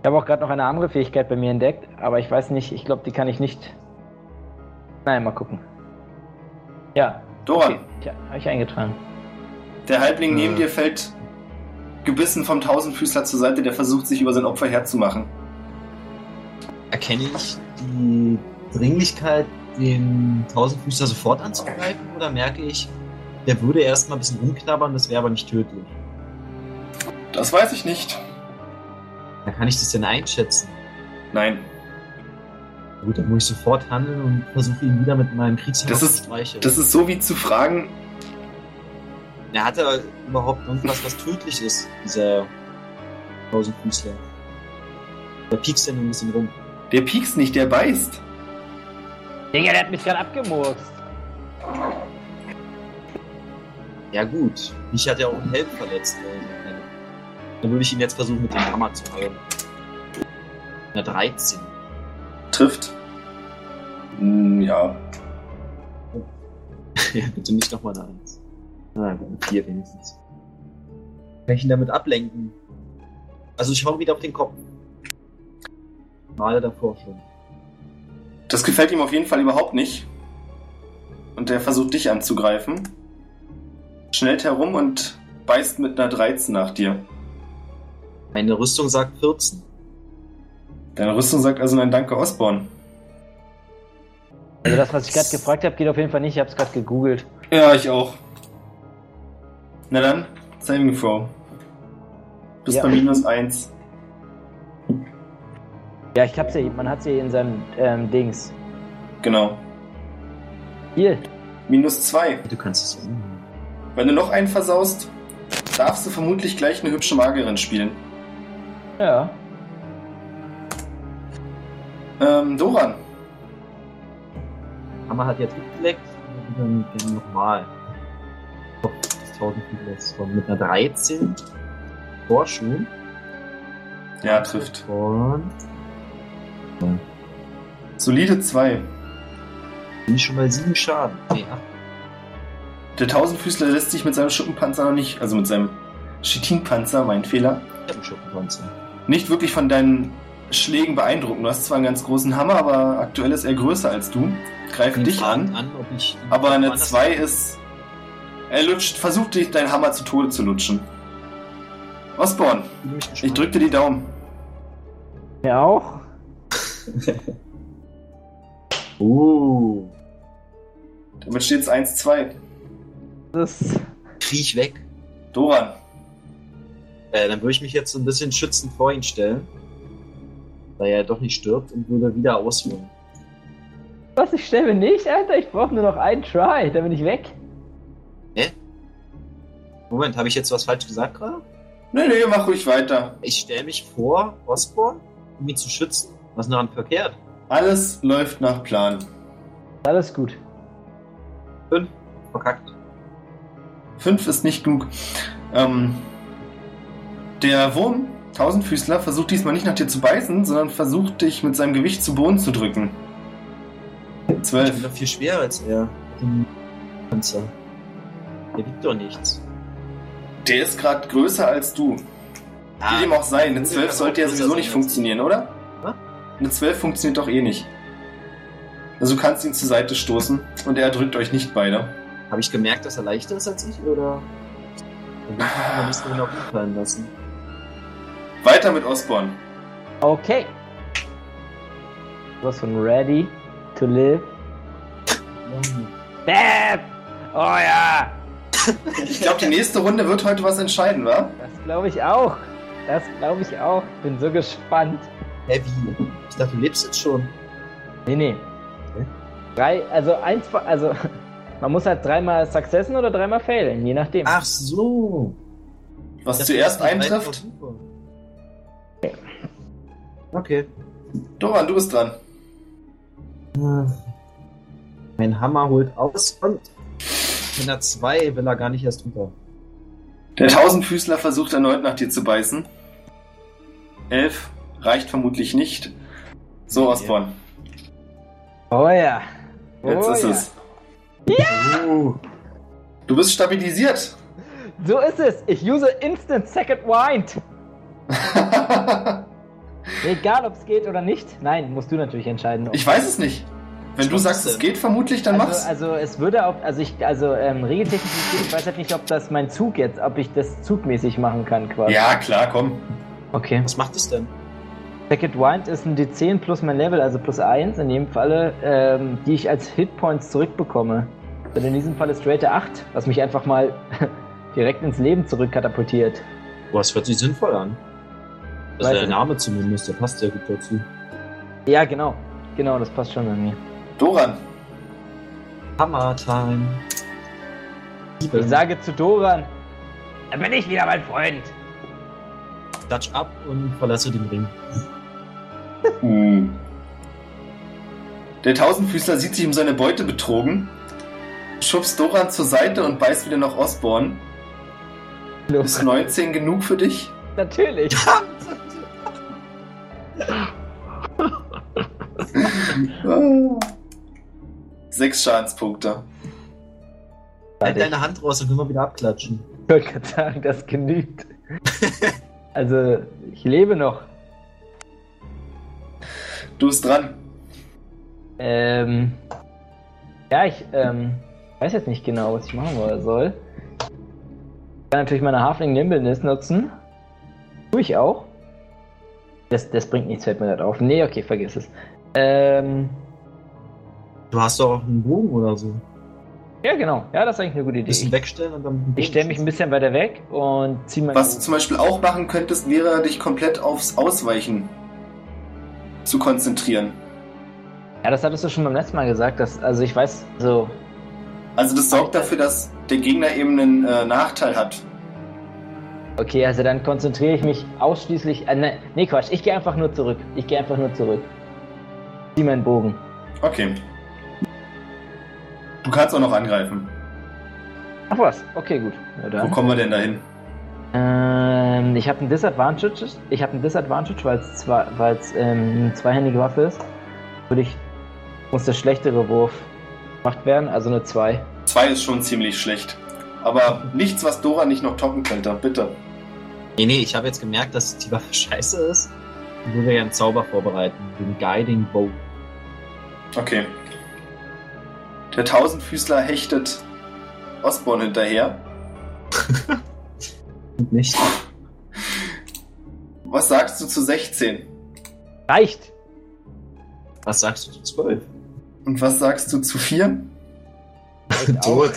Ich habe auch gerade noch eine andere Fähigkeit bei mir entdeckt, aber ich weiß nicht, ich glaube, die kann ich nicht. Nein, mal gucken. Ja. Doran, Okay. Tja, habe ich eingetragen. der Halbling neben Äh. dir fällt gebissen vom Tausendfüßler zur Seite, der versucht, sich über sein Opfer herzumachen. Erkenne ich die Dringlichkeit, den Tausendfüßler sofort anzugreifen? Oder merke ich, der würde erstmal ein bisschen rumknabbern, das wäre aber nicht tödlich? Das weiß ich nicht. Dann kann ich das denn einschätzen? Nein. Gut, dann muss ich sofort handeln und versuche ihn wieder mit meinem Kriegshammer Das zu ist-. Das ist so wie zu fragen, Er hat er überhaupt irgendwas, was tödlich ist, dieser Tausendfüßler. Da piekst er nur ein bisschen rum. der piekst nicht, der beißt. Digga, der hat mich gerade abgemurkst. Ja gut, mich hat ja auch ein Helm verletzt. Also. Dann würde ich ihn jetzt versuchen mit dem Hammer zu hauen. Na 13. Trifft. Hm, ja. Ja, bitte nicht nochmal eine 1. Na 4 wenigstens. Kann ich ihn damit ablenken? Also ich hau wieder auf den Kopf. Male davor schon. Das gefällt ihm auf jeden Fall überhaupt nicht. Und der versucht dich anzugreifen. Schnellt herum und beißt mit einer 13 nach dir. Meine Rüstung sagt 14. Deine Rüstung sagt also nein, danke, Osborn. Also das, was ich gerade gefragt habe, geht auf jeden Fall nicht. Ich habe es gerade gegoogelt. Ja, ich auch. Na dann, Saving Throw. Bist Ja. bei minus 1. Ja, ich hab's ja, man hat sie in seinem ähm, Dings. Genau. Hier. Minus 2. Du kannst es ja. Wenn du noch einen versaust, darfst du vermutlich gleich eine hübsche Magierin spielen. Ja. Ähm, Doran. Hammer hat jetzt weggeleckt. Dann gerne nochmal. Kopf des Tausendfüßlers von mit einer 13. Vorschuh. Ja, trifft. Und. Solide 2. Bin ich schon mal 7 Schaden. 8. Der Tausendfüßler lässt sich mit seinem Schuppenpanzer noch nicht, also mit seinem Chitinpanzer, mein Fehler, Schuppenpanzer. nicht wirklich von deinen Schlägen beeindrucken. Du hast zwar einen ganz großen Hammer, aber aktuell ist er größer als du. Greift dich an. an Aber eine woanders- 2 ist. Er lutscht, versucht dich deinen Hammer zu Tode zu lutschen. Osborn, ich drück dir die Daumen. Mir auch. Uh. Damit steht es 1-2. Das Kriech weg. Doran, Äh, dann würde ich mich jetzt so ein bisschen schützend vor ihn stellen. da er doch nicht stirbt und würde wieder ausholen. Was, ich sterbe nicht, Alter? Ich brauche nur noch einen Try, dann bin ich weg. Moment, habe ich jetzt was falsch gesagt gerade? Nee, nee, mach ruhig weiter. Ich stelle mich vor, Osborn, um ihn zu schützen. Was ist daran verkehrt? Alles läuft nach Plan. Alles gut. Fünf. Verkackt. Fünf ist nicht genug. Ähm, der Wurm, Tausendfüßler, versucht diesmal nicht nach dir zu beißen, sondern versucht dich mit seinem Gewicht zu Boden zu drücken. Ich bin Zwölf. doch viel schwerer als er. Dem Panzer. Der wiegt doch nichts. Der ist gerade größer als du. Wie dem auch sei, eine 12 sollte ja sowieso nicht funktionieren, oder? Was? Eine 12 funktioniert doch eh nicht. Also du kannst ihn zur Seite stoßen und er drückt euch nicht beide. Habe ich gemerkt, dass er leichter ist als ich, oder? Dann will ich mich nicht so genau fallen lassen. Weiter mit Osborn. Okay. Was von ready to live. Bam! Oh ja! Ich glaube, die nächste Runde wird heute was entscheiden, wa? Das glaube ich auch. Das glaube ich auch. Bin so gespannt. Hä, wie? Ich dachte, du lebst jetzt schon. Nee, nee. Okay. Drei, also eins also man muss halt dreimal successen oder dreimal failen, je nachdem. Ach so. Was Das zuerst eintrifft. Versuche. Okay. Doran, du bist dran. Mein Hammer holt aus und wenn er zwei will er gar nicht erst drüber. Der Tausendfüßler versucht erneut nach dir zu beißen. Elf reicht vermutlich nicht. So, Osborn, Oh ja. jetzt oh ist ja. es. Uh, Du bist stabilisiert. So ist es. Ich use Instant Second Wind. Egal, ob es geht oder nicht. Nein, musst du natürlich entscheiden. ich weiß es nicht. Wenn du sagst, es geht vermutlich, dann also, mach's. also es würde auch, also ich, also ähm, regeltechnisch, ich weiß halt nicht, ob das mein Zug jetzt, ob ich das zugmäßig machen kann quasi. Ja, klar, komm. Okay. was macht es denn? Second Wind ist ein D10 plus mein Level, also plus 1 in dem Falle, ähm, die ich als Hitpoints zurückbekomme. Und in diesem Fall ist Straight 8, was mich einfach mal direkt ins Leben zurückkatapultiert. Boah, das hört sich sinnvoll an. Also Weiß der Name zumindest, der passt sehr gut dazu. Ja, genau. Genau, das passt schon bei mir. Doran, Hammer Time. Ich sage zu Doran, da bin ich wieder mein Freund. Dutch ab und verlasse den Ring. Hm. Der Tausendfüßler sieht sich um seine Beute betrogen, schubst Doran zur Seite und beißt wieder nach Osborn. Ist 19 genug für dich? Natürlich. Ah. Sechs Schadenspunkte. Halt deine Hand raus und immer wieder abklatschen. Ich wollte gerade sagen, das genügt. also, ich lebe noch. Du bist dran. Ähm, ja, ich ähm, weiß jetzt nicht genau, was ich machen soll. Ich kann natürlich meine Halfling Nimbleness nutzen. Tue ich auch. Das, das bringt nichts, fällt mir das auf. Nee, okay, vergiss es. Ähm, Du hast doch auch einen Bogen oder so. ja, genau. Ja, das ist eigentlich eine gute Ein Idee. bisschen Ich, wegstellen und dann. ich stelle mich ein bisschen weiter weg und ziehe meine. Was du zum Beispiel auch machen könntest, wäre dich komplett aufs Ausweichen zu konzentrieren. Ja, das hattest du schon beim letzten Mal gesagt. Dass, also, ich weiß, so. Also das sorgt dafür, dass der Gegner eben einen äh, Nachteil hat. Okay, also dann konzentriere ich mich ausschließlich. Äh, ne, nee, Quatsch. Ich gehe einfach nur zurück. Ich gehe einfach nur zurück. Zieh meinen Bogen. Okay. Du kannst auch noch angreifen. Ach was, okay, gut. Ja, Wo kommen wir denn dahin? Ähm, ich habe ein Disadvantage. Ich habe ein Disadvantage, weil es zwei, weil's, ähm, eine zweihändige Waffe ist. Würde ich muss der schlechtere Wurf gemacht werden, also eine 2. Zwei ist schon ziemlich schlecht. Aber nichts, was Dora nicht noch toppen könnte. Bitte. Nee, nee, ich habe jetzt gemerkt, dass die Waffe scheiße ist. Und würde ja einen Zauber vorbereiten. Den Guiding Bow. Okay. Der Tausendfüßler hechtet Osborn hinterher. Und nicht. Was sagst du zu 16? Reicht! Was sagst du zu 12? Und was sagst du zu 4? Reicht auch.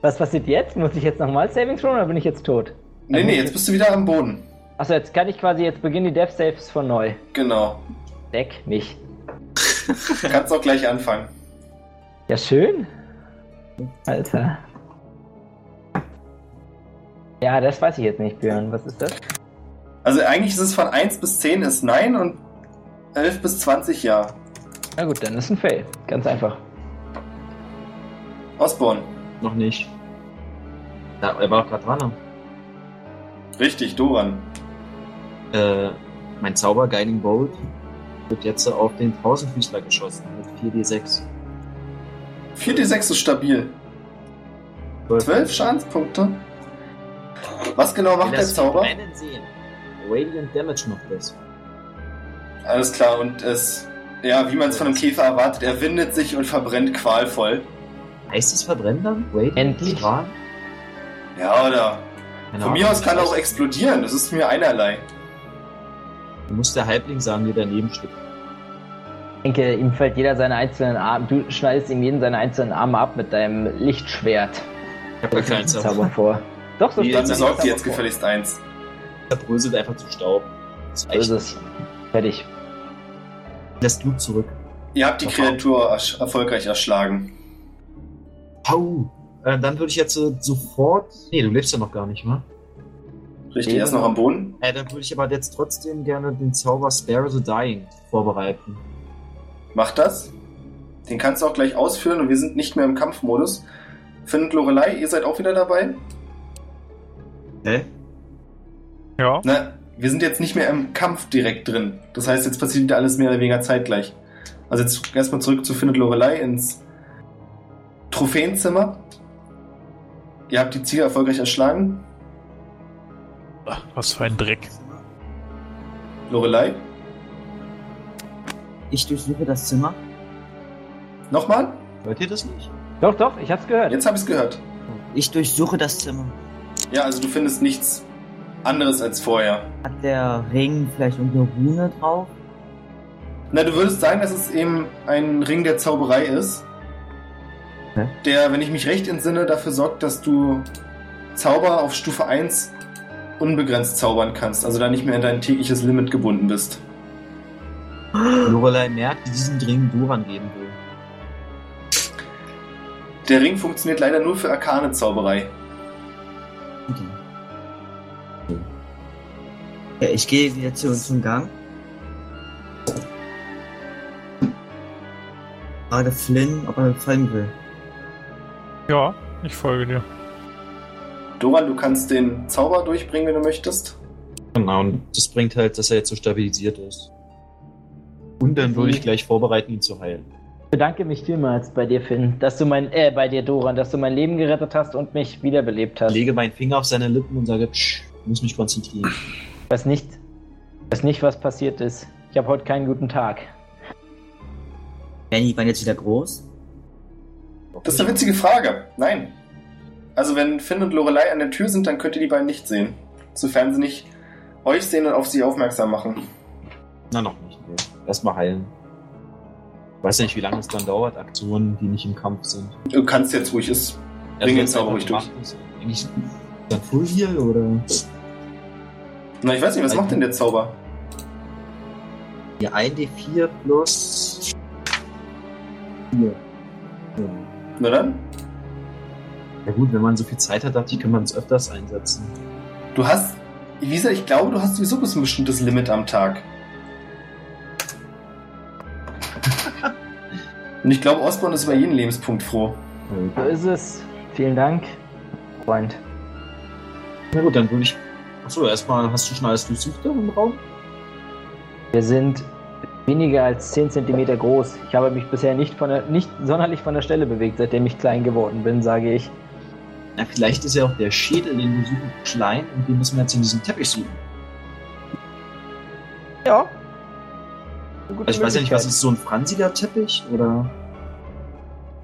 Was passiert jetzt? Muss ich jetzt nochmal Saving Throw oder bin ich jetzt tot? Nee, nee, jetzt bist du wieder am Boden. Achso, jetzt kann ich quasi, jetzt beginnen die Death Saves von neu. Genau. Deck mich. Du kannst auch gleich anfangen. Ja, schön. Alter. Ja, das weiß ich jetzt nicht, Björn. Was ist das? Also eigentlich ist es von 1 bis 10 ist Nein und 11 bis 20 Ja. Na gut, dann ist ein Fail. Ganz einfach. Osborne. Noch nicht. Ja, er war gerade dran. ne? Richtig, Doran. Äh, mein Zauber Guiding Bolt wird jetzt auf den Tausendfüßler geschossen mit 4d6. 4d6 ist stabil. 12 Schadenspunkte. Was genau macht der Zauber? Sehen. Radiant Damage noch das. Alles klar, und es, ja, wie man es von einem Käfer erwartet, er windet sich und verbrennt qualvoll. Heißt es verbrennen dann? Radiant Endlich. Strahl? Ja, oder? Keine Von mir aus kann er auch explodieren, das ist mir einerlei. Du musst der Halbling sagen, der daneben steht. Ich denke, ihm fällt jeder seine einzelnen Arme. Du schneidest ihm jeden seine einzelnen Arme ab mit deinem Lichtschwert. Ich hab gar keinen Zauber Zauber. vor. Doch, so ihr Zauber jetzt vor. gefälligst eins. Zerbröselt einfach zu Staub. Das So ist es. Fertig. Lässt Blut zurück. Ihr habt die Kreatur ersch erfolgreich erschlagen. Hau! Äh, dann würde ich jetzt äh, sofort. Nee, du lebst ja noch gar nicht, wa? Richtig, er ist noch am Boden. Äh, dann würde ich aber jetzt trotzdem gerne den Zauber Spare the Dying vorbereiten. Macht das. Den kannst du auch gleich ausführen und wir sind nicht mehr im Kampfmodus. Finn und Lorelei, ihr seid auch wieder dabei? Hä? Ja. Na, wir sind jetzt nicht mehr im Kampf direkt drin. Das heißt, jetzt passiert wieder alles mehr oder weniger zeitgleich. Also jetzt erstmal zurück zu Finn und Lorelei ins Trophäenzimmer. Ihr habt die Ziele erfolgreich erschlagen. Ach, was für ein Dreck. Lorelei, Ich durchsuche das Zimmer. nochmal? Hört ihr das nicht? Doch, doch, ich hab's gehört. Jetzt habe ich es gehört. Ich durchsuche das Zimmer. Ja, also du findest nichts anderes als vorher. Hat der Ring vielleicht irgendeine Rune drauf? Na, du würdest sagen, dass es eben ein Ring der Zauberei ist. Hä? Der, wenn ich mich recht entsinne, dafür sorgt, dass du Zauber auf Stufe 1 unbegrenzt zaubern kannst. Also da nicht mehr in dein tägliches Limit gebunden bist. Lorelei merkt, die diesen Ring Duran geben will. Der Ring funktioniert leider nur für arkane Zauberei. Okay. Ja, ich gehe wieder zu, zum Gang. Frage Flynn, ob er mir folgen will. Ja, ich folge dir. Doran, du kannst den Zauber durchbringen, wenn du möchtest. Genau, und das bringt halt, dass er jetzt so stabilisiert ist. Und dann würde ich gleich vorbereiten, ihn zu heilen. Ich bedanke mich vielmals bei dir, Finn, dass du mein, äh, bei dir, Doran, dass du mein Leben gerettet hast und mich wiederbelebt hast. Ich lege meinen Finger auf seine Lippen und sage, Psch, ich muss mich konzentrieren. Ich weiß nicht, ich weiß nicht, was passiert ist. Ich habe heute keinen guten Tag. Werden die waren jetzt wieder groß? Das ist eine witzige Frage. Nein. Also wenn Finn und Lorelei an der Tür sind, dann könnt ihr die beiden nicht sehen. Sofern sie nicht euch sehen und auf sie aufmerksam machen. Na, noch. Erstmal heilen. Ich weiß ja nicht, wie lange es dann dauert, Aktionen, die nicht im Kampf sind. Du kannst jetzt ruhig ist. Bring Zauber einfach ruhig durch. Eigentlich dann Full Heal oder? Na, ich weiß nicht, was macht denn der Zauber? Die 1d4 plus 4. Na dann? Ja gut, wenn man so viel Zeit hat, dachte ich, kann man es öfters einsetzen. Du hast. Wie gesagt, ich glaube, du hast sowieso bis ein bestimmtes Limit am Tag. Und ich glaube, Osborne ist über jeden Lebenspunkt froh. So ist es. Vielen Dank, Freund. Na gut, dann würde ich. Achso, erstmal hast du schon alles durchsucht im Raum? Wir sind weniger als 10 cm groß. Ich habe mich bisher nicht, von der, nicht sonderlich von der Stelle bewegt, seitdem ich klein geworden bin, sage ich. Na, vielleicht ist ja auch der Schädel, den wir suchen, klein und den müssen wir jetzt in diesem Teppich suchen. Ja. Also ich weiß ja nicht, was ist so ein fransiger Teppich oder?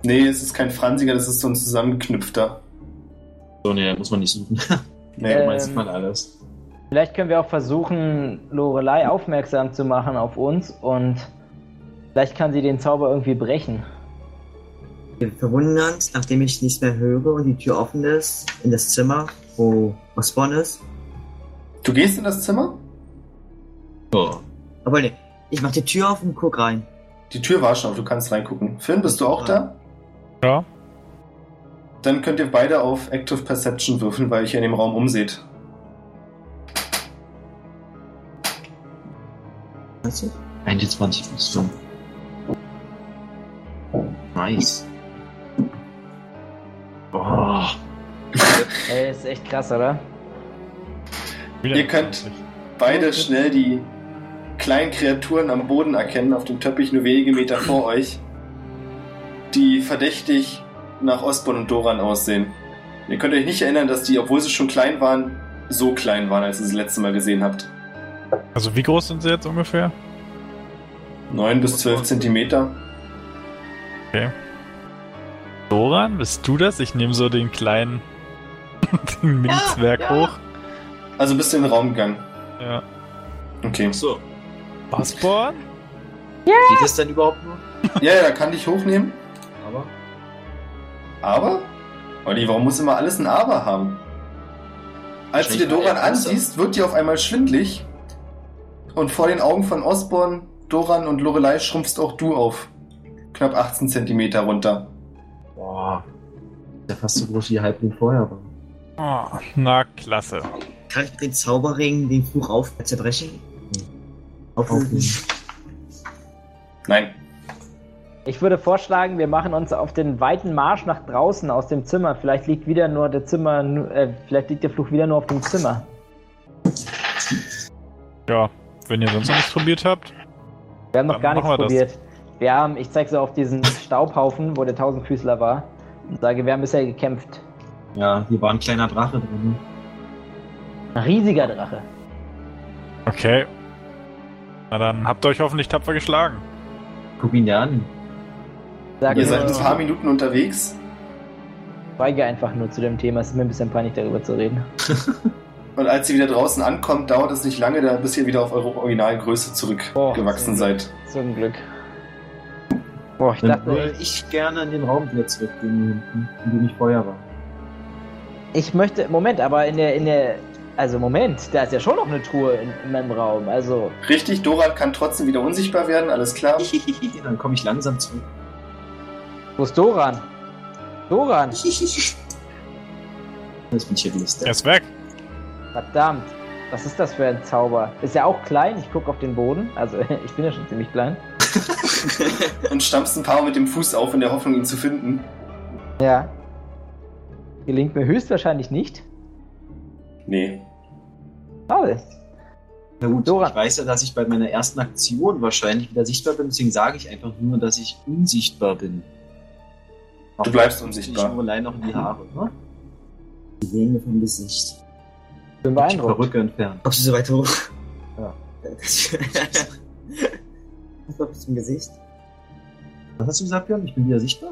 Nee, es ist kein Franziger, das ist so ein zusammengeknüpfter. So, nee, muss man nicht suchen. Nee, Äh, Du meinst man alles. Vielleicht können wir auch versuchen, Lorelei aufmerksam zu machen auf uns und vielleicht kann sie den Zauber irgendwie brechen. Verwundernd, nachdem ich nichts mehr höre und die Tür offen ist, in das Zimmer, wo Osborne ist. Du gehst in das Zimmer? Oh. Aber ne, ich mach die Tür auf und guck rein. Die Tür war schon auf, du kannst reingucken. Finn, bist du auch da? Ja. Dann könnt ihr beide auf Active Perception würfeln, weil ihr in dem Raum umseht. 20? 21 bist du. Nice. Oh. Ey, ist echt krass, oder? Ihr könnt beide schnell die kleinen Kreaturen am Boden erkennen, auf dem Teppich nur wenige Meter vor euch, die verdächtig nach Osborn und Doran aussehen. Ihr könnt euch nicht erinnern, dass die, obwohl sie schon klein waren, so klein waren, als ihr sie das letzte Mal gesehen habt. Also wie groß sind sie jetzt ungefähr? 9 bis 12 Zentimeter. Doran, bist du das? Ich nehme so den kleinen den Mini-Zwerg ja. hoch. Also bist du in den Raum gegangen. Ja. Okay. So. Osborn? Geht das denn überhaupt noch? Ja, ja, kann dich hochnehmen. Aber. Aber? Olli, warum muss immer alles ein Aber haben? Als du dir Doran ansiehst, wird dir auf einmal schwindlig. Und vor den Augen von Osborn, Doran und Lorelei schrumpfst auch du auf knapp 18 Zentimeter runter. Boah. Ist ja fast so groß wie Halbling vorher war. Oh, na, klasse. Kann ich den Zauberringen den Fluch auf zerbrechen? Auflösen? Nein. Ich würde vorschlagen, wir machen uns auf den weiten Marsch nach draußen aus dem Zimmer. Vielleicht liegt wieder nur der Zimmer, äh, vielleicht liegt der Fluch wieder nur auf dem Zimmer. Ja, wenn ihr sonst noch nichts probiert habt. Wir haben noch gar nichts wir das. probiert. Wir haben, ich zeige so auf diesen Staubhaufen, wo der Tausendfüßler war, und sage, wir haben bisher gekämpft. Ja, hier war ein kleiner Drache drin. Ein riesiger Drache. Okay. Na dann habt ihr euch hoffentlich tapfer geschlagen. Guck ihn dir an. Sage Ihr seid ein paar Minuten unterwegs. schweige einfach nur zu dem Thema. Es ist mir ein bisschen peinlich, darüber zu reden. Und als ihr wieder draußen ankommt, dauert es nicht lange, da- bis ihr wieder auf eure Originalgröße zurückgewachsen seid. Zum Glück. Boah, ich Dann dachte, würde ich gerne in den Raum wieder zurückgehen, hinten, in dem ich vorher war. ich möchte, Moment, aber in der, in der, also Moment, da ist ja schon noch eine Truhe in, in meinem Raum. Also, Richtig, Doran kann trotzdem wieder unsichtbar werden, alles klar. Dann komme ich langsam zurück. wo ist Doran? Doran, Jetzt bin ich hier gelistet. Er ist weg. verdammt. Was ist das für ein Zauber? Ist ja auch klein, ich gucke auf den Boden. Also, ich bin ja schon ziemlich klein. Und stampfst ein paar Mal mit dem Fuß auf, in der Hoffnung, ihn zu finden. Ja. Gelingt mir höchstwahrscheinlich nicht. Nee. Schade. Na gut, Dora. ich weiß ja, dass ich bei meiner ersten Aktion wahrscheinlich wieder sichtbar bin, deswegen sage ich einfach nur, dass ich unsichtbar bin. Du bleibst Ich unsichtbar. nur allein noch in die Haare, ne? Die sehen wir vom Gesicht. Bin Die beeindruckt. Perücke entfernt. Kommst du so weit hoch? Ja. Was läuft zum Gesicht? Was hast du gesagt, Björn? Ich bin wieder sichtbar?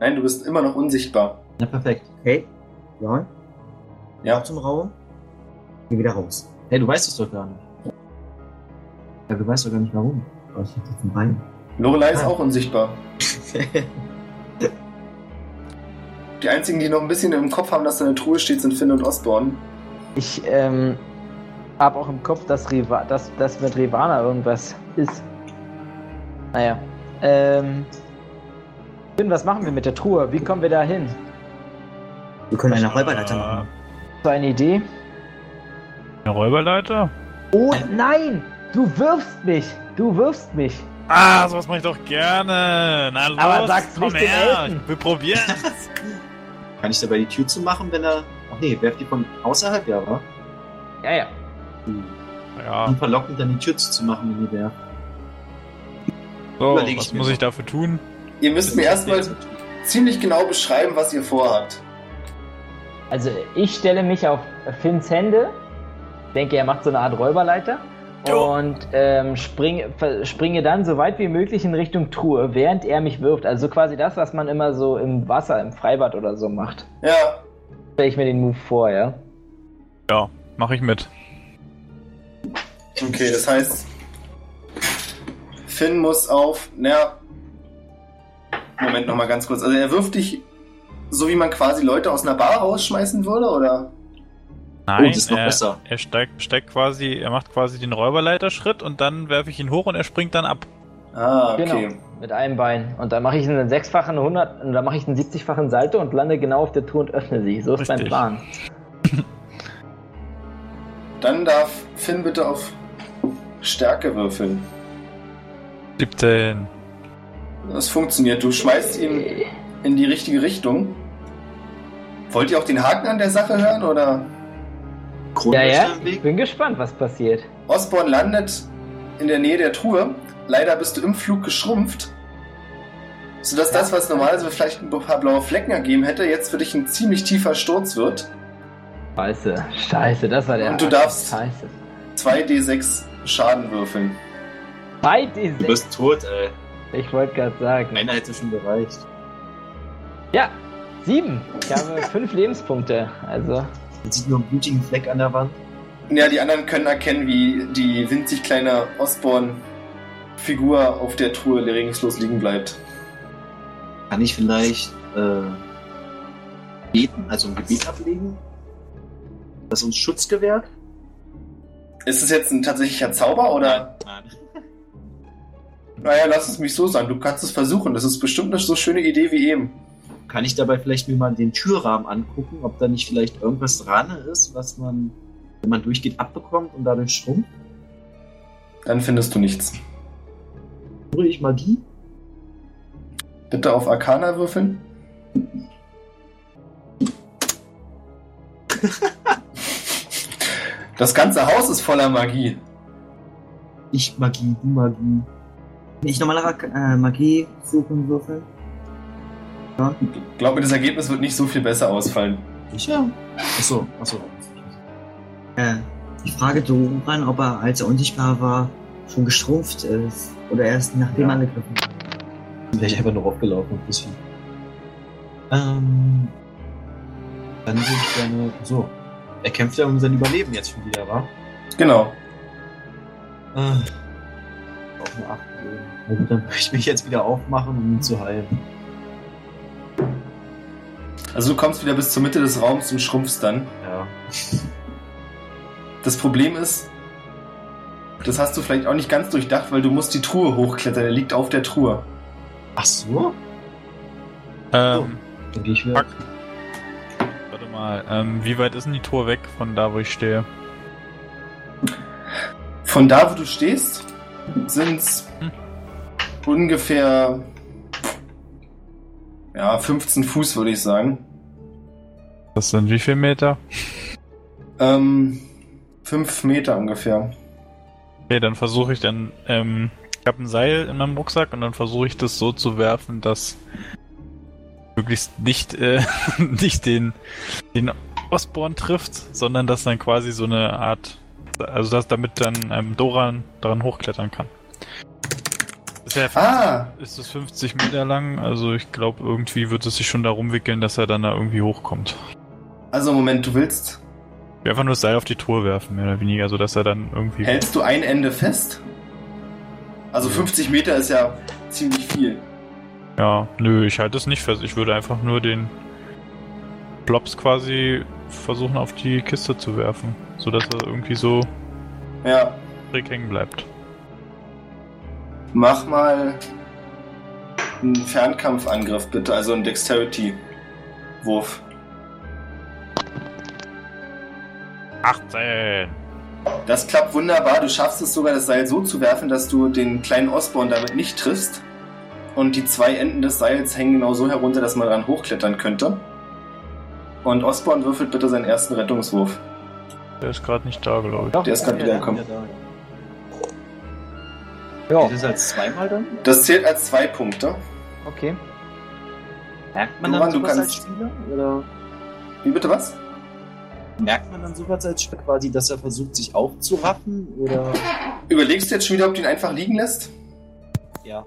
Nein, du bist immer noch unsichtbar. Ja, perfekt. Okay. Ja. Ja. Zum Raum. Geh wieder raus. Hey, du weißt es doch gar nicht. Ja, du weißt doch gar nicht warum. Oh, ich hab jetzt ein Bein. Lorelei ist auch unsichtbar. Die einzigen, die noch ein bisschen im Kopf haben, dass da eine Truhe steht, sind Finn und Osborn. Ich ähm, habe auch im Kopf, dass, Riva dass, dass mit Rivana irgendwas ist. Naja. Ähm. Finn, was machen wir mit der Truhe? Wie kommen wir da hin? Wir können eine Räuberleiter machen. So eine Idee? Eine Räuberleiter? Oh nein! Du wirfst mich! Du wirfst mich! Ah, sowas mache ich doch gerne. Na los, Aber sag's komm nicht den her. Wir probieren. Kann ich dabei die Tür zumachen, wenn er. Ach nee, werft die von außerhalb, ja, wa? Ja, ja. ja, Und verlockend dann die Tür zuzumachen, wenn die werft. so, Überleg was ich muss ich dafür tun? Ihr müsst mir erstmal ziemlich genau beschreiben, was ihr vorhabt. Also ich stelle mich auf Finns Hände, denke, er macht so eine Art Räuberleiter und ähm, springe, ver- springe dann so weit wie möglich in Richtung Truhe, während er mich wirft. Also quasi das, was man immer so im Wasser, im Freibad oder so macht. Ja, Stelle ich mir den Move vor, ja. Ja, mache ich mit. okay, das heißt, Finn muss auf. Na. Moment nochmal ganz kurz. Also, er wirft dich so, wie man quasi Leute aus einer Bar rausschmeißen würde, oder? Nein, das ist noch er, besser. er steigt, steigt quasi, er macht quasi den Räuberleiterschritt und dann werfe ich ihn hoch und er springt dann ab. Ah, okay. Genau, mit einem Bein. Und dann mache ich einen sechsfachen 100, und dann mache ich einen 70-fachen Salto und lande genau auf der Tour und öffne sie. So ist mein. Plan. Dann darf Finn bitte auf Stärke würfeln. 17. Das funktioniert. Du schmeißt ihn in die richtige Richtung. Wollt ihr auch den Haken an der Sache hören oder? Ja, Kronleuchter ja, im ich Weg? bin gespannt, was passiert. Osborn landet in der Nähe der Truhe. Leider bist du im Flug geschrumpft. Sodass das, was normalerweise vielleicht ein paar blaue Flecken ergeben hätte, jetzt für dich ein ziemlich tiefer Sturz wird. Scheiße, scheiße, das war der. Und du darfst- Scheiße. 2d6 Schaden würfeln. Bei die Du bist tot, ey. Ich wollte gerade sagen. Einer hätte schon gereicht. Ja, sieben. Ich habe fünf Lebenspunkte. Also, Man sieht nur einen blutigen Fleck an der Wand. Ja, die anderen können erkennen, wie die winzig kleine Osborn-Figur auf der Truhe regungslos liegen bleibt. Kann ich vielleicht äh, beten, also ein Gebet ablegen, das uns Schutz gewährt? Ist es jetzt ein tatsächlicher Zauber oder? Nein. Naja, lass es mich so sagen. Du kannst es versuchen. Das ist bestimmt eine so schöne Idee wie eben. Kann ich dabei vielleicht mir mal den Türrahmen angucken, ob da nicht vielleicht irgendwas dran ist, was man, wenn man durchgeht, abbekommt und dadurch schrumpft? Dann findest du nichts. Höre ich Magie? Bitte auf Arcana würfeln. Das ganze Haus ist voller Magie. Ich Magie, du Magie. Ich nochmal nach äh, Magie suchen würfeln. Ja. Ich glaube, das Ergebnis wird nicht so viel besser ausfallen. Sicher? Achso, achso. Äh, ich frage Doran, ob er, als er unsichtbar war, schon geschrumpft ist. Oder erst nachdem Ja. angegriffen hat. Wäre ich einfach nur aufgelaufen, ein bisschen. Ähm. Dann würde ich gerne. So. Er kämpft ja um sein Überleben jetzt schon wieder, wa? Genau. Ah. Auf eine 8 Na gut, dann möchte ich mich jetzt wieder aufmachen, um ihn zu heilen. Also du kommst wieder bis zur Mitte des Raums und schrumpfst dann. Ja. Das Problem ist, das hast du vielleicht auch nicht ganz durchdacht, weil du musst die Truhe hochklettern. Er liegt auf der Truhe. Ach so? Ähm, Dann gehe ich wieder. Fuck. warte mal, ähm, wie weit ist denn die Tour weg von da, wo ich stehe? Von da, wo du stehst, sind's Hm. ungefähr ja, 15 Fuß, würde ich sagen. Das sind wie viel Meter? Ähm, 5 Meter ungefähr. Okay, dann versuche ich dann, ähm, ich habe ein Seil in meinem Rucksack und dann versuche ich das so zu werfen, dass möglichst nicht, äh, nicht den, den Osborn trifft, sondern dass dann quasi so eine Art, also dass damit dann ähm, Doran daran hochklettern kann. Ist ja Ah, ist es 50 Meter lang, also ich glaube irgendwie wird es sich schon darum wickeln, dass er dann da irgendwie hochkommt. also Moment, du willst, einfach nur das Seil auf die Tour werfen, mehr oder weniger, so dass er dann irgendwie. hältst du ein Ende fest? Also 50 Meter ist ja ziemlich viel. Ja, nö, ich halte es nicht fest. Ich würde einfach nur den Plops quasi versuchen auf die Kiste zu werfen, so dass er irgendwie so Ja, hängen bleibt. Mach mal einen Fernkampfangriff bitte, also einen Dexterity-Wurf. 18! Das klappt wunderbar. Du schaffst es sogar, das Seil so zu werfen, dass du den kleinen Osborn damit nicht triffst. Und die zwei Enden des Seils hängen genau so herunter, dass man dran hochklettern könnte. Und Osborn würfelt bitte seinen ersten Rettungswurf. Der ist gerade nicht da, glaube ich. Doch, Der ist gerade wiedergekommen. ja, Geht das als zweimal dann? Das zählt als zwei Punkte. okay. Merkt man Doran, dann du sowas als Spieler? Oder Wie bitte was? merkt man dann sowas als Spieler quasi, dass er versucht, sich aufzuraffen? Oder. Überlegst du jetzt schon wieder, ob du ihn einfach liegen lässt? Ja.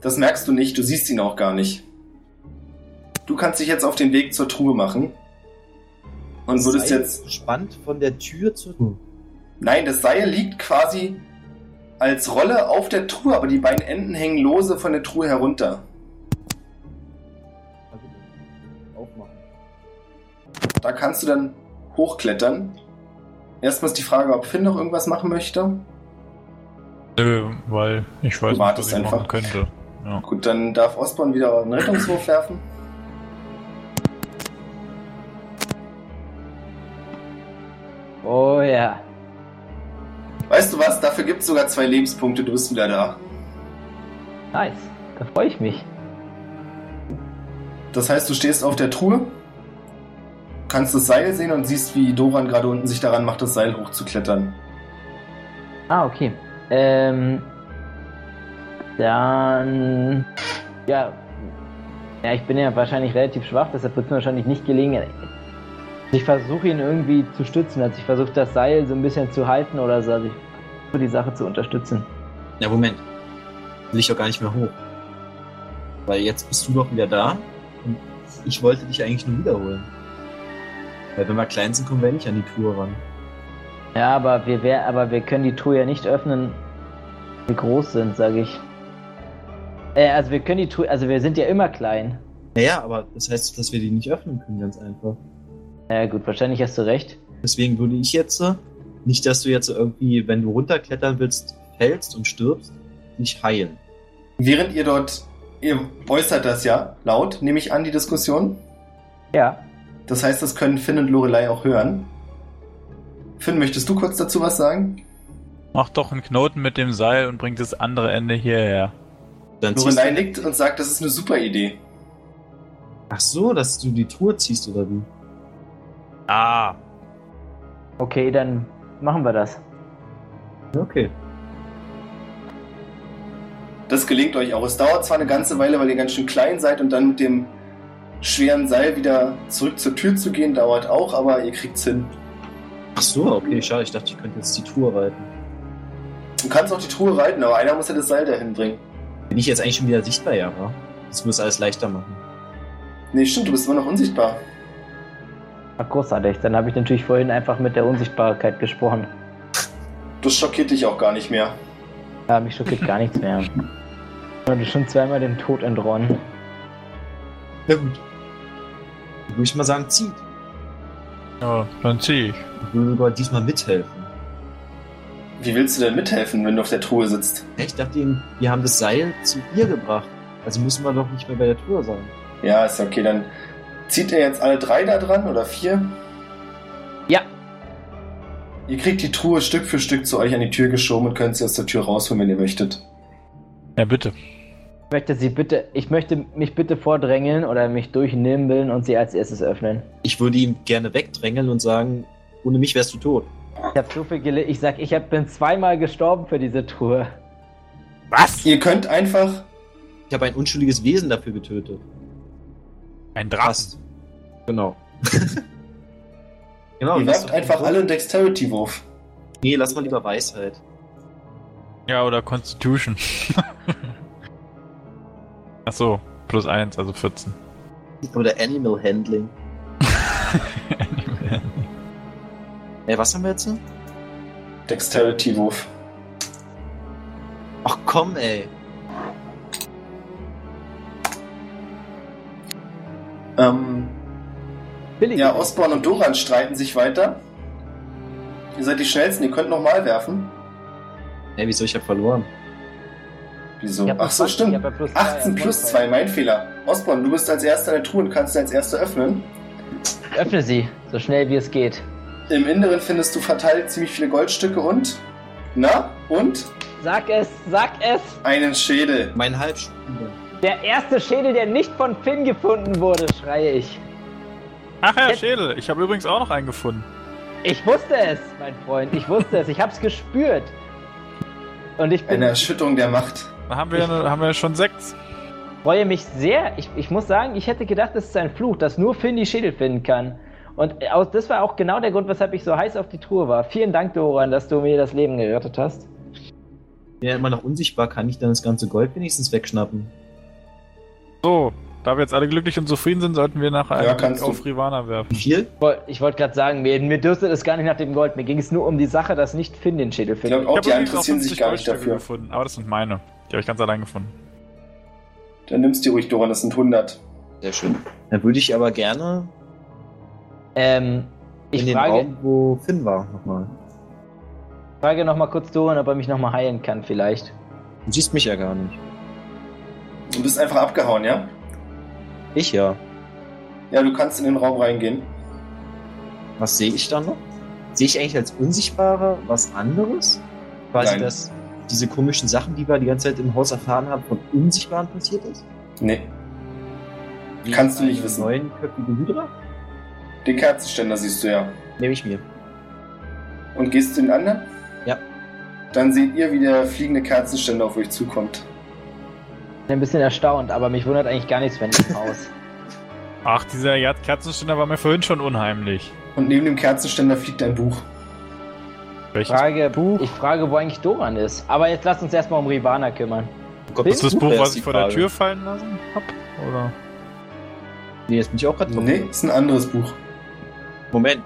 Das merkst du nicht, du siehst ihn auch gar nicht. Du kannst dich jetzt auf den Weg zur Truhe machen. Und würdest Seil jetzt. Gespannt von der Tür zur. Nein, das Seil liegt quasi als Rolle auf der Truhe, aber die beiden Enden hängen lose von der Truhe herunter. Aufmachen. Da kannst du dann hochklettern. Erstmal ist die Frage, ob Finn noch irgendwas machen möchte. Nö, weil ich weiß Du wartest was ich einfach. machen könnte. Ja. Gut, dann darf Osborn wieder einen Rettungswurf werfen. Oh ja. Weißt du was? Dafür gibt es sogar zwei Lebenspunkte. Du bist wieder da. Nice. Da freue ich mich. Das heißt, du stehst auf der Truhe, kannst das Seil sehen und siehst, wie Doran gerade unten sich daran macht, das Seil hochzuklettern. Ah, okay. Ähm. Dann. Ja. Ja, ich bin ja wahrscheinlich relativ schwach, deshalb wird es mir wahrscheinlich nicht gelingen. Ich versuche ihn irgendwie zu stützen. Also ich versuche das Seil so ein bisschen zu halten oder so. Also ich versuche die Sache zu unterstützen. Ja, Moment. Will ich doch gar nicht mehr hoch. Weil jetzt bist du doch wieder da und ich wollte dich eigentlich nur wiederholen. Weil wenn wir klein sind, kommen wir nicht an die Tour ran. Ja, aber wir, wär, aber wir können die Truhe ja nicht öffnen, wenn wir groß sind, sage ich. Äh, also wir können die Truhe, also wir sind ja immer klein. Naja, aber das heißt, dass wir die nicht öffnen können, ganz einfach. Ja gut, wahrscheinlich hast du recht. Deswegen würde ich jetzt, äh, nicht, dass du jetzt irgendwie, wenn du runterklettern willst, fällst und stirbst, nicht heilen. Während ihr dort, ihr äußert das ja laut, nehme ich an, die Diskussion. Ja. Das heißt, das können Finn und Lorelei auch hören. Finn, möchtest du kurz dazu was sagen? Mach doch einen Knoten mit dem Seil und bring das andere Ende hierher. Dann ziehst Lorelei nickt und sagt, das ist eine super Idee. ach so, dass du die Tour ziehst oder wie? Ah, Okay, dann machen wir das. Okay. Das gelingt euch auch. Es dauert zwar eine ganze Weile, weil ihr ganz schön klein seid und dann mit dem schweren Seil wieder zurück zur Tür zu gehen, dauert auch, aber ihr kriegt's hin. Ach so, okay, schade. Ich dachte, ich könnte jetzt die Tour reiten. Du kannst auch die Truhe reiten, aber einer muss ja das Seil dahin bringen. Bin ich jetzt eigentlich schon wieder sichtbar, ja? wa? Das muss alles leichter machen. Nee, stimmt, du bist immer noch unsichtbar. Ach, großartig. Dann habe ich natürlich vorhin einfach mit der Unsichtbarkeit gesprochen. Das schockiert dich auch gar nicht mehr. Ja, mich schockiert gar nichts mehr. Ich hatte schon zweimal dem Tod entronnen. Ja gut. Dann würde ich mal sagen, zieht. ja, dann zieh ich. Ich würde sogar diesmal mithelfen. Wie willst du denn mithelfen, wenn du auf der Truhe sitzt? Ich dachte ihm, wir haben das Seil zu ihr gebracht. Also müssen wir doch nicht mehr bei der Tour sein. Ja, ist okay, dann zieht ihr jetzt alle drei da dran oder vier? Ja. Ihr kriegt die Truhe Stück für Stück zu euch an die Tür geschoben und könnt sie aus der Tür rausholen, wenn ihr möchtet. Ja, bitte. Ich möchte sie bitte, ich möchte mich bitte vordrängeln oder mich durchnimbeln und sie als erstes öffnen. Ich würde ihn gerne wegdrängeln und sagen, ohne mich wärst du tot. Ich habe so viel gelitten. Ich sag, ich hab, bin zweimal gestorben für diese Truhe. Was? Ihr könnt einfach. Ich habe ein unschuldiges Wesen dafür getötet. Ein Drachen. Fast. Genau. genau. ihr lass werft einfach alle einen Dexterity-Wurf. Nee, lass mal lieber Weisheit. Ja, oder Constitution. Ach so, plus eins, also 14. Oder Animal Handling. Ey, was haben wir jetzt? Dexterity-Wurf. Ach komm, ey. Ähm, Billig. ja, Osborn und Doran streiten sich weiter. Ihr seid die schnellsten, ihr könnt nochmal werfen. Ey, wieso? Ich hab verloren. Wieso? Ich hab Ach so, 20, stimmt. ich plus zwei 18 als plus Modifier. 2, mein Fehler. Osborn, du bist als erster in der Truhe und kannst sie als erster öffnen. Öffne sie, so schnell wie es geht. Im Inneren findest du verteilt ziemlich viele Goldstücke und. Na? Und? Sag es, sag es! Einen Schädel. Mein Halbstunde. Der erste Schädel, der nicht von Finn gefunden wurde, schreie ich. Ach ja, Jetzt- Schädel. Ich habe übrigens auch noch einen gefunden. Ich wusste es, mein Freund, ich wusste es, ich hab's gespürt. Und ich bin, Eine Erschütterung der Macht. Da haben wir, Ich- haben wir schon sechs. freue mich sehr. Ich, ich muss sagen, ich hätte gedacht, das ist ein Fluch, dass nur Finn die Schädel finden kann. Und aus, das war auch genau der Grund, weshalb ich so heiß auf die Truhe war. Vielen Dank, Doran, dass du mir das Leben gerettet hast. Bin ja immer noch unsichtbar. Kann ich dann das ganze Gold wenigstens wegschnappen? So, da wir jetzt alle glücklich und zufrieden sind, sollten wir nachher Ja, einen auf Rivana werfen. Viel? Ich wollte ich wollt gerade sagen, mir, mir dürstet es gar nicht nach dem Gold. Mir ging es nur um die Sache, dass nicht Finn den Schädel Ich findet. glaube auch, Ich die übrigens auch interessieren sich 50 gar nicht dafür. gefunden, aber das sind meine. Die habe ich ganz allein gefunden. Dann nimmst du die ruhig, Doran, das sind 100. Sehr schön. Dann würde ich aber gerne. Ähm, Ich in den frage, Raum, wo Finn war, nochmal. frage noch mal kurz Doran, ob er mich noch mal heilen kann, vielleicht. Du siehst mich ja gar nicht. Du bist einfach abgehauen, ja? Ich ja. Ja, du kannst in den Raum reingehen. Was sehe ich da noch? Sehe ich eigentlich als Unsichtbarer was anderes? Quasi, Nein. dass diese komischen Sachen, die wir die ganze Zeit im Haus erfahren haben, von Unsichtbaren passiert ist? Nee. Kannst du nicht wissen. Neunköpfige Hydra? Den Kerzenständer siehst du ja. Nehme ich mir. Und gehst zu den anderen? Ja. Dann seht ihr, wie der fliegende Kerzenständer auf euch zukommt. Ich bin ein bisschen erstaunt, aber mich wundert eigentlich gar nichts, wenn ich Haus. Ach, dieser Kerzenständer war mir vorhin schon unheimlich. Und neben dem Kerzenständer fliegt ein Buch. Welches Frage, Buch? ich frage, wo eigentlich Doran ist. Aber jetzt lasst uns erstmal um Rivana kümmern. Oh Gott, ist das Buch, was ich vor der. Tür fallen lassen hab? Oder? Nee, jetzt bin ich auch gerade Nee, ist ein anderes Buch. Moment.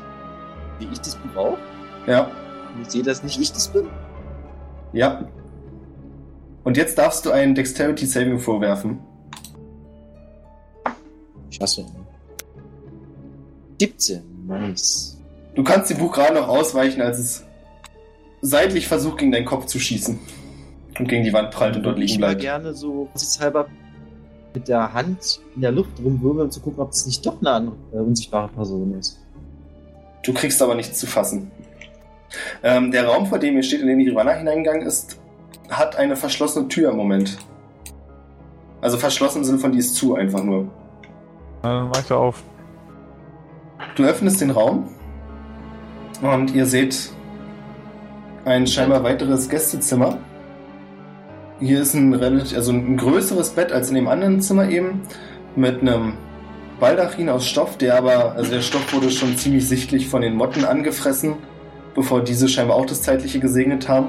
Sehe ich das Buch auch? Ja. Ich sehe, dass nicht ich das bin? Ja. Und jetzt darfst du einen Dexterity Saving vorwerfen. Ich hasse ihn. 17. Nice. Du kannst dem Buch gerade noch ausweichen, als es seitlich versucht, gegen deinen Kopf zu schießen. Und gegen die Wand prallt und dort ich liegen bleibt. gerne so vorsichtshalber mit der Hand in der Luft rumwirbeln, um zu gucken, ob es nicht doch eine andere, äh, unsichtbare Person ist. Du kriegst aber nichts zu fassen. Ähm, der Raum, vor dem ihr steht, in den die Rivanna hineingegangen ist, hat eine verschlossene Tür im Moment. Also verschlossen Sinne von die ist zu, einfach nur. Dann mach ich auf. Du öffnest den Raum und ihr seht ein scheinbar weiteres Gästezimmer. Hier ist ein relativ, also ein größeres Bett als in dem anderen Zimmer eben, mit einem Baldachin aus Stoff, der aber, also der Stoff wurde schon ziemlich sichtlich von den Motten angefressen, bevor diese scheinbar auch das Zeitliche gesegnet haben.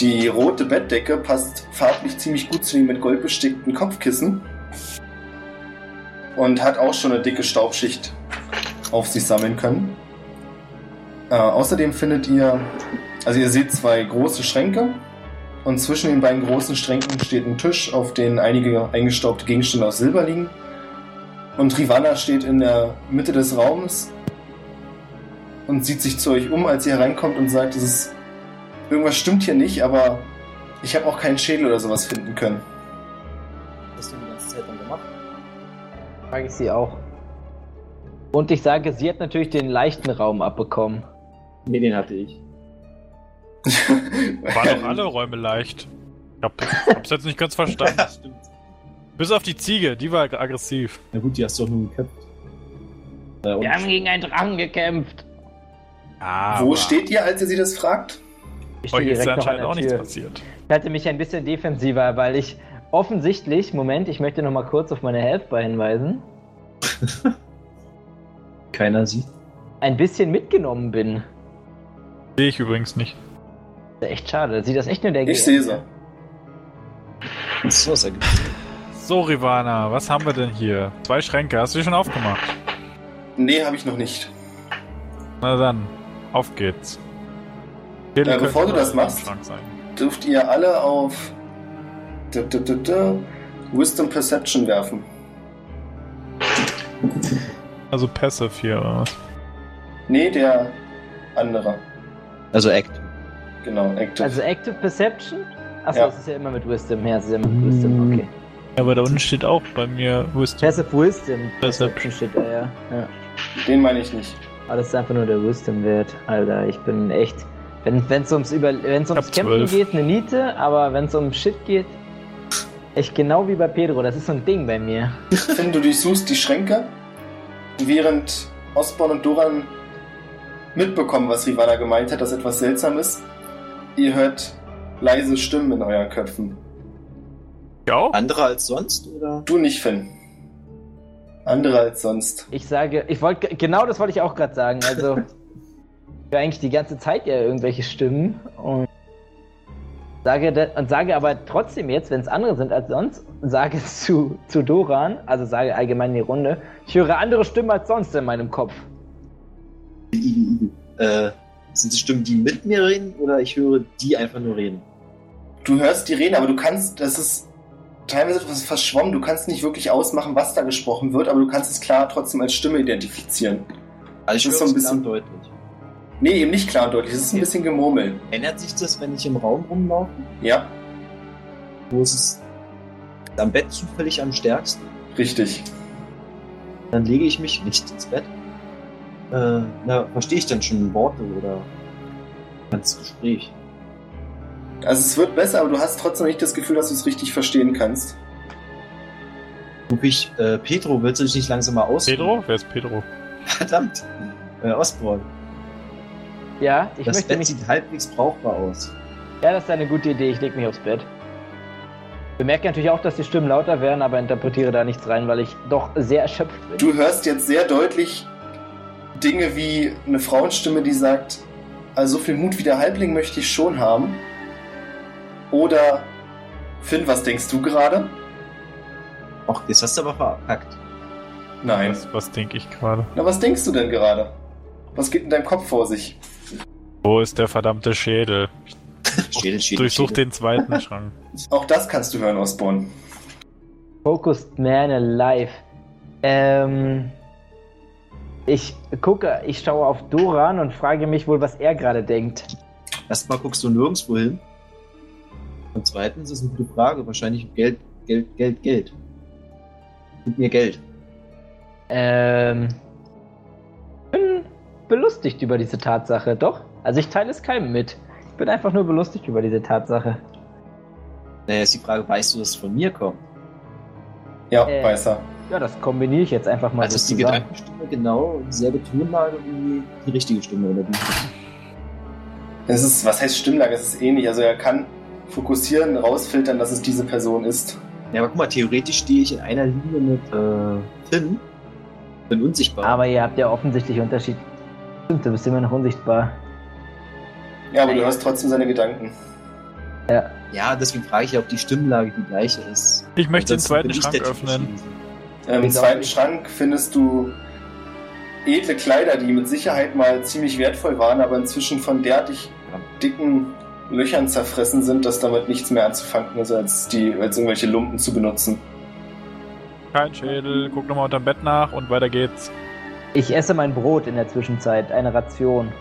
Die rote Bettdecke passt farblich ziemlich gut zu den mit Gold bestickten Kopfkissen und hat auch schon eine dicke Staubschicht auf sich sammeln können. Äh, außerdem findet ihr, also ihr seht zwei große Schränke und zwischen den beiden großen Schränken steht ein Tisch, auf dem einige eingestaubte Gegenstände aus Silber liegen. Und Rivana steht in der Mitte des Raums und sieht sich zu euch um, als ihr hereinkommt und sagt, es ist, irgendwas stimmt hier nicht, aber ich habe auch keinen Schädel oder sowas finden können. Was hast du die ganze Zeit dann gemacht? Frage ich sie auch. Und ich sage, sie hat natürlich den leichten Raum abbekommen. Nee, den hatte ich. Waren doch alle Räume leicht. Ich hab, hab's jetzt nicht ganz verstanden. stimmt. Bis auf die Ziege, die war aggressiv. Na gut, die hast du doch nur geköpft. Äh, Wir haben gegen einen Drachen gekämpft. Ah, Wo steht ihr, als ihr sie das fragt? Ich Euch stehe ist anscheinend auch nichts passiert. Ich hatte mich ein bisschen defensiver, weil ich offensichtlich, Moment, ich möchte noch mal kurz auf meine Healthbar hinweisen, keiner sieht. ein bisschen mitgenommen bin. Sehe ich übrigens nicht. Das ist echt schade. Sieht das echt nur der Ich sehe sie. So. So, Rivana, was haben wir denn hier? Zwei Schränke, hast du die schon aufgemacht? Nee, habe ich noch nicht. Na dann, auf geht's. Äh, bevor du das machst-. Dürft ihr alle auf da, da, da, da, Wisdom Perception werfen. Also Passive hier, oder was? Nee, der andere. Also Act. Genau, Active. Also Active Perception? Achso, Ja. das ist ja immer mit Wisdom. Ja, das ist ja immer mit Wisdom, okay. Ja, aber da unten steht auch bei mir Wisdom. Passive Wisdom. Perception. steht da, ja. ja. Den meine ich nicht. Aber das ist einfach nur der Wisdom-Wert. Alter, ich bin echt. Wenn es ums, Über wenn's ums Kämpfen zwölf. geht, eine Niete, aber wenn es um Shit geht, echt genau wie bei Pedro. Das ist so ein Ding bei mir. Finn, du durchsuchst die Schränke, während Osborn und Doran mitbekommen, was Rivana gemeint hat, dass etwas seltsam ist. Ihr hört leise Stimmen in euren Köpfen. Ja? Andere als sonst, oder? Du nicht, Finn. Andere als sonst. Ich sage, ich wollte, genau das wollte ich auch gerade sagen. Also, höre eigentlich die ganze Zeit ja irgendwelche Stimmen und sage, und sage aber trotzdem jetzt, wenn es andere sind als sonst, sage es zu, zu Doran, also sage allgemein in die Runde, ich höre andere Stimmen als sonst in meinem Kopf. Äh, sind es Stimmen, die mit mir reden, oder ich höre die einfach nur reden? Du hörst die reden, aber du kannst, das ist teilweise etwas verschwommen, du kannst nicht wirklich ausmachen, was da gesprochen wird, aber du kannst es klar trotzdem als Stimme identifizieren. Also ich Das ist höre so ein bisschen- deutlich. Nee, eben nicht klar und deutlich. Es ist ein bisschen Gemurmel. Ändert sich das, wenn ich im Raum rumlaufe? Ja, Wo ist es am Bett zufällig am stärksten? richtig. Dann lege ich mich nicht ins Bett. Äh, na, verstehe ich dann schon Worte oder ganz Gespräch? Also es wird besser, aber du hast trotzdem nicht das Gefühl, dass du es richtig verstehen kannst. Ruf ich, äh, Pedro, willst du dich nicht langsam mal aus? Pedro? Wer ist Pedro? Verdammt! Äh, Ostborn. Ja, ich das möchte Bett mich. sieht halbwegs brauchbar aus. Ja, das ist eine gute Idee. Ich leg mich aufs Bett. Bemerke natürlich auch, dass die Stimmen lauter werden, aber interpretiere da nichts rein, weil ich doch sehr erschöpft bin. Du hörst jetzt sehr deutlich Dinge wie eine Frauenstimme, die sagt, also so viel Mut wie der Halbling möchte ich schon haben. Oder Finn, was denkst du gerade? Och, das hast du aber verpackt. Nein. Was, was denke ich gerade? Na, was denkst du denn gerade? Was geht in deinem Kopf vor sich? Wo ist der verdammte Schädel? Schädel, Schädel, Durchsuch Schädel. den zweiten Schrank. Auch das kannst du hören, Osborn. Focused Man Alive. Ähm. Ich gucke, ich schaue auf Doran und frage mich wohl, was er gerade denkt. Erstmal guckst du nirgendwo hin. Und zweitens ist eine gute Frage. Wahrscheinlich Geld, Geld, Geld, Geld. Gib mir Geld. Ähm. Bin belustigt über diese Tatsache, doch. Also ich teile es keinem mit. Ich bin einfach nur belustigt über diese Tatsache. Naja, ist die Frage, weißt du, dass es von mir kommt? Ja, Äh. weiß er. Ja, das kombiniere ich jetzt einfach mal Also so ist die zusammen. Gedankenstimme genau dieselbe Tonlage wie die richtige Stimme, oder wie? Es ist, was heißt Stimmlage? Es ist ähnlich. Also er kann fokussieren, rausfiltern, dass es diese Person ist. Ja, aber guck mal, theoretisch stehe ich in einer Linie mit äh, Finn. Bin unsichtbar. Aber ihr habt ja offensichtlich Unterschied. Stimmt, du bist immer noch unsichtbar. Ja, aber du hörst trotzdem seine Gedanken. Ja. ja, deswegen frage ich ja, ob die Stimmlage die gleiche ist. Ich möchte den zweiten Schrank öffnen. Typische. Ähm, Im Wieso? zweiten Schrank findest du edle Kleider, die mit Sicherheit mal ziemlich wertvoll waren, aber inzwischen von derartig dicken Löchern zerfressen sind, dass damit nichts mehr anzufangen ist, als, die, als irgendwelche Lumpen zu benutzen. Kein Schädel, guck nochmal unterm Bett nach und weiter geht's. Ich esse mein Brot in der Zwischenzeit, eine Ration.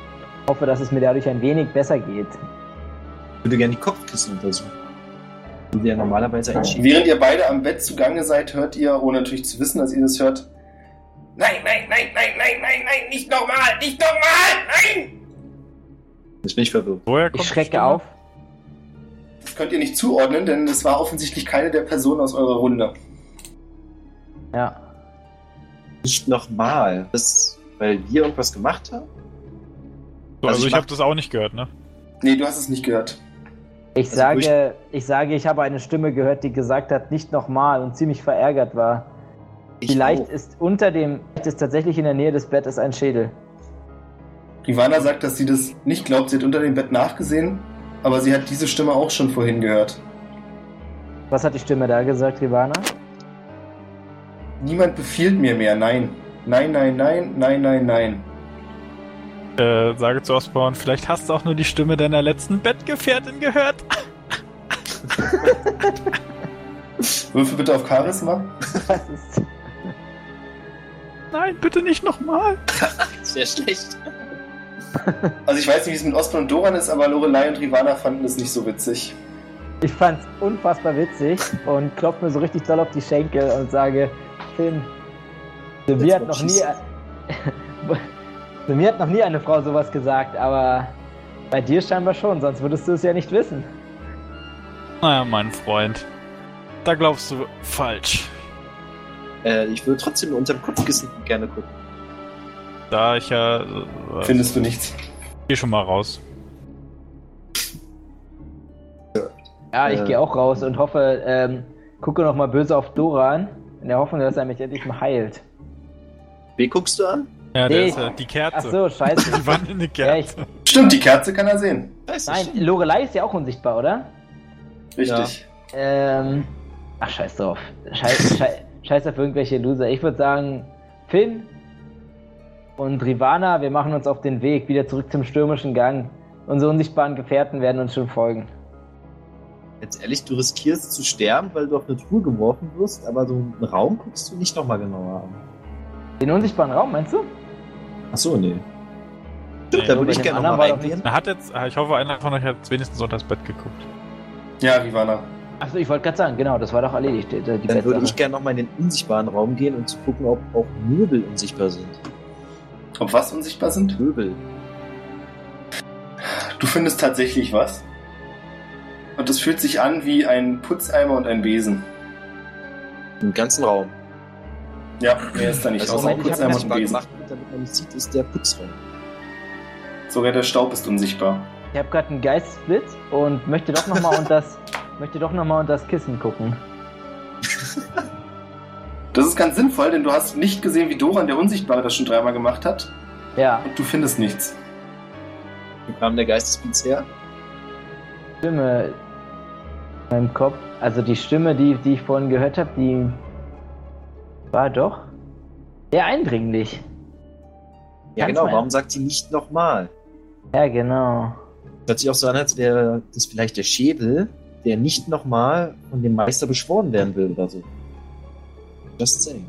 Hoffe, dass es mir dadurch ein wenig besser geht. Ich würde gerne die Kopfkissen untersuchen. Die ja normalerweise einschieben. Während ihr beide am Bett zugange seid, hört ihr, ohne natürlich zu wissen, dass ihr das hört, Nein, nein, nein, nein, nein, nein, nein, nicht nochmal, nicht nochmal, nein! Jetzt bin ich verwirrt. Woher Ich kommt die schrecke auf. Das könnt ihr nicht zuordnen, denn es war offensichtlich keine der Personen aus eurer Runde. Ja. Nicht nochmal. Das, weil wir irgendwas gemacht haben? So, also Also ich ich habe das auch nicht gehört, ne? Nee, du hast es nicht gehört. Ich Also sage, ich sage, ich habe eine Stimme gehört, die gesagt hat, nicht nochmal und ziemlich verärgert war. Ich Vielleicht auch. ist unter dem, vielleicht ist tatsächlich in der Nähe des Bettes ein Schädel. Rivana sagt, dass sie das nicht glaubt. Sie hat unter dem Bett nachgesehen, aber sie hat diese Stimme auch schon vorhin gehört. Was hat die Stimme da gesagt, Rivana? Niemand befiehlt mir mehr. Nein. Nein, nein, nein, nein, nein, nein. Äh, sage zu Osborn, vielleicht hast du auch nur die Stimme deiner letzten Bettgefährtin gehört. Würfel bitte auf Charisma. Nein, bitte nicht nochmal. Sehr schlecht. Also ich weiß nicht, wie es mit Osborn und Doran ist, aber Lorelei und Rivana fanden es nicht so witzig. Ich fand's unfassbar witzig und klopfe mir so richtig doll auf die Schenkel und sage, Finn, mir, hat noch nie, zu mir hat noch nie eine Frau sowas gesagt, aber bei dir scheinbar schon, sonst würdest du es ja nicht wissen. Naja, mein Freund. Da glaubst du falsch. Äh, ich würde trotzdem unter dem Kopfkissen gerne gucken. Da ich ja. Äh, Findest du nichts. geh schon mal raus. Ja, ich Äh. gehe auch raus und hoffe, ähm, gucke noch mal böse auf Doran, in der Hoffnung, dass er mich endlich mal heilt. Wen guckst du an? Ja, der ist ja die Kerze. Ach so, scheiße. Die wandelnde Ja, ich, Kerze. Stimmt, die Kerze kann er sehen. Nein, stimmt. Lorelei ist ja auch unsichtbar, oder? Richtig. Ähm. Ach, scheiß drauf. Scheiß, scheiß, scheiß auf irgendwelche Loser. Ich würde sagen, Finn und Rivana, wir machen uns auf den Weg wieder zurück zum stürmischen Gang. Unsere unsichtbaren Gefährten werden uns schon folgen. Jetzt ehrlich, du riskierst zu sterben, weil du auf eine Truhe geworfen wirst, aber so einen Raum guckst du nicht nochmal genauer an. Den unsichtbaren Raum, meinst du? Achso, nee. Nee. da würde ich gerne nochmal war reingehen. Er hat jetzt, ich hoffe, einer von euch hat wenigstens unter das Bett geguckt. Ja, Rivana. Achso, ich wollte gerade sagen, genau, das war doch erledigt. Die, die Dann würde ich gerne nochmal in den unsichtbaren Raum gehen und zu gucken, ob auch Möbel unsichtbar sind. Ob was unsichtbar sind? Möbel. Du findest tatsächlich was. Und es fühlt sich an wie ein Putzeimer und ein Besen. Im ganzen Raum. Ja, mehr ist da nicht. Also, außer ein Moment, ich hab Putzeimer das und was ein Besen. gemacht damit man nicht sieht, ist der Putzraum. Sogar der Staub ist unsichtbar. Ich habe gerade einen Geistesblitz und möchte doch nochmal unter das, möchte doch noch mal unter das Kissen gucken. Das ist ganz sinnvoll, denn du hast nicht gesehen, wie Doran, der Unsichtbare, das schon dreimal gemacht hat. Ja, Und du findest nichts. Wo kam der Geistesblitz her? Stimme in meinem Kopf. Also die Stimme, die, die ich vorhin gehört habe, die war doch sehr eindringlich. Ja, Ganz genau. Warum sagt sie nicht nochmal? Ja, genau. Hört sich auch so an, als wäre das vielleicht der Schädel, der nicht nochmal von dem Meister beschworen werden will oder so. Just saying.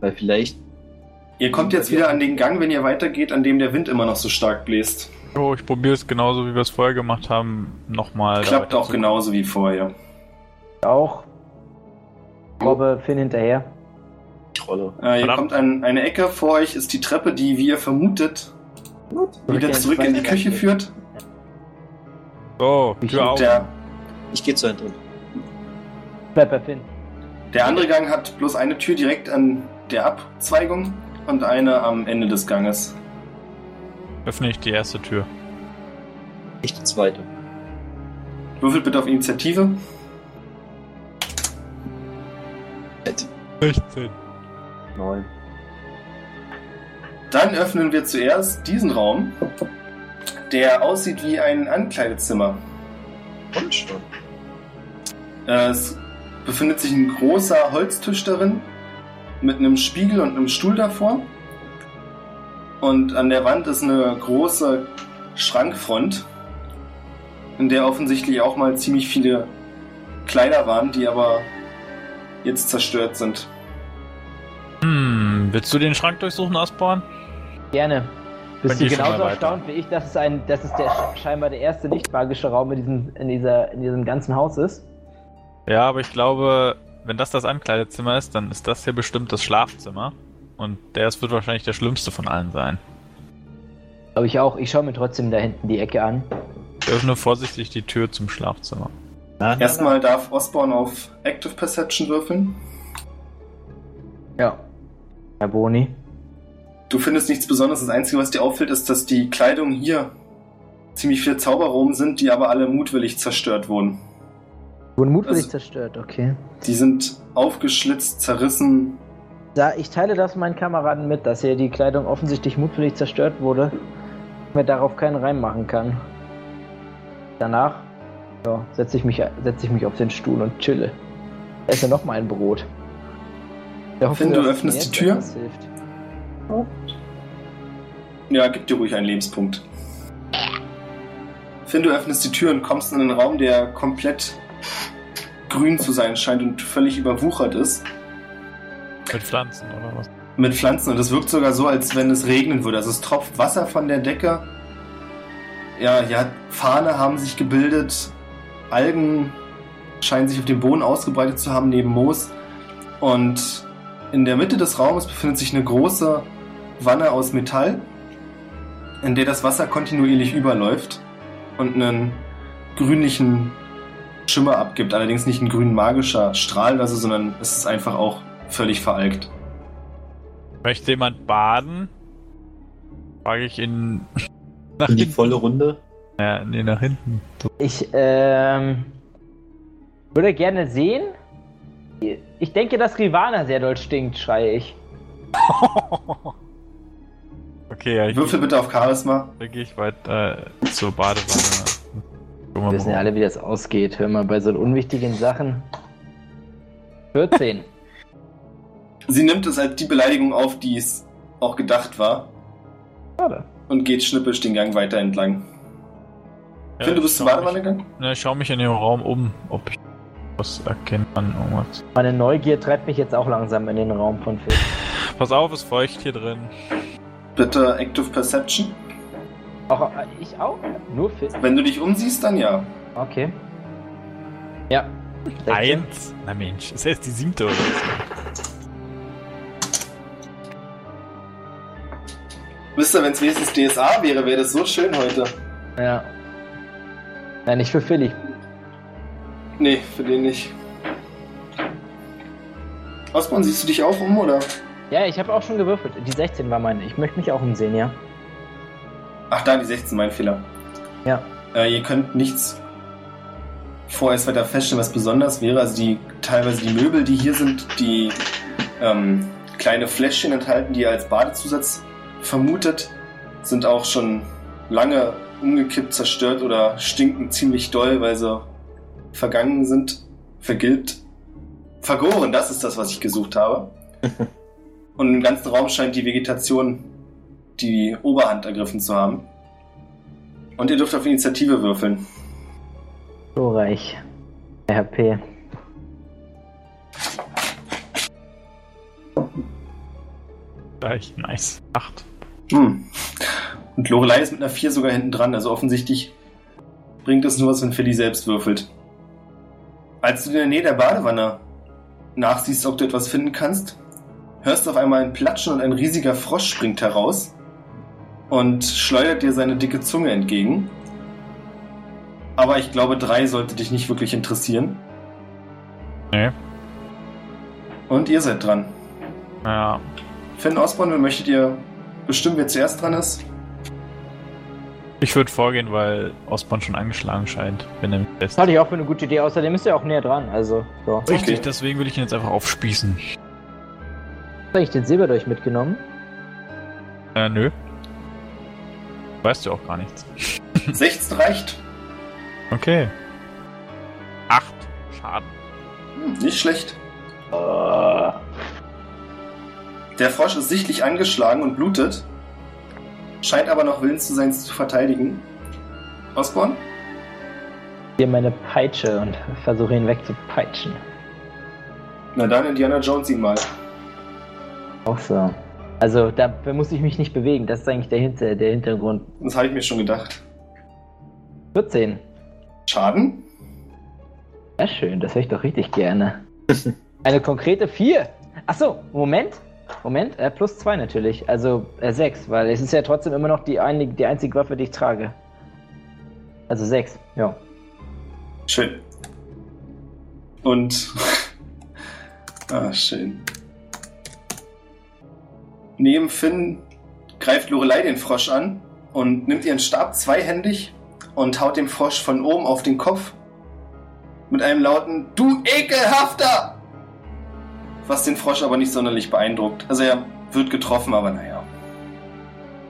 Weil vielleicht. Ihr kommt jetzt wieder an den Gang, wenn ihr weitergeht, an dem der Wind immer noch so stark bläst. Oh, ich probiere es genauso, wie wir es vorher gemacht haben, nochmal. Klappt auch genauso wie vorher. Auch. Robbe, Finn hinterher. Rolle. Äh, Verdammt. kommt an eine Ecke, vor euch ist die Treppe, die, wie ihr vermutet, wieder zurück in die Küche führt. So, Tür auf. Der, Ich gehe zu Ende. Bleib bei Finn. der andere Gang hat bloß eine Tür direkt an der Abzweigung und eine am Ende des Ganges. Öffne ich die erste Tür. Ich die zweite. Würfelt bitte auf Initiative. 16. Neun. Dann öffnen wir zuerst diesen Raum, der aussieht wie ein Ankleidezimmer. Und schon. Äh, Es befindet sich ein großer Holztisch darin mit einem Spiegel und einem Stuhl davor. Und an der Wand ist eine große Schrankfront, in der offensichtlich auch mal ziemlich viele Kleider waren, die aber jetzt zerstört sind. Hm, willst du den Schrank durchsuchen, Osborn? Gerne. Bist du genauso erstaunt wie ich, dass es ein, dass es der scheinbar der erste nicht magische Raum in diesem, in dieser, in diesem ganzen Haus ist? Ja, aber ich glaube, wenn das das Ankleidezimmer ist, dann ist das hier bestimmt das Schlafzimmer. Und der ist- wird wahrscheinlich der schlimmste von allen sein. Glaube ich auch. Ich schaue mir trotzdem da hinten die Ecke an. Ich öffne vorsichtig die Tür zum Schlafzimmer. Na, na, Erstmal darf Osborne auf Active Perception würfeln. Ja. Herr Boni. Du findest nichts Besonderes. Das Einzige, was dir auffällt, ist, dass die Kleidung hier ziemlich viele Zauberroben sind, die aber alle mutwillig zerstört wurden. Wurden mutwillig Also- zerstört, okay. Die sind aufgeschlitzt, zerrissen. Da, ich teile das meinen Kameraden mit, dass hier die Kleidung offensichtlich mutwillig zerstört wurde. Mir darauf keinen Reim machen kann. Danach ja, setze ich, mich, setz ich mich auf den Stuhl und chille. Esse noch mal ein Brot. Ich hoffe, Finn, du dass öffnest die Tür? hilft. Ja, gib dir ruhig einen Lebenspunkt. Finn, du öffnest die Tür und kommst in einen Raum, der komplett grün zu sein scheint und völlig überwuchert ist. Mit Pflanzen oder was? Mit Pflanzen. Und es wirkt sogar so, als wenn es regnen würde. Also es tropft Wasser von der Decke. Ja, ja, Fahne haben sich gebildet. Algen scheinen sich auf dem Boden ausgebreitet zu haben, neben Moos. Und in der Mitte des Raumes befindet sich eine große Wanne aus Metall, in der das Wasser kontinuierlich überläuft und einen grünlichen Schimmer abgibt. Allerdings nicht ein grün magischer Strahl, also, sondern es ist einfach auch völlig veralgt. Möchte jemand baden? Frage ich ihn nach in die volle Runde. Ja, nee, nach hinten. So. Ich ähm, würde gerne sehen. Ich denke, dass Rivana sehr doll stinkt, schreie ich. Okay, ja, ich, Würfel bitte auf Charisma. dann gehe ich weiter äh, zur Badewanne. Wir wissen ja alle, wie das ausgeht. Hör mal, bei so unwichtigen Sachen. 14. Sie nimmt es als die Beleidigung auf, die es auch gedacht war Schade. und geht schnippisch den Gang weiter entlang. Ja, Finn, du ich bist schau Badewanne gegangen? mich- Ne, ich schaue mich in dem Raum um, ob ich was erkennen kann. Irgendwas. Meine Neugier treibt mich jetzt auch langsam in den Raum von Phil. Pass auf, es feucht hier drin. Bitte Active Perception. Auch, äh, ich auch? Nur Finn? Wenn du dich umsiehst, dann ja. Okay. Ja. 16. Eins? Na Mensch, ist erst die siebte oder so. Wisst ihr, wenn es wenigstens DSA wäre, wäre das so schön heute. Ja. Nein, nicht für Philly. Nee, für den nicht. Osborn, siehst du dich auch um, oder? Ja, ich habe auch schon gewürfelt. Die 16 war meine. Ich möchte mich auch umsehen, ja. Ach, da, die 16, mein Fehler. Ja. Äh, ihr könnt nichts vorerst weiter feststellen, was besonders wäre. Also die teilweise die Möbel, die hier sind, die ähm, kleine Fläschchen enthalten, die ihr als Badezusatz vermutet, sind auch schon lange umgekippt, zerstört oder stinken ziemlich doll, weil sie vergangen sind, vergilbt, vergoren. Das ist das, was ich gesucht habe. Und im ganzen Raum scheint die Vegetation die Oberhand ergriffen zu haben. Und ihr dürft auf Initiative würfeln. Glorreich. RP. Gleich, nice. Acht. Hm. Und Lorelei ist mit einer 4 sogar hinten dran, also offensichtlich bringt es nur was, wenn Philly selbst würfelt. Als du in der Nähe der Badewanne nachsiehst, ob du etwas finden kannst, hörst du auf einmal ein Platschen und ein riesiger Frosch springt heraus und schleudert dir seine dicke Zunge entgegen. Aber ich glaube, drei sollte dich nicht wirklich interessieren. Nee. Und ihr seid dran. Ja. Finn Osborn, wer möchtet ihr bestimmen, wer zuerst dran ist? Ich würde vorgehen, weil Osborn schon angeschlagen scheint. Wenn er mich lässt. Das halte ich auch für eine gute Idee. Außerdem ist er auch näher dran. Also, so. Richtig, Okay. deswegen will ich ihn jetzt einfach aufspießen. Habe ich den Silberdolch mitgenommen? Äh, nö. Weißt du auch gar nichts. 16 reicht. Okay. Acht Schaden. Hm, nicht schlecht. Der Frosch ist sichtlich angeschlagen und blutet, scheint aber noch willens zu sein, es zu verteidigen. Osborn? Hier meine Peitsche und versuche ihn wegzupeitschen. Na dann, Indiana Jones ihn mal. Auch so. Also, da muss ich mich nicht bewegen. Das ist eigentlich der, Hinter der Hintergrund. Das habe ich mir schon gedacht. 14. Schaden? Ja, schön. Das höre ich doch richtig gerne. Eine konkrete 4. Achso, Moment. Moment, äh, plus 2 natürlich. Also äh, 6, weil es ist ja trotzdem immer noch die, einig, die einzige Waffe, die ich trage. Also 6, ja. Schön. Und. ah, schön. Neben Finn greift Lorelei den Frosch an und nimmt ihren Stab zweihändig und haut dem Frosch von oben auf den Kopf mit einem lauten Du ekelhafter! Was den Frosch aber nicht sonderlich beeindruckt. Also er wird getroffen, aber naja.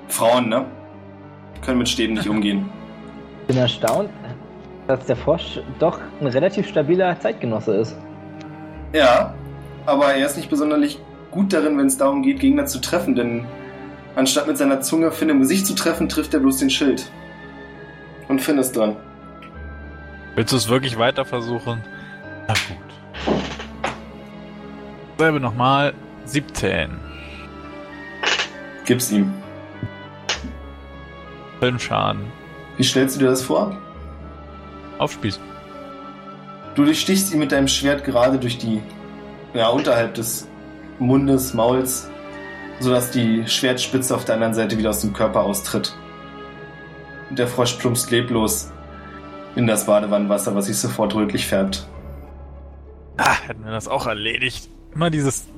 Frauen, ne? Können mit Stäben nicht umgehen. Ich bin erstaunt, dass der Frosch doch ein relativ stabiler Zeitgenosse ist. Ja, aber er ist nicht besonders gut darin, wenn es darum geht, Gegner zu treffen, denn anstatt mit seiner Zunge Finn im Gesicht zu treffen, trifft er bloß den Schild. Und Finn ist dran. Willst du es wirklich weiter versuchen? Na gut. Selbe nochmal. 17. Gib's ihm. 5 Schaden. Wie stellst du dir das vor? Aufspießen. Du durchstichst ihn mit deinem Schwert gerade durch die, ja, unterhalb des Mundes, Mauls, sodass die Schwertspitze auf der anderen Seite wieder aus dem Körper austritt. Und der Frosch plumpst leblos in das Badewannenwasser, was sich sofort rötlich färbt. Ah, hätten wir das auch erledigt. Immer dieses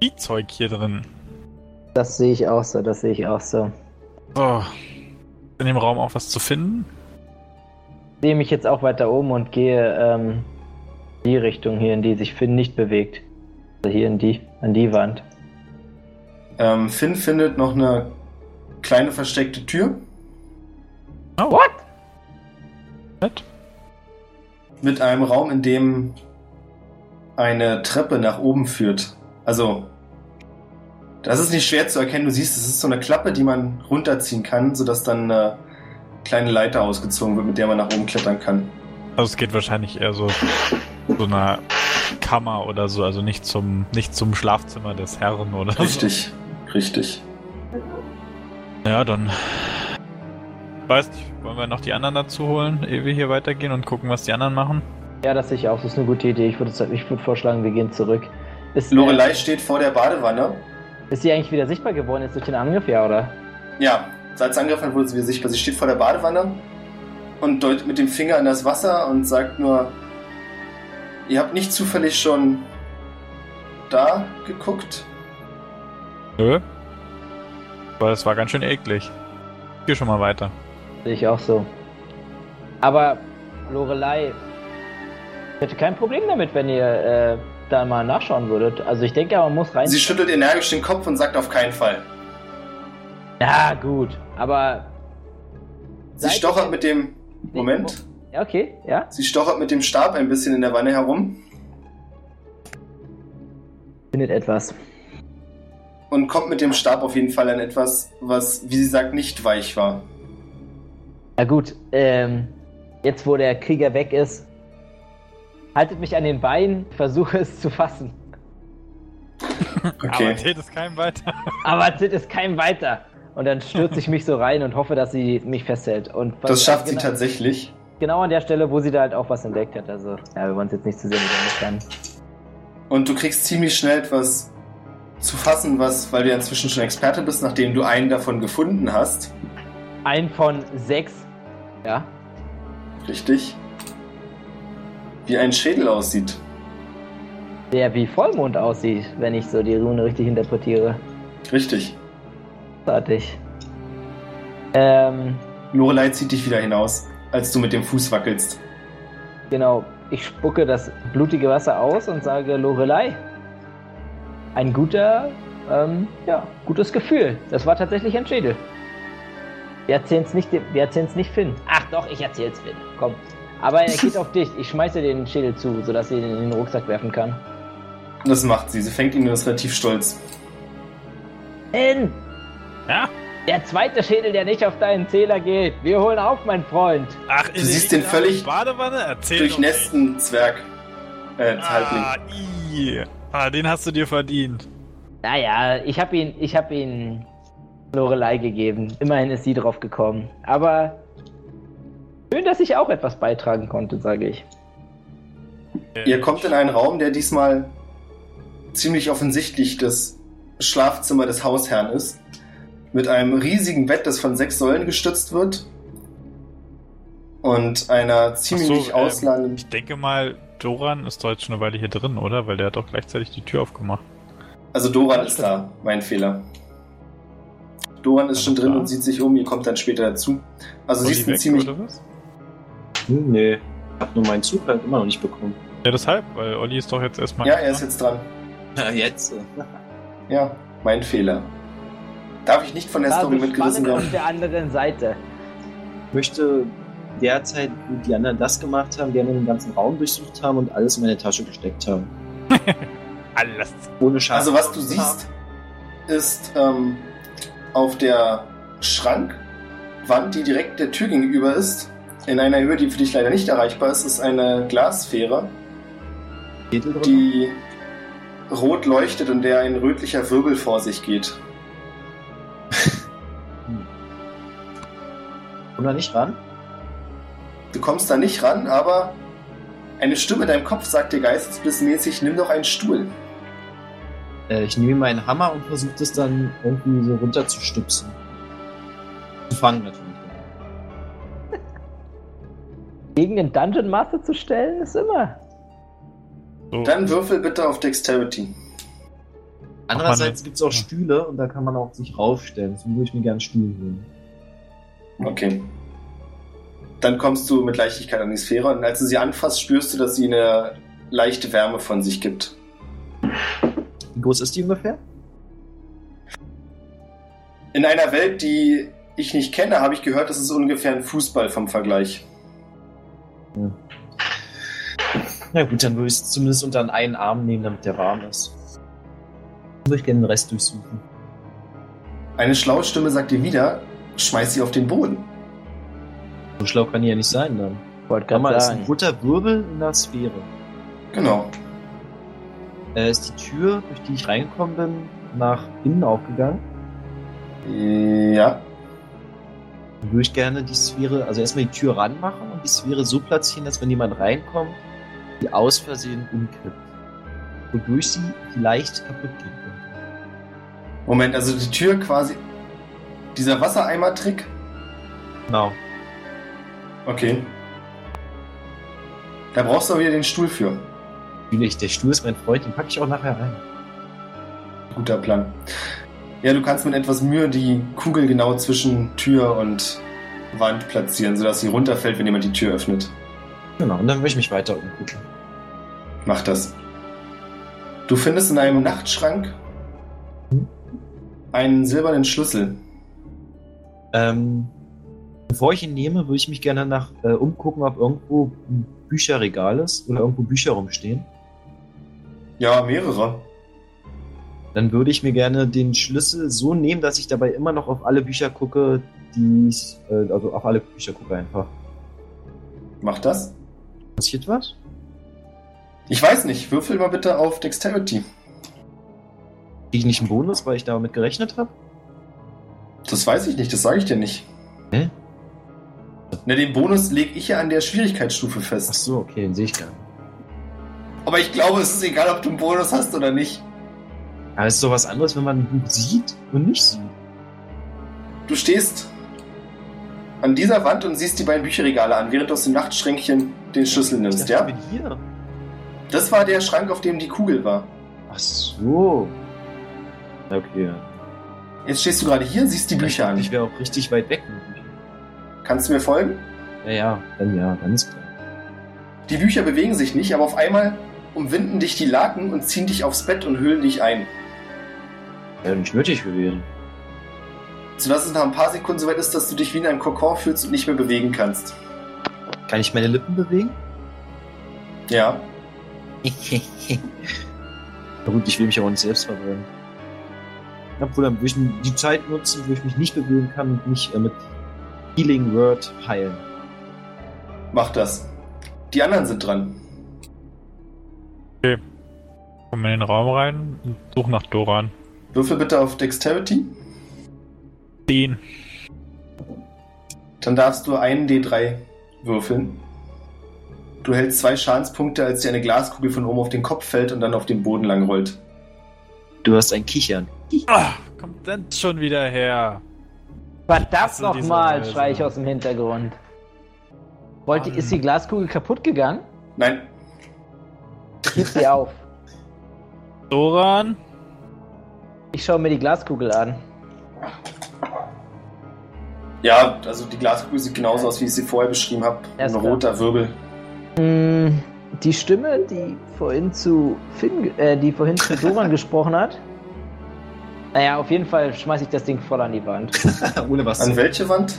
Viehzeug hier drin. Das sehe ich auch so, das sehe ich auch so. So. In dem Raum auch was zu finden? Ich sehe mich jetzt auch weiter oben und gehe ähm, die Richtung hier, in die sich Finn nicht bewegt. Also hier in die, an die Wand. Ähm, Finn findet noch eine kleine versteckte Tür Oh. What? Nett. mit einem Raum, in dem eine Treppe nach oben führt. Also, das ist nicht schwer zu erkennen. Du siehst, es ist so eine Klappe, die man runterziehen kann, sodass dann eine kleine Leiter ausgezogen wird, mit der man nach oben klettern kann. Also es geht wahrscheinlich eher so so einer Kammer oder so, also nicht zum nicht zum Schlafzimmer des Herrn oder so. Richtig, richtig. Ja, dann. Weißt nicht, wollen wir noch die anderen dazu holen, ehe wir hier weitergehen und gucken, was die anderen machen? Ja, das sehe ich auch. Das ist eine gute Idee. Ich würde, ich würde vorschlagen, wir gehen zurück. Ist, Lorelei steht vor der Badewanne. ist sie eigentlich wieder sichtbar geworden jetzt durch den Angriff, ja, oder? Ja, seit es angegriffen wurde sie wieder sichtbar. Sie steht vor der Badewanne und deutet mit dem Finger in das Wasser und sagt nur, ihr habt nicht zufällig schon da geguckt? Nö. Aber es war ganz schön eklig. Geh schon mal weiter. Sehe ich auch so. Aber Lorelei, ich hätte kein Problem damit, wenn ihr äh, da mal nachschauen würdet. Also ich denke, man muss rein. Sie schüttelt energisch den Kopf und sagt auf keinen Fall. ja, gut. Aber. Sie stochert mit dem... Moment. Ja, okay, ja. Sie stochert mit dem Stab ein bisschen in der Wanne herum Findet etwas. und kommt mit dem Stab auf jeden Fall an etwas, was, wie sie sagt, nicht weich war. Na gut, ähm, jetzt wo der Krieger weg ist, haltet mich an den Beinen, versuche es zu fassen. Aber Okay. erzählt es keinem weiter. Aber zählt es keinem weiter. Und dann stürze ich mich so rein und hoffe, dass sie mich festhält. Und Das schafft sie genau, tatsächlich. Genau an der Stelle, wo sie da halt auch was entdeckt hat. Also, ja, wir wollen es jetzt nicht zu sehr mit Und du kriegst ziemlich schnell etwas zu fassen, was, weil du ja inzwischen schon Experte bist, nachdem du einen davon gefunden hast. Ein von sechs. Ja. Richtig. Wie ein Schädel aussieht. Der wie Vollmond aussieht, wenn ich so die Rune richtig interpretiere. Richtig. Großartig. Ähm, Lorelei zieht dich wieder hinaus, als du mit dem Fuß wackelst. genau. Ich spucke das blutige Wasser aus und sage Lorelei. Ein guter, ähm, ja, gutes Gefühl. Das war tatsächlich ein Schädel. Wir erzählen es nicht, dem- wir erzählen's nicht Finn. Ach doch, ich erzähl's Finn. Komm. Aber er geht auf dich. Ich schmeiße den Schädel zu, sodass sie ihn in den Rucksack werfen kann. Das macht sie. Sie fängt ihn und ist relativ stolz. Finn! Ja? Der zweite Schädel, der nicht auf deinen Zähler geht. Wir holen auf, mein Freund. Ach, Du siehst den völlig Badewanne? Erzähl Durchnässten Zwerg. Äh. Ah, i. ah, den hast du dir verdient. Naja, ich habe ihn, ich habe ihn Lorelei gegeben. Immerhin ist sie drauf gekommen. Aber schön, dass ich auch etwas beitragen konnte, sage ich. Ihr kommt in einen Raum, der diesmal ziemlich offensichtlich das Schlafzimmer des Hausherrn ist. Mit einem riesigen Bett, das von sechs Säulen gestützt wird. Und einer ziemlich ähm, ausladenden. Ich denke mal, Doran ist doch jetzt schon eine Weile hier drin, oder? Weil der hat doch gleichzeitig die Tür aufgemacht. Also Doran ist da, mein Fehler. Doran ist schon drin und sieht sich um, ihr kommt dann später dazu. Also Olli sie ist ein ziemlich. Hm, nee. Ich hab nur meinen Zug halt immer noch nicht bekommen. Ja, deshalb, weil Olli ist doch jetzt erstmal. Ja, er ist jetzt dran. Ja, jetzt. Ja, mein Fehler. Darf ich nicht von der War Story mitgerissen spannend auf werden? der anderen Seite. Ich möchte derzeit, wo die anderen das gemacht haben, gerne den ganzen Raum durchsucht haben und alles in meine Tasche gesteckt haben. Alles. Ohne Schaden. Also was du siehst, ist ähm, auf der Schrankwand, die direkt der Tür gegenüber ist, in einer Höhe, die für dich leider nicht erreichbar ist, ist eine Glassphäre, die rot leuchtet und der ein rötlicher Wirbel vor sich geht. Komm da nicht ran? Du kommst da nicht ran, aber eine Stimme in deinem Kopf sagt dir geistesblissmäßig, nimm doch einen Stuhl. Äh, ich nehme meinen Hammer und versuche das dann irgendwie so runterzustupsen. Zu fangen natürlich. Gegen den Dungeon Master zu stellen, ist immer. So. Dann würfel bitte auf Dexterity. Andererseits gibt es auch Stühle und da kann man auch sich raufstellen. Deswegen würde ich mir gerne einen Stuhl holen. Okay. Dann kommst du mit Leichtigkeit an die Sphäre und als du sie anfasst, spürst du, dass sie eine leichte Wärme von sich gibt. Wie groß ist die ungefähr? In einer Welt, die ich nicht kenne, habe ich gehört, das ist ungefähr ein Fußball vom Vergleich. Na gut, dann würde ich es zumindest unter den einen Arm nehmen, damit der warm ist. Dann würde ich gerne den Rest durchsuchen. Eine schlaue Stimme sagt dir wieder, schmeiß sie auf den Boden. So schlau kann die ja nicht sein dann. Wollte gerade ist ein sagen. guter Wirbel in der Sphäre. Genau. Äh, ist die Tür, durch die ich reingekommen bin, nach innen aufgegangen? Ja. Würde ich gerne die Sphäre, also erstmal die Tür ranmachen und die Sphäre so platzieren, dass wenn jemand reinkommt, die aus Versehen umkippt. Wodurch sie vielleicht kaputt gehen könnte. Moment, also die Tür quasi. Dieser Wassereimer-Trick? Genau. Okay. Da brauchst du aber wieder den Stuhl für. Natürlich, der Stuhl ist mein Freund, den packe ich auch nachher rein. Guter Plan. Ja, du kannst mit etwas Mühe die Kugel genau zwischen Tür und Wand platzieren, sodass sie runterfällt, wenn jemand die Tür öffnet. Genau, und dann will ich mich weiter umgucken. Mach das. Du findest in einem Nachtschrank einen silbernen Schlüssel. Ähm, bevor ich ihn nehme, würde ich mich gerne nach äh, umgucken, ob irgendwo ein Bücherregal ist oder irgendwo Bücher rumstehen. Ja, mehrere. Dann würde ich mir gerne den Schlüssel so nehmen, dass ich dabei immer noch auf alle Bücher gucke, die ich, äh, also auf alle Bücher gucke einfach. Mach das. Passiert was? Ich weiß nicht. Würfel mal bitte auf Dexterity. Kriege ich nicht einen Bonus, weil ich damit gerechnet habe? Das weiß ich nicht, das sage ich dir nicht. Hä? Na, den Bonus lege ich ja an der Schwierigkeitsstufe Ach fest. so, okay, den sehe ich gar nicht. Aber ich glaube, es ist egal, ob du einen Bonus hast oder nicht. Aber es ist doch was anderes, wenn man ein Buch sieht und nicht sieht. Du stehst an dieser Wand und siehst die beiden Bücherregale an, während du aus dem Nachtschränkchen den Schlüssel Ich nimmst, dachte, ja? ich bin hier. Das war der Schrank, auf dem die Kugel war. Ach so. Okay. Jetzt stehst du gerade hier, siehst die Bücher an. Ich wäre auch richtig weit weg. Kannst du mir folgen? Ja, ja, dann ja, dann ist klar. Die Bücher bewegen sich nicht, aber auf einmal umwinden dich die Laken und ziehen dich aufs Bett und hüllen dich ein. Wäre nicht nötig gewesen. Sodass es nach ein paar Sekunden soweit ist, dass du dich wie in einem Kokon fühlst und nicht mehr bewegen kannst. Kann ich meine Lippen bewegen? Ja. Na gut, ich will mich aber nicht selbst verbrennen. Obwohl, dann würde ich die Zeit nutzen, wo ich mich nicht bewegen kann und mich äh, mit Healing Word heilen. Mach das. Die anderen sind dran. Komm in den Raum rein und such nach Doran. Würfel bitte auf Dexterity. Den. Dann darfst du einen D3 würfeln. Du hältst zwei Schadenspunkte, als dir eine Glaskugel von oben auf den Kopf fällt und dann auf den Boden lang rollt. Du hast ein Kichern. Ah, kommt denn schon wieder her? Verdammt hasse diese nochmal, Weise. schrei ich aus dem Hintergrund. Wollte, ist die Glaskugel kaputt gegangen? Nein, Ich heb sie auf. Doran? Ich schaue mir die Glaskugel an. ja, also die Glaskugel sieht genauso aus, wie ich sie vorher beschrieben habe. Ein roter Wirbel. Hm, Die Stimme, die vorhin zu Finn, äh, die vorhin zu Doran gesprochen hat. Naja, auf jeden Fall schmeiße ich das Ding voll an die Wand. Ohne was An welche Wand?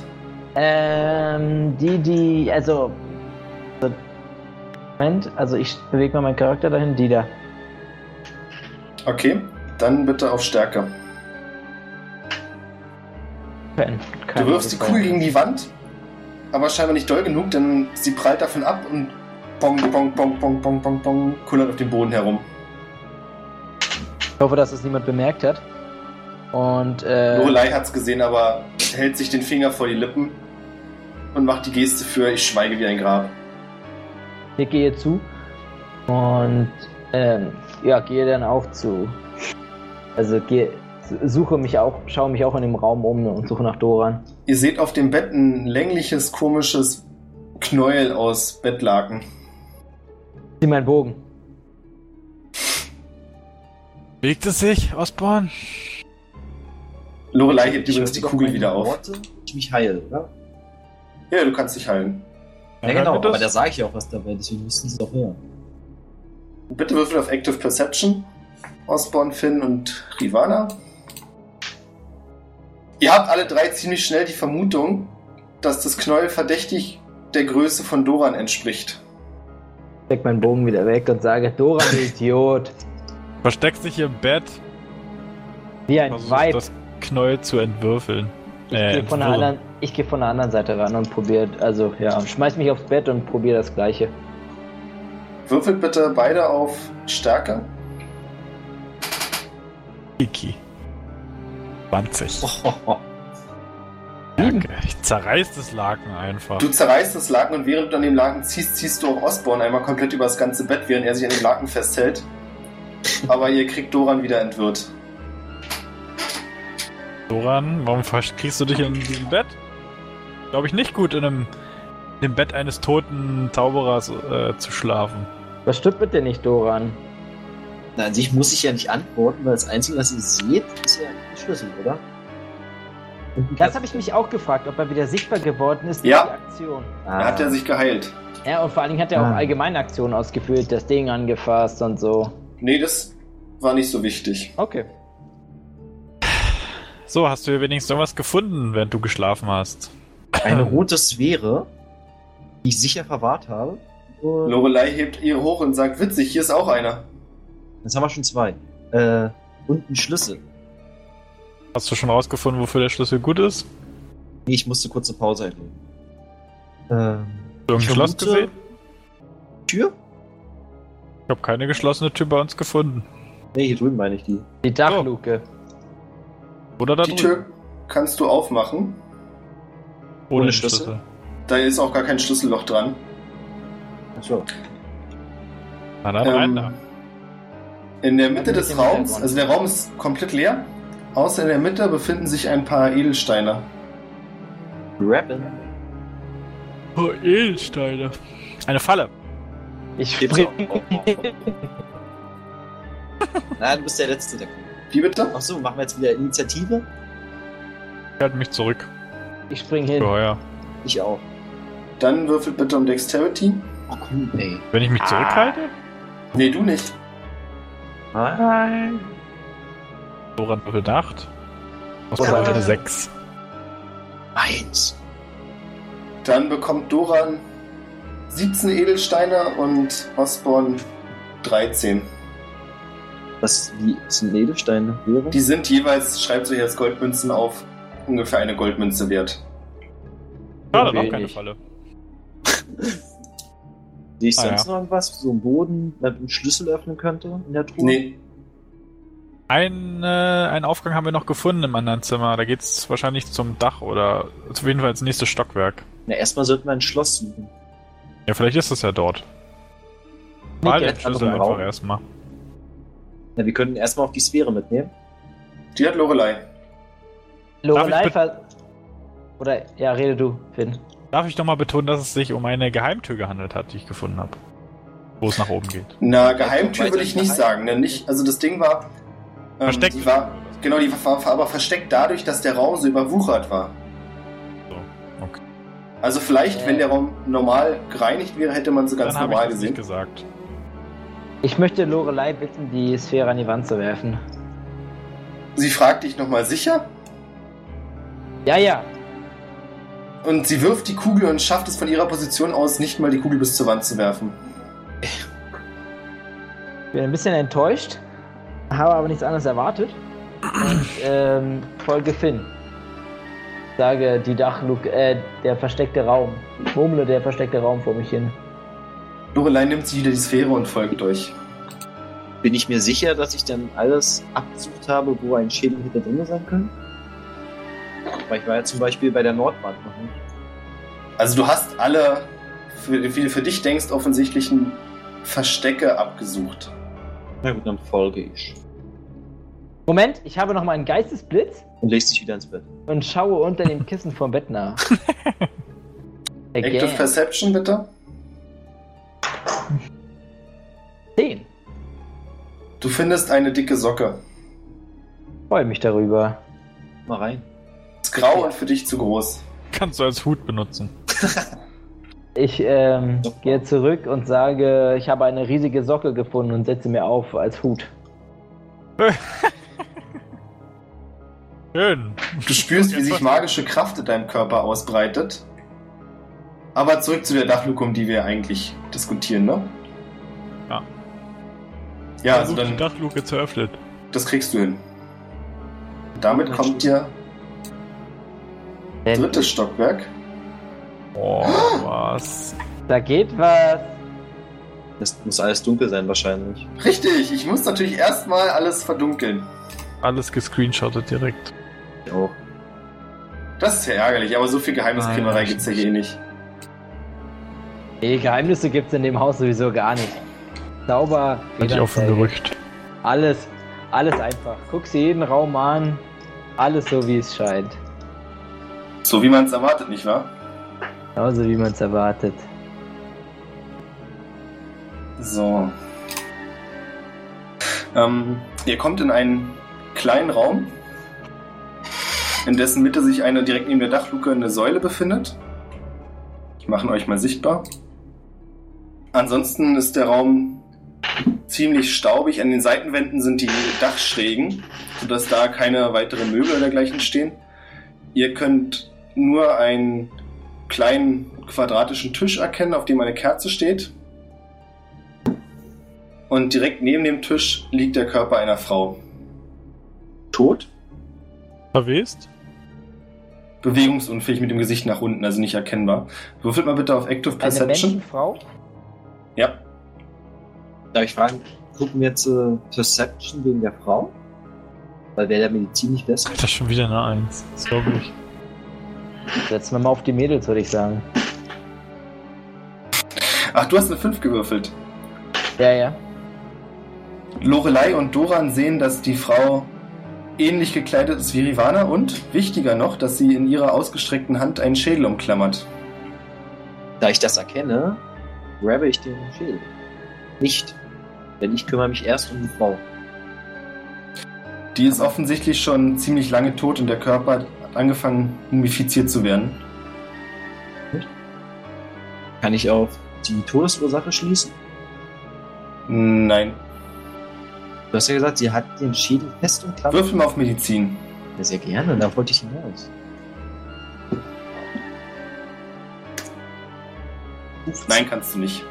Ähm, die, die, also. Moment, also ich bewege mal meinen Charakter dahin, die da. Okay, dann bitte auf Stärke. Kein, kein Du wirfst die. Kugel gegen die Wand, aber scheinbar nicht doll genug, denn sie prallt davon ab und bong, bong, bong, bong, bong, bong, bong, kullert auf dem Boden herum. Ich hoffe, dass es niemand bemerkt hat. Und, äh. Lorelei hat's gesehen, aber hält sich den Finger vor die Lippen und macht die Geste für ich schweige wie ein Grab. Ich gehe zu und ähm, ja, gehe dann auch zu. Also gehe, suche mich auch, schaue mich auch in dem Raum um und suche nach Doran. Ihr seht auf dem Bett ein längliches, komisches Knäuel aus Bettlaken. Sieh meinen Bogen. Bewegt es sich, Osborn? Lorelei hebt übrigens die Kugel wieder auf. Worte, Ich mich heile, oder? Ja, du kannst dich heilen. Ja, hört genau, aber da sage ich ja auch was dabei, deswegen müssen sie es doch hören. Bitte würfel auf Active Perception. Osborn, Finn und Rivana. Ihr habt alle drei ziemlich schnell die Vermutung, dass das Knäuel verdächtig der Größe von Doran entspricht. Steck meinen Bogen wieder weg und sage, Doran, du Idiot. Versteckt sich im Bett, Wie ein versucht Weib. das Knäuel zu entwürfeln. Ich Äh, gehe von, der entwirren. anderen- ich geh von der anderen Seite ran und probiert, also ja, schmeiß mich aufs Bett und probiere das gleiche. Würfelt bitte beide auf Stärke. Iki. 20. Ja, sieben. Kacke. Ich zerreiß das Laken einfach. Du zerreißt das Laken und während du an dem Laken ziehst, ziehst du auch Osborn einmal komplett über das ganze Bett, während er sich an dem Laken festhält. Aber ihr kriegt Doran wieder entwirrt. Doran, warum kriegst du dich in diesem Bett? Glaube ich nicht gut, in einem in dem Bett eines toten Zauberers äh, zu schlafen. Was stimmt mit dir nicht, Doran? Na, an sich muss ich ja nicht antworten, weil das Einzige, was ihr seht, ist ja der Schlüssel, oder? Das habe ich mich auch gefragt, ob er wieder sichtbar geworden ist durch Ja. die Aktion. Ah, Er hat ja sich geheilt. Ja, und vor allen Dingen hat er auch Ah. allgemeine Aktionen ausgeführt, das Ding angefasst und so. Nee, das war nicht so wichtig. Okay. So, hast du hier wenigstens irgendwas gefunden, während du geschlafen hast? eine rote Sphäre, die ich sicher verwahrt habe. Und Lorelei hebt ihre hoch und sagt, witzig, hier ist auch einer. Jetzt haben wir schon zwei. Äh, und ein Schlüssel. Hast du schon rausgefunden, wofür der Schlüssel gut ist? Nee, ich musste kurz eine Pause einlegen. Ähm, Hast du Ich irgendein Schloss gesehen? Tür? Ich habe keine geschlossene Tür bei uns gefunden. Nee, hier drüben meine ich die. Die Dachluke. Oder da Die drüben? Tür kannst du aufmachen. Ohne, ohne den Schlüssel? Da ist auch gar kein Schlüsselloch dran. Achso. Na dann rein Ähm, da. In der Mitte Mit des Raums, also der Raum ist komplett leer. Außer in der Mitte befinden sich ein paar Edelsteine. Rappen. Oh, Edelsteine. Eine Falle. Ich Gibt's spring. auch. auch, auch. Na, du bist der Letzte, der kommt. Wie bitte? Achso, machen wir jetzt wieder Initiative? Ich halte mich zurück. Ich spring hin. Vorher. Ich auch. Dann würfelt bitte um Dexterity. Oh, cool, ey. Wenn ich mich zurückhalte? Nee, du nicht. Nein. Woran würfelt 8? Was war eine 6? Eins. Dann bekommt Doran 17 Edelsteine und Osborn 13. Was, wie, sind Edelsteine? Höhere? Die sind jeweils, schreibt euch jetzt Goldmünzen auf, ungefähr eine Goldmünze wert. Schade, noch keine Falle. Sehe ich Ah, sonst ja. noch irgendwas? So einen Boden, der einen Schlüssel öffnen könnte in der Truhe? Nee, Ein, äh, einen Aufgang haben wir noch gefunden im anderen Zimmer. Da geht's wahrscheinlich zum Dach oder auf jeden Fall ins nächste Stockwerk. Na, erstmal sollten wir ein Schloss suchen. Ja, vielleicht ist es ja dort. Mal den Schlüssel einfach Raum. erstmal. Na, wir können erstmal auf die Sphäre mitnehmen. die hat Lorelei. Lorelei ver... Oder, ja, rede du, Finn. Darf ich nochmal betonen, dass es sich um eine Geheimtür gehandelt hat, die ich gefunden habe? Wo es nach oben geht. Na, Geheimtür würde ich nicht sagen. Ne? Nicht, also das Ding war. Ähm, Versteckt. Die war, genau, die war, aber versteckt dadurch, dass der Raum so überwuchert war. So, okay. Also vielleicht, Äh. wenn der Raum normal gereinigt wäre, hätte man sie ganz Dann habe ich normal das gesehen. nicht gesagt. Ich möchte Lorelei bitten, die Sphäre an die Wand zu werfen. Sie fragt dich nochmal sicher Ja, ja. Und sie wirft die Kugel und schafft es von ihrer Position aus, nicht mal die Kugel bis zur Wand zu werfen. Ich bin ein bisschen enttäuscht, habe aber nichts anderes erwartet. Und ähm, folge Finn. Sage die Dachluke, äh, der versteckte Raum. Ich murmle der versteckte Raum vor mich hin. Lorelei nimmt sie wieder die Sphäre und folgt euch. Bin ich mir sicher, dass ich dann alles abgesucht habe, wo ein Schädel hinter drin sein könnte? Weil ich war ja zum Beispiel bei der Nordwand noch nicht. Also du hast alle, für, wie du für dich denkst, offensichtlichen Verstecke abgesucht. Na gut, dann folge ich. Moment, ich habe noch mal einen Geistesblitz Und legst dich wieder ins Bett. und schaue unter dem Kissen vom Bett nach. Active. Perception bitte. 10. Du findest eine dicke Socke. Freue mich darüber. Mal rein. Ist grau und für dich zu groß. Kannst du als Hut benutzen. Ich ähm, gehe zurück und sage, ich habe eine riesige Socke gefunden und setze mir auf als Hut. Schön. Du spürst, wie sich magische Kraft in deinem Körper ausbreitet. Aber zurück zu der Dachluke, um die wir eigentlich diskutieren, ne? Ja. Ja, also dann, die Dachluke zu öffnen. das kriegst du hin. Damit kommt dir Denn drittes Stockwerk. Oh, was? da geht was. Das muss alles dunkel sein wahrscheinlich. Richtig, ich muss natürlich erstmal alles verdunkeln. Alles gescreenshottet direkt. Ich auch. Das ist ja ärgerlich, aber so viel Geheimniskrämerei gibt's ja hier nicht. Nee, Geheimnisse gibt's in dem Haus sowieso gar nicht. Sauber, Hatte ich auch von Fehlerfrei. gerücht. Alles, alles einfach. Guckst dir jeden Raum an, alles so wie es scheint. So wie man es erwartet, nicht wahr? Genauso wie man es erwartet. So. Ähm, ihr kommt in einen kleinen Raum, in dessen Mitte sich eine direkt neben der Dachluke eine Säule befindet. Ich mache euch mal sichtbar. Ansonsten ist der Raum ziemlich staubig. An den Seitenwänden sind die Dachschrägen, sodass da keine weiteren Möbel oder dergleichen stehen. Ihr könnt nur einen kleinen quadratischen Tisch erkennen, auf dem eine Kerze steht. Und direkt neben dem Tisch liegt der Körper einer Frau. Tot? Verwest? Bewegungsunfähig mit dem Gesicht nach unten, also nicht erkennbar. Würfelt mal bitte auf Active Eine Perception. Menschenfrau? Ja. Darf ich fragen, gucken wir jetzt äh, Perception wegen der Frau? Weil wäre der Medizin nicht besser? Das ist schon wieder eine Eins. Das glaube ich. Setzen wir mal auf die Mädels, würde ich sagen. Ach, du hast eine 5 gewürfelt. Ja, ja. Lorelei und Doran sehen, dass die Frau ähnlich gekleidet ist wie Rivana und, wichtiger noch, dass sie in ihrer ausgestreckten Hand einen Schädel umklammert. Da ich das erkenne, grabbe ich den Schädel. Nicht. Denn ich kümmere mich erst um die Frau. Die ist offensichtlich schon ziemlich lange tot und der Körper angefangen mumifiziert zu werden. Kann ich auf die Todesursache schließen? Nein. Du hast ja gesagt, sie hat den Schädel fest und klamm. Würfel mal auf Medizin. Ja, sehr gerne, da wollte ich hinaus. Nein, kannst du nicht.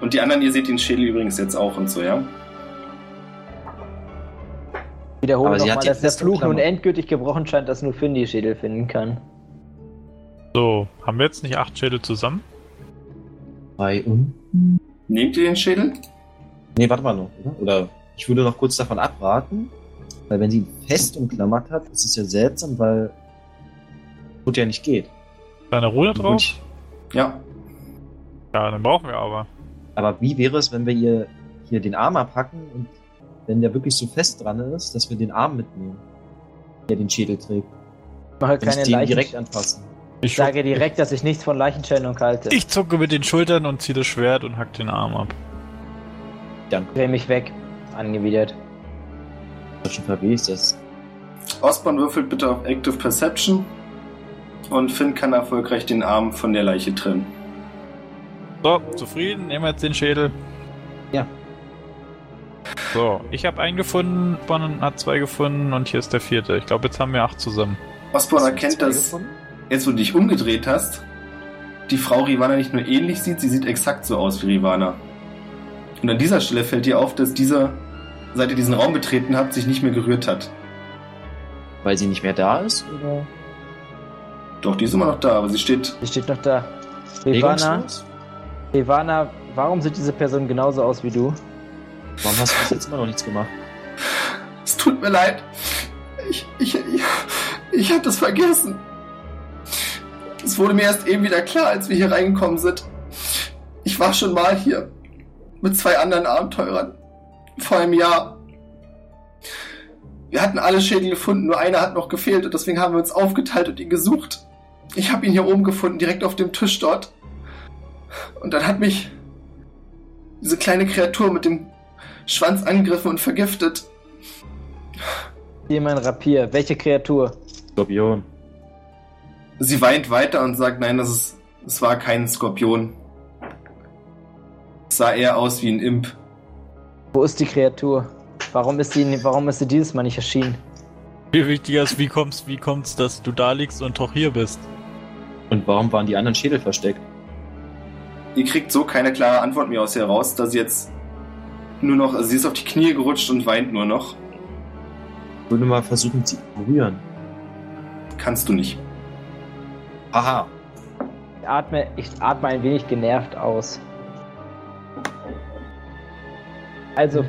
Und die anderen, ihr seht den Schädel übrigens jetzt auch und so, ja? Wiederhole Aber sie nochmal, dass der Fluch nun endgültig gebrochen scheint, dass nur Finn die Schädel finden kann. So, haben wir jetzt nicht acht Schädel zusammen? Bei und? Nehmt ihr den Schädel? Nee, warte mal noch, oder? Oder ich würde noch kurz davon abraten, weil wenn sie ihn fest umklammert hat, ist es ja seltsam, weil gut ja nicht geht. Da eine Rune drauf? Ja. Ja, dann brauchen wir aber. Aber wie wäre es, wenn wir ihr hier den Arm abhacken und wenn der wirklich so fest dran ist, dass wir den Arm mitnehmen, der den Schädel trägt? Ich mache Und keine den Leichen. direkt anpassen. ich sage direkt, dass ich nichts von Leichenschändung halte. Ich zucke mit den Schultern und ziehe das Schwert und hack den Arm ab. drehe mich weg. Angewidert. Das ist schon verwest, das Osborn würfelt bitte auf Active Perception. Und Finn kann erfolgreich den Arm von der Leiche trennen. So, zufrieden? Nehmen wir jetzt den Schädel. Ja. So, ich habe einen gefunden, Bonn hat zwei gefunden und hier ist der vierte. Ich glaube, jetzt haben wir acht zusammen. Osborn erkennt, dass gefunden? jetzt, wo du dich umgedreht hast, die Frau Rivana nicht nur ähnlich sieht, sie sieht exakt so aus wie Rivana. Und an dieser Stelle fällt dir auf, dass diese, seit ihr diesen Raum betreten habt, sich nicht mehr gerührt hat. Weil sie nicht mehr da ist? Oder? Doch, die ist immer noch da, aber sie steht. Sie steht noch da. Rivana? Rivana, warum sieht diese Person genauso aus wie du? Warum hast du bis jetzt immer noch nichts gemacht? Es tut mir leid. Ich, ich, ich, ich hab das vergessen. Es wurde mir erst eben wieder klar, als wir hier reingekommen sind. Ich war schon mal hier. Mit zwei anderen Abenteurern. Vor einem Jahr. Wir hatten alle Schädel gefunden, nur einer hat noch gefehlt und deswegen haben wir uns aufgeteilt und ihn gesucht. Ich habe ihn hier oben gefunden, direkt auf dem Tisch dort. Und dann hat mich diese kleine Kreatur mit dem Schwanz angegriffen und vergiftet. Hier mein Rapier. Welche Kreatur? Skorpion. Sie weint weiter und sagt, nein, das ist, es war kein Skorpion. Es sah eher aus wie ein Imp. Wo ist die Kreatur? Warum ist sie, warum ist sie dieses Mal nicht erschienen? Viel wichtiger ist, wie kommst, wie kommt's, dass du da liegst und doch hier bist? Und warum waren die anderen Schädel versteckt? Ihr kriegt so keine klare Antwort mehr aus ihr raus, dass sie jetzt nur noch, also sie ist auf die Knie gerutscht und weint nur noch. Ich würde mal versuchen, sie zu berühren. Kannst du nicht. Aha. Ich atme, ich atme ein wenig genervt aus. Also,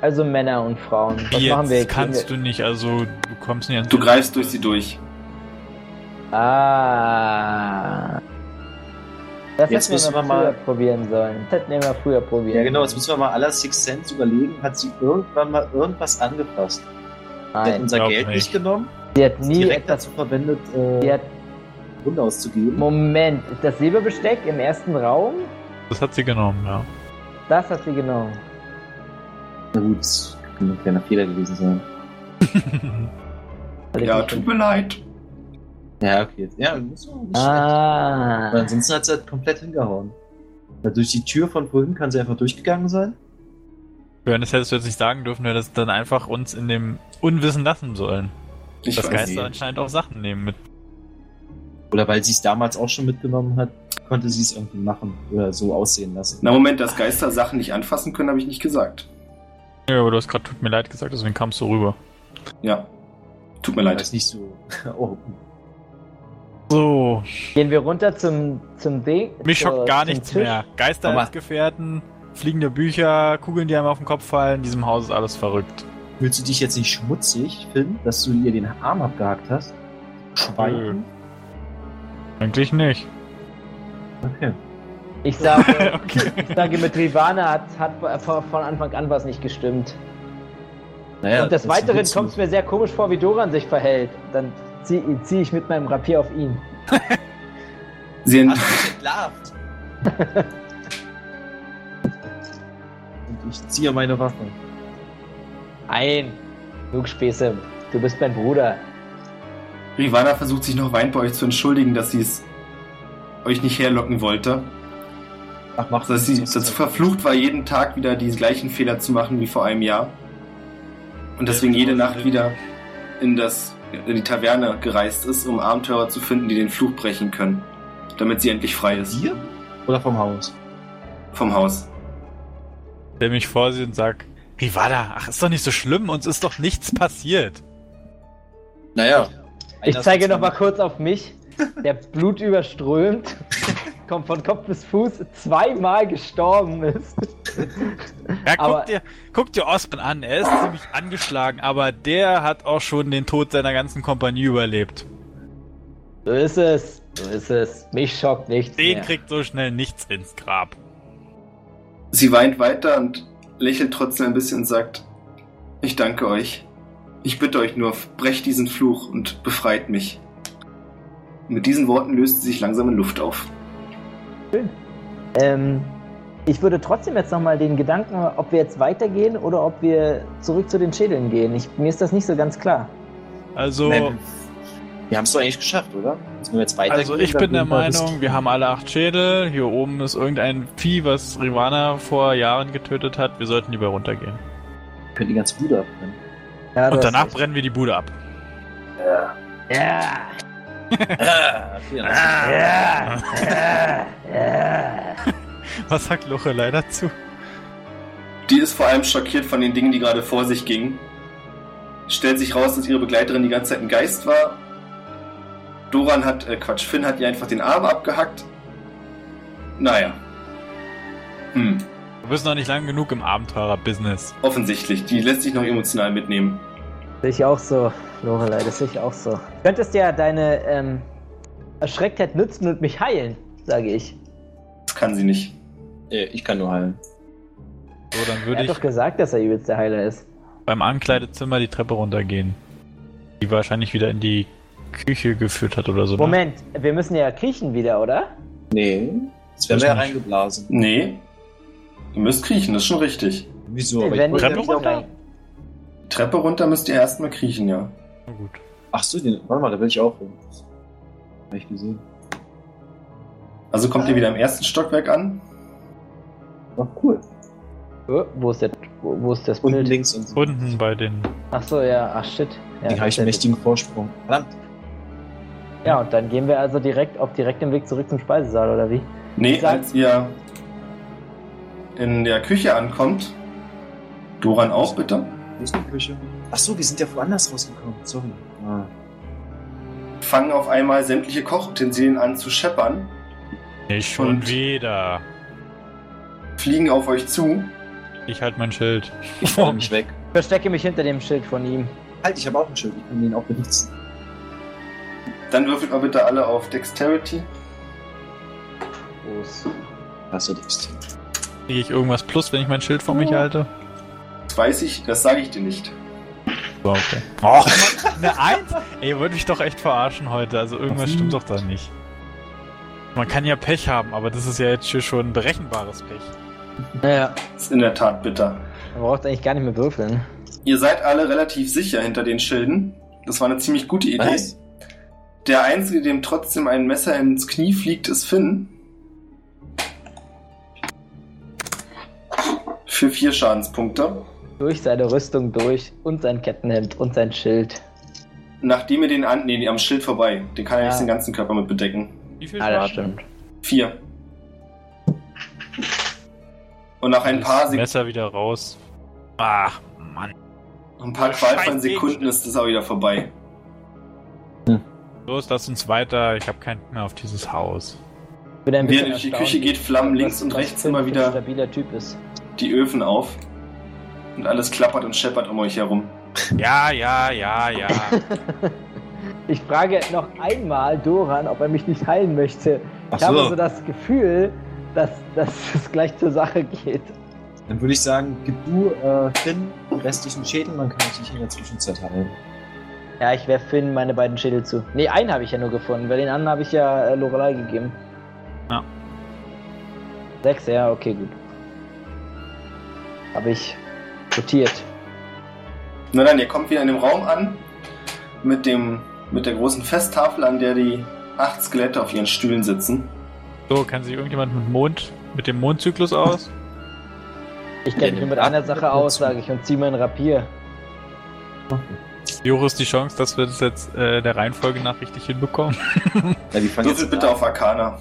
also Männer und Frauen. Was Wie machen wir? jetzt kannst du nicht, also du kommst nicht an Du greifst durch sie durch. Ah. Das Jetzt hätten müssen wir wir mal probieren sollen. Das hätten wir mal früher probieren. Ja, genau, jetzt müssen wir mal aller Six Sense überlegen. Hat sie irgendwann mal irgendwas angepasst? Sie hat Nein, unser Geld nicht. nicht genommen, sie hat nie direkt etwas. dazu verwendet, äh, Hunde auszugeben. Moment, das Silberbesteck im ersten Raum? Das hat sie genommen, ja. Das hat sie genommen. Na gut, das kann ein kleiner Fehler gewesen sein. Ja, tut mir leid. Ja, okay. Ja, das war nicht schlecht. Ah. Ansonsten hat sie halt komplett hingehauen. Weil durch die Tür von vorhin kann sie einfach durchgegangen sein. Wenn das hättest du jetzt nicht sagen dürfen, wir das dann einfach uns in dem Unwissen lassen sollen. Ich das weiß Geister nicht. anscheinend auch Sachen nehmen mit. Oder weil sie es damals auch schon mitgenommen hat, konnte sie es irgendwie machen oder so aussehen lassen. Na Moment, dass Geister Sachen nicht anfassen können, habe ich nicht gesagt. Ja, aber du hast gerade tut mir leid gesagt, deswegen kamst du rüber. Ja. Tut mir Weil leid. es nicht so. Oh, So, Gehen wir runter zum, zum Ding. mich zur- schockt gar nichts Tisch. mehr. Geister Aber- als Gefährten, fliegende Bücher, Kugeln, die einem auf den Kopf fallen, in diesem Haus ist alles verrückt. fühlst du dich jetzt nicht schmutzig, Finn, dass du ihr den Arm abgehakt hast? Schwein? Eigentlich nicht. Okay. Ich sage, Okay. ich sage mit Rivana hat, hat von Anfang an was nicht gestimmt. Naja, Und des das Weiteren willst kommt es mir sehr komisch vor, wie Doran sich verhält. Dann ziehe zieh ich mit meinem Rapier auf ihn. Sie entlarvt? Und ich ziehe meine Waffe. Ein. Lugspäße, du bist mein Bruder. Rivana versucht sich noch weint bei euch zu entschuldigen, dass sie es euch nicht herlocken wollte. Ach, mach Dass sie dazu verflucht war, jeden Tag wieder die gleichen Fehler zu machen wie vor einem Jahr. Und deswegen jede Nacht wieder in, das, in die Taverne gereist ist, um Abenteurer zu finden, die den Fluch brechen können. Damit sie endlich frei ist. Hier? Oder vom Haus? Vom Haus. Stell mich vor sie und sag, Rivada, ach, ist doch nicht so schlimm, uns ist doch nichts passiert. Naja. Ich zeige noch mal kurz auf mich. Der Blut überströmt, kommt von Kopf bis Fuß, zweimal gestorben ist. Ja, Aber- guck dir, guck dir Osman an, er ist ziemlich angeschlagen, aber der hat auch schon den Tod seiner ganzen Kompanie überlebt. So ist es. So ist es. Mich schockt nichts. Den mehr. kriegt so schnell nichts ins Grab. Sie weint weiter und lächelt trotzdem ein bisschen und sagt, ich danke euch. Ich bitte euch nur, brecht diesen Fluch und befreit mich. Mit diesen Worten löst sie sich langsam in Luft auf. Ähm, ich würde trotzdem jetzt nochmal den Gedanken, ob wir jetzt weitergehen oder ob wir zurück zu den Schädeln gehen. Ich, mir ist das nicht so ganz klar. Also, Nee, wir haben es doch eigentlich geschafft, oder? Müssen wir jetzt weitergehen? also ich bin der Meinung, wir haben alle acht Schädel. Hier oben ist irgendein Vieh, was Rivana vor Jahren getötet hat. Wir sollten lieber runtergehen. Wir können die ganze Bude abbrennen. Ja, Und danach brennen wir die Bude ab. Ja, ja. Was sagt Lochelei dazu? Die ist vor allem schockiert von den Dingen, die gerade vor sich gingen. Stellt sich raus, dass ihre Begleiterin die ganze Zeit ein Geist war. Doran hat, äh Quatsch, Finn hat ihr einfach den Arm abgehackt. Naja. Hm, Wir bist noch nicht lang genug im Abenteurer-Business. offensichtlich. Die lässt sich noch emotional mitnehmen. Sehe ich auch so, Lorelei, das sehe ich auch so. Du könntest ja deine ähm, Erschrecktheit nützen und mich heilen, sage ich. Das kann sie nicht. Äh, Ich kann nur heilen. So, dann Er würde hat ich doch gesagt, dass er übelst der Heiler ist. beim Ankleidezimmer die Treppe runtergehen. Die wahrscheinlich wieder in die Küche geführt hat oder so. ne? Moment, wir müssen ja kriechen wieder, oder? Nee. Jetzt werden Weiß wir ja reingeblasen. Nee. Ihr müsst kriechen, das ist schon richtig. Wieso? Wir Aber ich werden wollte Treppe nicht runter? rein. Treppe runter müsst ihr erstmal kriechen, ja. Na gut. Ach so, den, warte mal, da will ich auch hin. Hab ich gesehen. Also kommt ihr wieder im ersten Stockwerk an. Ach, cool. Oh, wo ist der, wo, wo ist das Unten Bild? links und so. Unten bei den. Ach so, ja, ach shit. Ja, Den habe ich einen ist mächtigen Vorsprung. Verdammt. Ja, und dann gehen wir also direkt auf direktem Weg zurück zum Speisesaal, oder wie? Nee, Sag- als ihr in der Küche ankommt, Doran auch bitte, Wo ist die Küche? Ach so, wir sind ja woanders rausgekommen. Sorry. Ah. fangen auf einmal sämtliche Kochutensilien an zu scheppern, Nicht schon Und- wieder. fliegen auf euch zu. Ich halt mein Schild. Ich falle mich weg. Verstecke mich hinter dem Schild von ihm. Halt, ich habe auch ein Schild. Ich kann den auch benutzen. Dann würfelt mal bitte alle auf Dexterity. Groß. Hast du das? Kriege ich irgendwas plus, wenn ich mein Schild vor mich halte? Das weiß ich, das sage ich dir nicht. Okay. Oh, eine Eins? Ey, ihr wollt mich doch echt verarschen heute. Also irgendwas Was? stimmt doch da nicht. Man kann ja Pech haben, aber das ist ja jetzt hier schon berechenbares Pech. Naja, Das ist in der Tat bitter. man braucht eigentlich gar nicht mehr würfeln. Ihr seid alle relativ sicher hinter den Schilden. Das war eine ziemlich gute Idee. Was? Der Einzige, dem trotzdem ein Messer ins Knie fliegt, ist Finn. Für vier Schadenspunkte. Durch seine Rüstung durch und sein Kettenhemd und sein Schild. Nachdem ihr den an, nee, am Schild vorbei. Den kann er Ja. nicht den ganzen Körper mit bedecken. Wie viel Ah, das Schaden? stimmt. Vier. Und nach ein Das paar, Sek Messer wieder raus. Ach, Mann. ein paar qualvollen Sekunden ist es auch wieder vorbei. Los, lass uns weiter. Ich habe keinen mehr auf dieses Haus. Während ihr durch die Küche geht, flammen links und rechts immer wieder stabiler Typ ist. die Öfen auf. Und alles klappert und scheppert um euch herum. Ja, ja, ja, ja. Ich frage noch einmal Doran, ob er mich nicht heilen möchte. Ach Ich habe so. so das Gefühl, dass, dass es gleich zur Sache geht. Dann würde ich sagen, gib du äh, Finn den restlichen Schädel, dann kann ich dich in der Zwischenzeit heilen. Ja, ich werfe Finn meine beiden Schädel zu. Nee, einen habe ich ja nur gefunden, weil den anderen habe ich ja äh, Lorelei gegeben. Ja. Sechs, ja, okay, gut. Habe ich notiert. Na dann, ihr kommt wieder in dem Raum an mit dem mit der großen Festtafel, an der die acht Skelette auf ihren Stühlen sitzen. So, kann sich irgendjemand mit Mond, mit dem Mondzyklus aus? Ich kenne mich nur mit einer Sache aus, sage ich, und ziehe mein Rapier. Hoch ist die Chance, dass wir das jetzt äh, der Reihenfolge nach richtig hinbekommen? Ja, die fangen Würfelt bitte auf Arcana.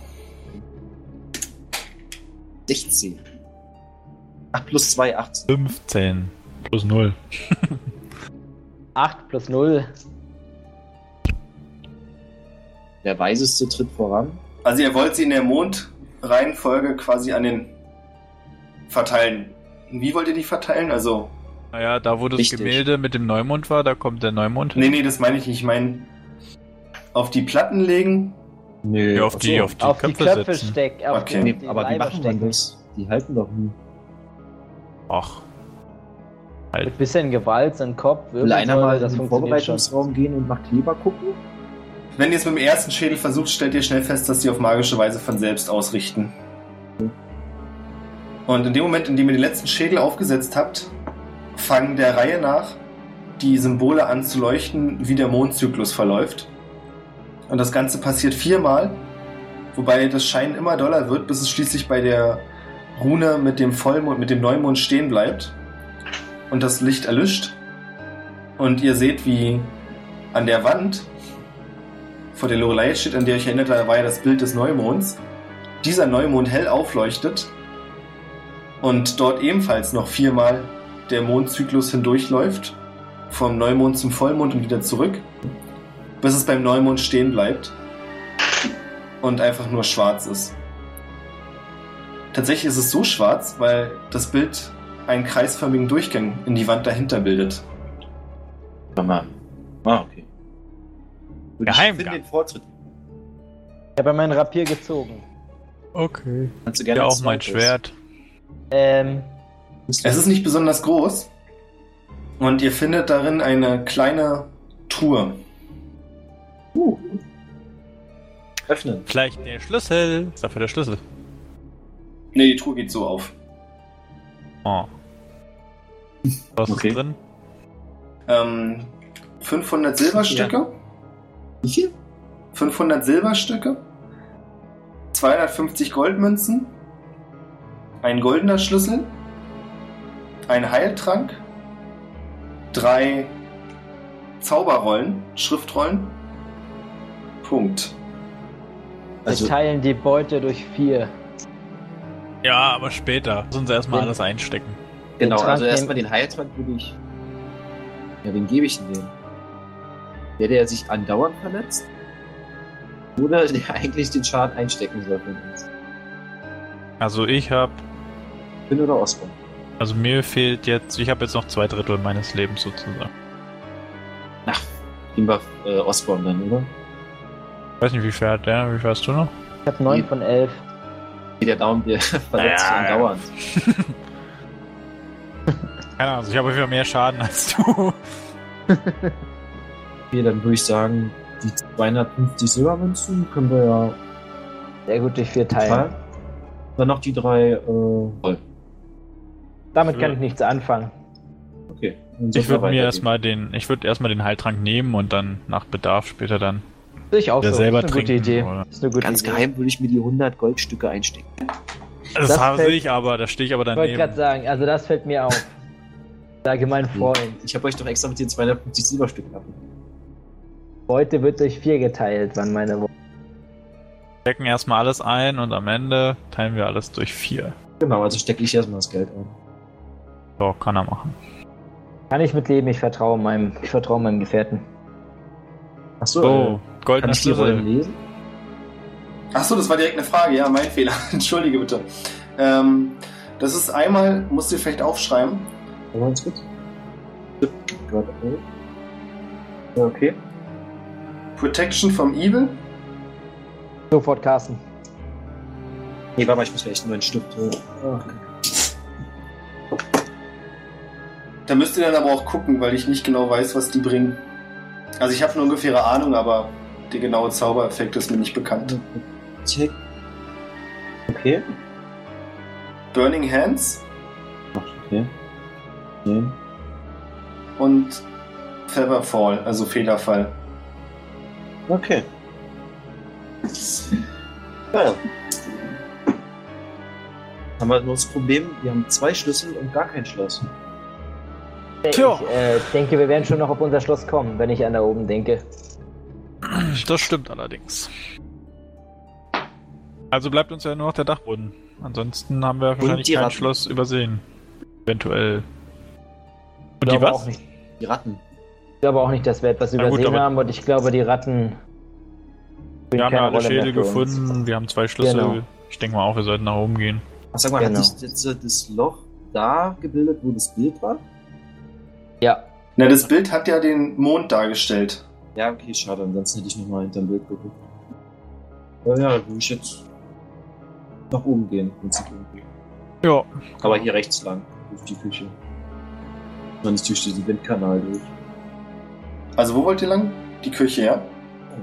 16. 8 plus 2, 18. 15 plus 0. 8 plus 0. Der Weiseste tritt voran. Also ihr wollt sie in der Mondreihenfolge quasi an den verteilen. Wie wollt ihr die verteilen? Also, Naja, da wo das Richtig. Gemälde mit dem Neumond war, da kommt der Neumond nee, nee, das meine ich nicht. Ich meine, auf die Platten legen. Nö, Ja, auf die, auf die auf Köpfe, die Köpfe setzen. stecken. Auf Okay. die, Nee, die aber wie Leiber machen stecken. das? Die halten doch nie. Ach. Mit bisschen Gewalt, sein Kopf, Will einer mal in das den funktioniert schon. Vorbereitungsraum gehen und nach Kleber gucken? Wenn ihr es mit dem ersten Schädel versucht, stellt ihr schnell fest, dass sie auf magische Weise von selbst ausrichten. Und in dem Moment, in dem ihr den letzten Schädel aufgesetzt habt, fangen der Reihe nach die Symbole an zu leuchten, wie der Mondzyklus verläuft. Und das Ganze passiert viermal, wobei das Scheinen immer doller wird, bis es schließlich bei der Rune mit dem Vollmond, mit dem Neumond stehen bleibt und das Licht erlischt. Und ihr seht, wie an der Wand vor der Lorelei steht, an der ich erinnert, da war ja das Bild des Neumonds, dieser Neumond hell aufleuchtet und dort ebenfalls noch viermal der Mondzyklus hindurchläuft, vom Neumond zum Vollmond und wieder zurück, bis es beim Neumond stehen bleibt und einfach nur schwarz ist. Tatsächlich ist es so schwarz, weil das Bild einen kreisförmigen Durchgang in die Wand dahinter bildet. Ah, okay. Ich Geheimgang. Finn den Vortritt. Ich habe meinen Rapier gezogen. Okay. Kannst du gerne Ja, auch mein. Schwert. Ähm, Es ist nicht besonders groß und ihr findet darin eine kleine Truhe. Uh. Öffnen. Vielleicht der Schlüssel. Ist dafür der Schlüssel. Ne, die Truhe geht so auf. Oh. Was Okay. ist drin? Ähm, 500 Silberstücke, Wie viel? 500 Silberstücke, 250 Goldmünzen, ein goldener Schlüssel, ein Heiltrank, drei Zauberrollen, Schriftrollen. Punkt. wir Also, teilen die Beute durch vier. Ja, aber später. Lass uns erstmal Den- alles einstecken. genau, also erstmal den Heiltrank würde ich. Ja, wen gebe ich denn den? Der, der sich andauernd verletzt? Oder der eigentlich den Schaden einstecken soll von uns? Also ich habe, Finn oder Osborn? also mir fehlt jetzt, ich habe jetzt noch zwei Drittel meines Lebens sozusagen. Ach, gehen wir äh, Osborn dann, oder? Weiß nicht, wie viel hat der? Wie viel hast du noch? Ich habe 9 Die- von 11. Geht ja darum, der verletzt Ja, ja. andauernd. Keine Ahnung, also ich habe wieder mehr Schaden als du. Okay, dann würde ich sagen, die 250 Silbermünzen können wir ja Sehr gut durch vier Teilen. teilen. Dann noch die drei, äh. Damit kann ich nichts anfangen. Okay. Ich wir würde mir erstmal den, ich würde erstmal den Heiltrank nehmen und dann nach Bedarf später dann ich auch wieder so. selber ist eine trinken. gute Idee. Oder? Ist eine gute Ganz Idee. geheim würde ich mir die 100 Goldstücke einstecken. Das, Das habe fällt- ich aber, da stehe ich aber Ich wollte gerade daneben. sagen, also das fällt mir auf. Sage mein Freund. Ich habe euch doch extra mit den 250 Silberstücken ab. Heute wird durch vier geteilt, wann meine Woche. Stecken erstmal alles ein und am Ende teilen wir alles durch vier. Genau, also stecke ich erstmal das Geld ein. So, kann er machen. Kann ich mitleben, ich vertraue meinem, ich vertraue meinem Gefährten. Achso, So, äh, kann goldener ich die Rollen Schlüssel. lesen? Achso, das war direkt eine Frage. Ja, mein Fehler. Entschuldige bitte. Ähm, das ist einmal, musst du vielleicht aufschreiben. Ganz kurz. Äh. Okay. Protection from Evil. Sofort Carsten. Nee, warte mal, ich muss mir echt nur einen Stift holen. Ah, Da müsst ihr dann aber auch gucken, weil ich nicht genau weiß, was die bringen. Also ich habe eine ungefähre Ahnung, aber der genaue Zaubereffekt ist mir nicht bekannt. Check. Okay. Burning Hands Okay. Okay. und Featherfall, also Federfall. Okay. Ja. Haben wir nur das Problem, wir haben zwei Schlüssel und gar kein Schloss. Tja. Ich äh, denke, wir werden schon noch auf unser Schloss kommen, wenn ich an da oben denke. Das stimmt allerdings. Also bleibt uns ja nur noch der Dachboden. Ansonsten haben wir wahrscheinlich kein Ratten. Schloss übersehen. Eventuell. Und Ich die glaube was? auch nicht. Die Ratten. Ich glaube auch nicht, dass wir etwas Na gut, übersehen aber- haben und ich glaube, die Ratten. Wir haben ja keine alle Rolle Schädel gefunden, wir haben zwei Schlüssel. Genau. Ich denke mal auch, wir sollten nach oben gehen. Ach, sag mal, Genau. hat sich jetzt äh, das Loch da gebildet, wo das Bild war? Ja, Na, das Bild hat ja den Mond dargestellt. Ja, okay, schade. Ansonsten hätte ich nochmal hinterm Bild geguckt. Ja, ja, da würde ich jetzt nach oben gehen. Ja. Aber hier rechts lang, durch die Küche. Man ist durch diesen Windkanal durch. Also wo wollt ihr lang? Die Küche, ja?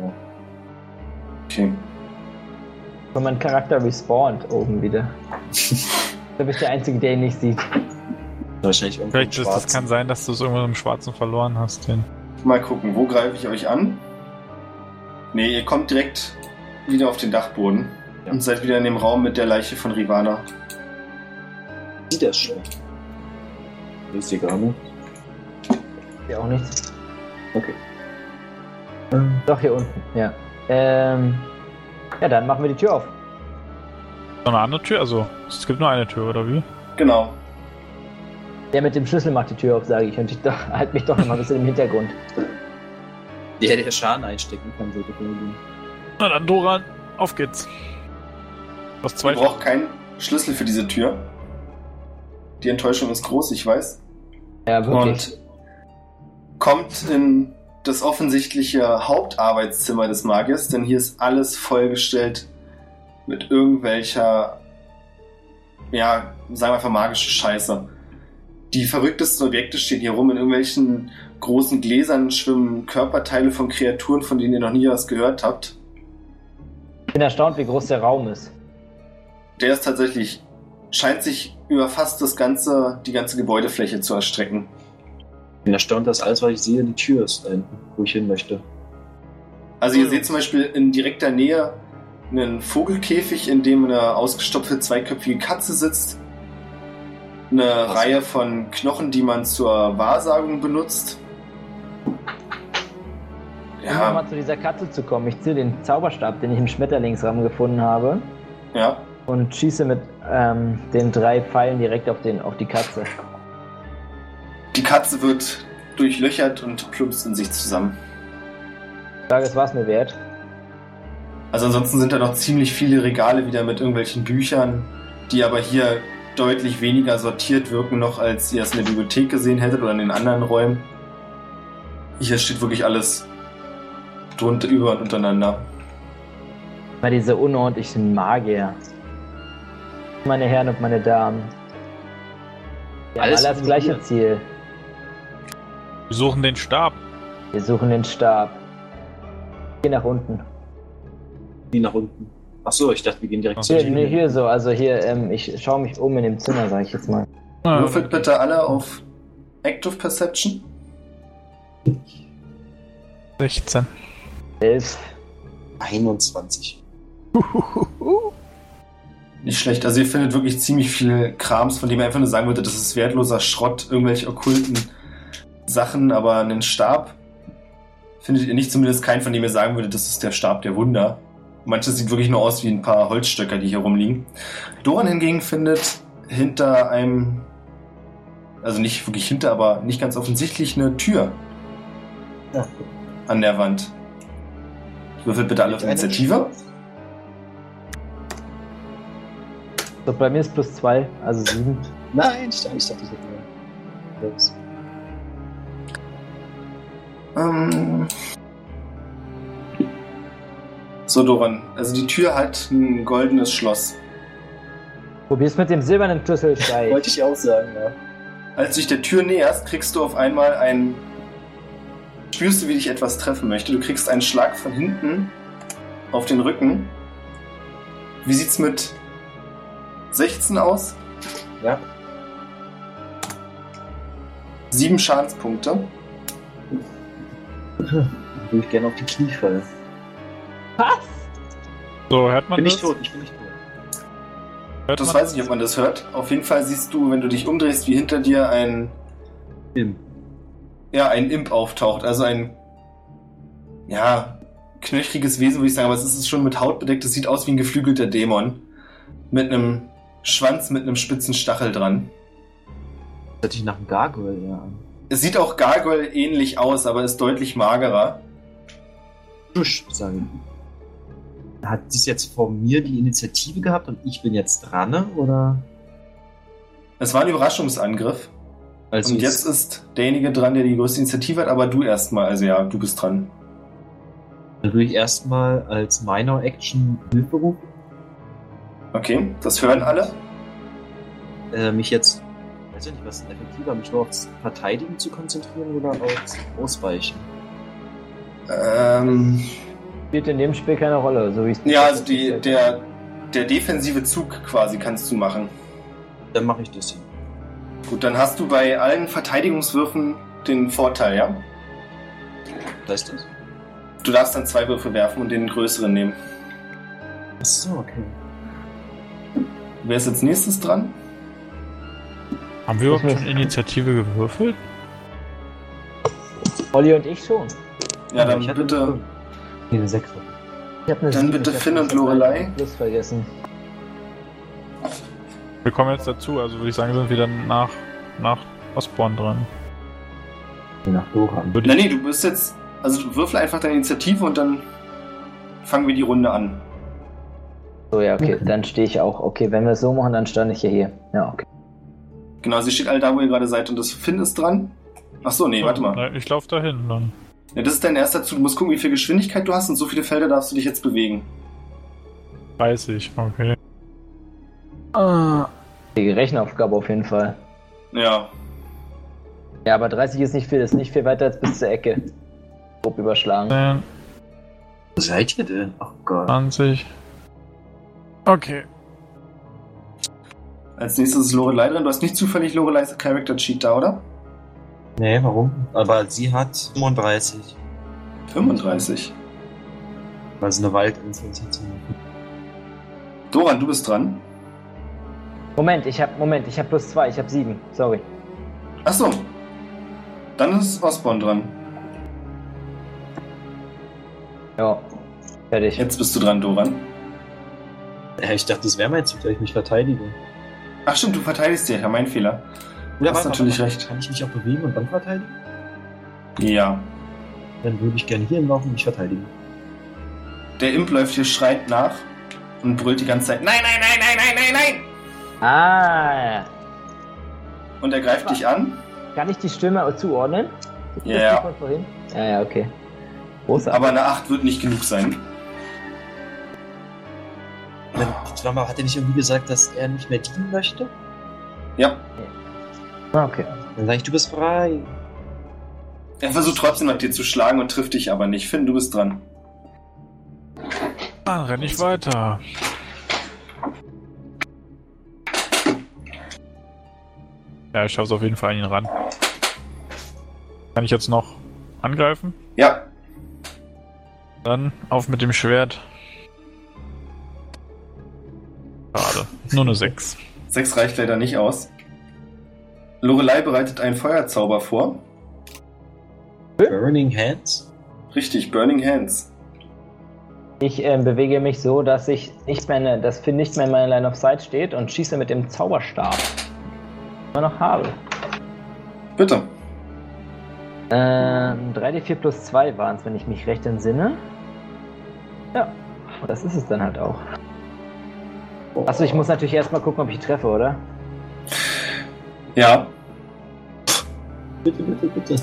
Ja. Okay. und mein Charakter respawnt oben wieder. Da bin ich der Einzige, der ihn nicht sieht. Wahrscheinlich irgendwo Vielleicht im ist, das kann sein, dass du es irgendwo im Schwarzen verloren hast. Den. Mal gucken, wo greife ich euch an? Nee, ihr kommt direkt wieder auf den Dachboden Ja. und seid wieder in dem Raum mit der Leiche von Rivana. Sieht das schon. Ist hier gar nicht. Ja, auch nichts. Okay. Doch, hier unten, ja. Ähm. Ja, dann machen wir die Tür auf. Noch eine andere Tür? Also, es gibt nur eine Tür, oder wie? Genau. Der mit dem Schlüssel macht die Tür auf, sage ich. Und ich doch, halt mich doch noch mal ein bisschen im Hintergrund. Der, der Schaden einstecken kann, sollte gehen. Na dann, Doran, auf geht's. Was zwei braucht keinen Schlüssel für diese Tür. Die Enttäuschung ist groß, ich weiß. Ja, wirklich. Und kommt in das offensichtliche Hauptarbeitszimmer des Magiers, denn hier ist alles vollgestellt mit irgendwelcher, ja, sagen wir einfach magische Scheiße. Die verrücktesten Objekte stehen hier rum. In irgendwelchen großen Gläsern schwimmen Körperteile von Kreaturen, von denen ihr noch nie was gehört habt. Ich bin erstaunt, wie groß der Raum ist. Der ist tatsächlich, scheint sich über fast das ganze, die ganze Gebäudefläche zu erstrecken. Ich bin erstaunt, dass alles, was ich sehe, die Tür ist da hinten, wo ich hin möchte. Also ihr seht zum Beispiel in direkter Nähe einen Vogelkäfig, in dem eine ausgestopfte zweiköpfige Katze sitzt. Eine Was? Reihe von Knochen, die man zur Wahrsagung benutzt. Um Ja, nochmal zu dieser Katze zu kommen. Ich ziehe den Zauberstab, den ich im Schmetterlingsrahmen gefunden habe, ja. und schieße mit ähm, den drei Pfeilen direkt auf, den, auf die Katze. Die Katze wird durchlöchert und plumpst in sich zusammen. Ich sage, es war es mir wert. Also ansonsten sind da noch ziemlich viele Regale wieder mit irgendwelchen Büchern, die aber hier deutlich weniger sortiert wirken noch, als ihr es in der Bibliothek gesehen hättet oder in den anderen Räumen. Hier steht wirklich alles drunter, über und untereinander. Mal diese unordentlichen Magier. Meine Herren und meine Damen. Wir haben Alles alle das gleiche ignorieren. Ziel. Wir suchen den Stab. Wir suchen den Stab. Geh nach unten. Die nach unten. Achso, ich dachte, wir gehen direkt Hier, zu nee, hier so, also hier, ähm, ich schaue mich um in dem Zimmer, sag ich jetzt mal. Würfelt bitte alle auf Active Perception. 16. Elf. 21. Nicht schlecht. Also ihr findet wirklich ziemlich viel Krams, von dem ihr einfach nur sagen würde, das ist wertloser Schrott, irgendwelche okkulten Sachen, aber einen Stab findet ihr nicht, zumindest keinen, von dem ihr sagen würdet, das ist der Stab der Wunder. Manches sieht wirklich nur aus wie ein paar Holzstöcker, die hier rumliegen. Doran hingegen findet hinter einem, also nicht wirklich hinter, aber nicht ganz offensichtlich eine Tür Ja. an der Wand. Würfelt bitte alle auf Initiative. So, bei mir ist plus zwei, also sieben. Nein, ich dachte, ich ich hätte mehr. Ähm. So, Doran. Also die Tür hat ein goldenes Schloss. Probier's mit dem silbernen Schlüssel. Wollte ich auch sagen, ja. Als du dich der Tür näherst, kriegst du auf einmal ein. Spürst du, wie dich etwas treffen möchte. Du kriegst einen Schlag von hinten auf den Rücken. Wie sieht's mit 16 aus? Ja. Sieben Schadenspunkte. Würde ich gerne auf die Knie fallen. Was? So, hört man Bin das? ich tot, ich bin nicht tot. Hört Das weiß ich nicht, ob man das hört. Auf jeden Fall siehst du, wenn du dich umdrehst, wie hinter dir ein Im. ja, ein Imp auftaucht. Also ein, ja, knöchriges Wesen, würde ich sagen, aber es ist schon mit Haut bedeckt. Es sieht aus wie ein geflügelter Dämon. Mit einem Schwanz mit einem spitzen Stachel dran. Das hört sich nach einem Gargoyle ja an. Es sieht auch Gargoyle ähnlich aus, aber ist deutlich magerer. Tusch, sagen. Hat dies jetzt vor mir die Initiative gehabt und ich bin jetzt dran, oder? Es war ein Überraschungsangriff. Also und jetzt ist derjenige dran, der die größte Initiative hat, aber du erstmal. Also ja, du bist dran. Dann würde ich erstmal als Minor Action Hilfe rufen. Okay, das hören alle. Äh, mich jetzt, weiß ich nicht, was ist effektiver, mich nur aufs Verteidigen zu konzentrieren oder aufs Ausweichen? Ähm, Spielt in dem Spiel keine Rolle, so wie es ja, also die, der, der defensive Zug quasi kannst du machen. Dann mache ich das hier. Gut, dann hast du bei allen Verteidigungswürfen den Vorteil, ja? Was heißt das? Du darfst dann zwei Würfe werfen und den größeren nehmen. Achso, okay. Wer ist als nächstes dran? Haben wir überhaupt Ich schon Initiative gewürfelt? Olli und ich schon. Ja, dann ich bitte. Nee, eine 6. Ich hab eine Dann bitte Finn und Lorelei. Plus vergessen. Wir kommen jetzt dazu, also würde ich sagen, sind wir dann nach, nach Osborn dran. Nach Doran. Ich, nee, du bist jetzt, also du würfel einfach deine Initiative und dann fangen wir die Runde an. So, ja, okay, dann stehe ich auch. Okay, wenn wir es so machen, dann stand ich ja hier. Ja, okay. Genau, sie steht alle da, wo ihr gerade seid und das Finn ist dran. Ach so, nee, warte mal. Nein, Ich laufe dahin dann. Ja, das ist dein erster Zug. Du musst gucken, wie viel Geschwindigkeit du hast und so viele Felder darfst du dich jetzt bewegen. 30, okay. Die Rechenaufgabe auf jeden Fall. Ja, Ja, aber 30 ist nicht viel, das ist nicht viel weiter als bis zur Ecke. Grob überschlagen. 10, Wo seid ihr denn? Oh Gott. 20. Okay. als nächstes ist Lorelei dran. Du hast nicht zufällig Loreleis Character Cheat da, oder? Nee, warum? Aber sie hat 35. 35. Weil sie eine Waldinitiative Doran, du bist dran. Moment, ich hab, Moment, ich hab plus zwei, ich hab sieben. Sorry. Ach so. Dann ist Osborn dran. Ja. Fertig. Jetzt bist du dran, Doran. Ja, ich dachte, das wäre mein Zug, da ich mich verteidige. Ach stimmt, du verteidigst dich. Ja, mein Fehler. Ja, hast natürlich recht. Kann ich mich auch bewegen und dann verteidigen? Ja. Dann würde ich gerne hier laufen und mich verteidigen. Der Imp läuft hier schreit nach und brüllt die ganze Zeit. Nein, nein, nein, nein, nein, nein, nein! Ah, Und er greift dich an. kann ich die Stimme zuordnen? Ja. von vorhin? Ja, ja, okay. Großartig. Aber eine 8 wird nicht genug sein. Dann, hat er nicht irgendwie gesagt, dass er nicht mehr dienen möchte? Ja, Ah, Okay. Dann sag ich, du bist frei. er versucht trotzdem nach dir zu schlagen und trifft dich aber nicht. Finn, du bist dran. Dann renne ich weiter. Ja, ich schaue auf jeden Fall an ihn ran. Kann ich jetzt noch angreifen? Ja, Dann auf mit dem Schwert. Schade. Nur eine 6. sechs reicht leider nicht aus. Lorelei bereitet einen Feuerzauber vor. Burning Hands? Richtig, Burning Hands. Ich ähm, bewege mich so, dass ich nicht mehr, in- dass Finn nicht mehr in meiner Line of Sight steht und schieße mit dem Zauberstab. Immer noch habe. Bitte. Ähm, 3d4 plus 2 waren es, wenn ich mich recht entsinne. Ja, das ist es dann halt auch. Achso, ich muss natürlich erstmal gucken, ob ich treffe, oder? Ja. Bitte, bitte, bitte.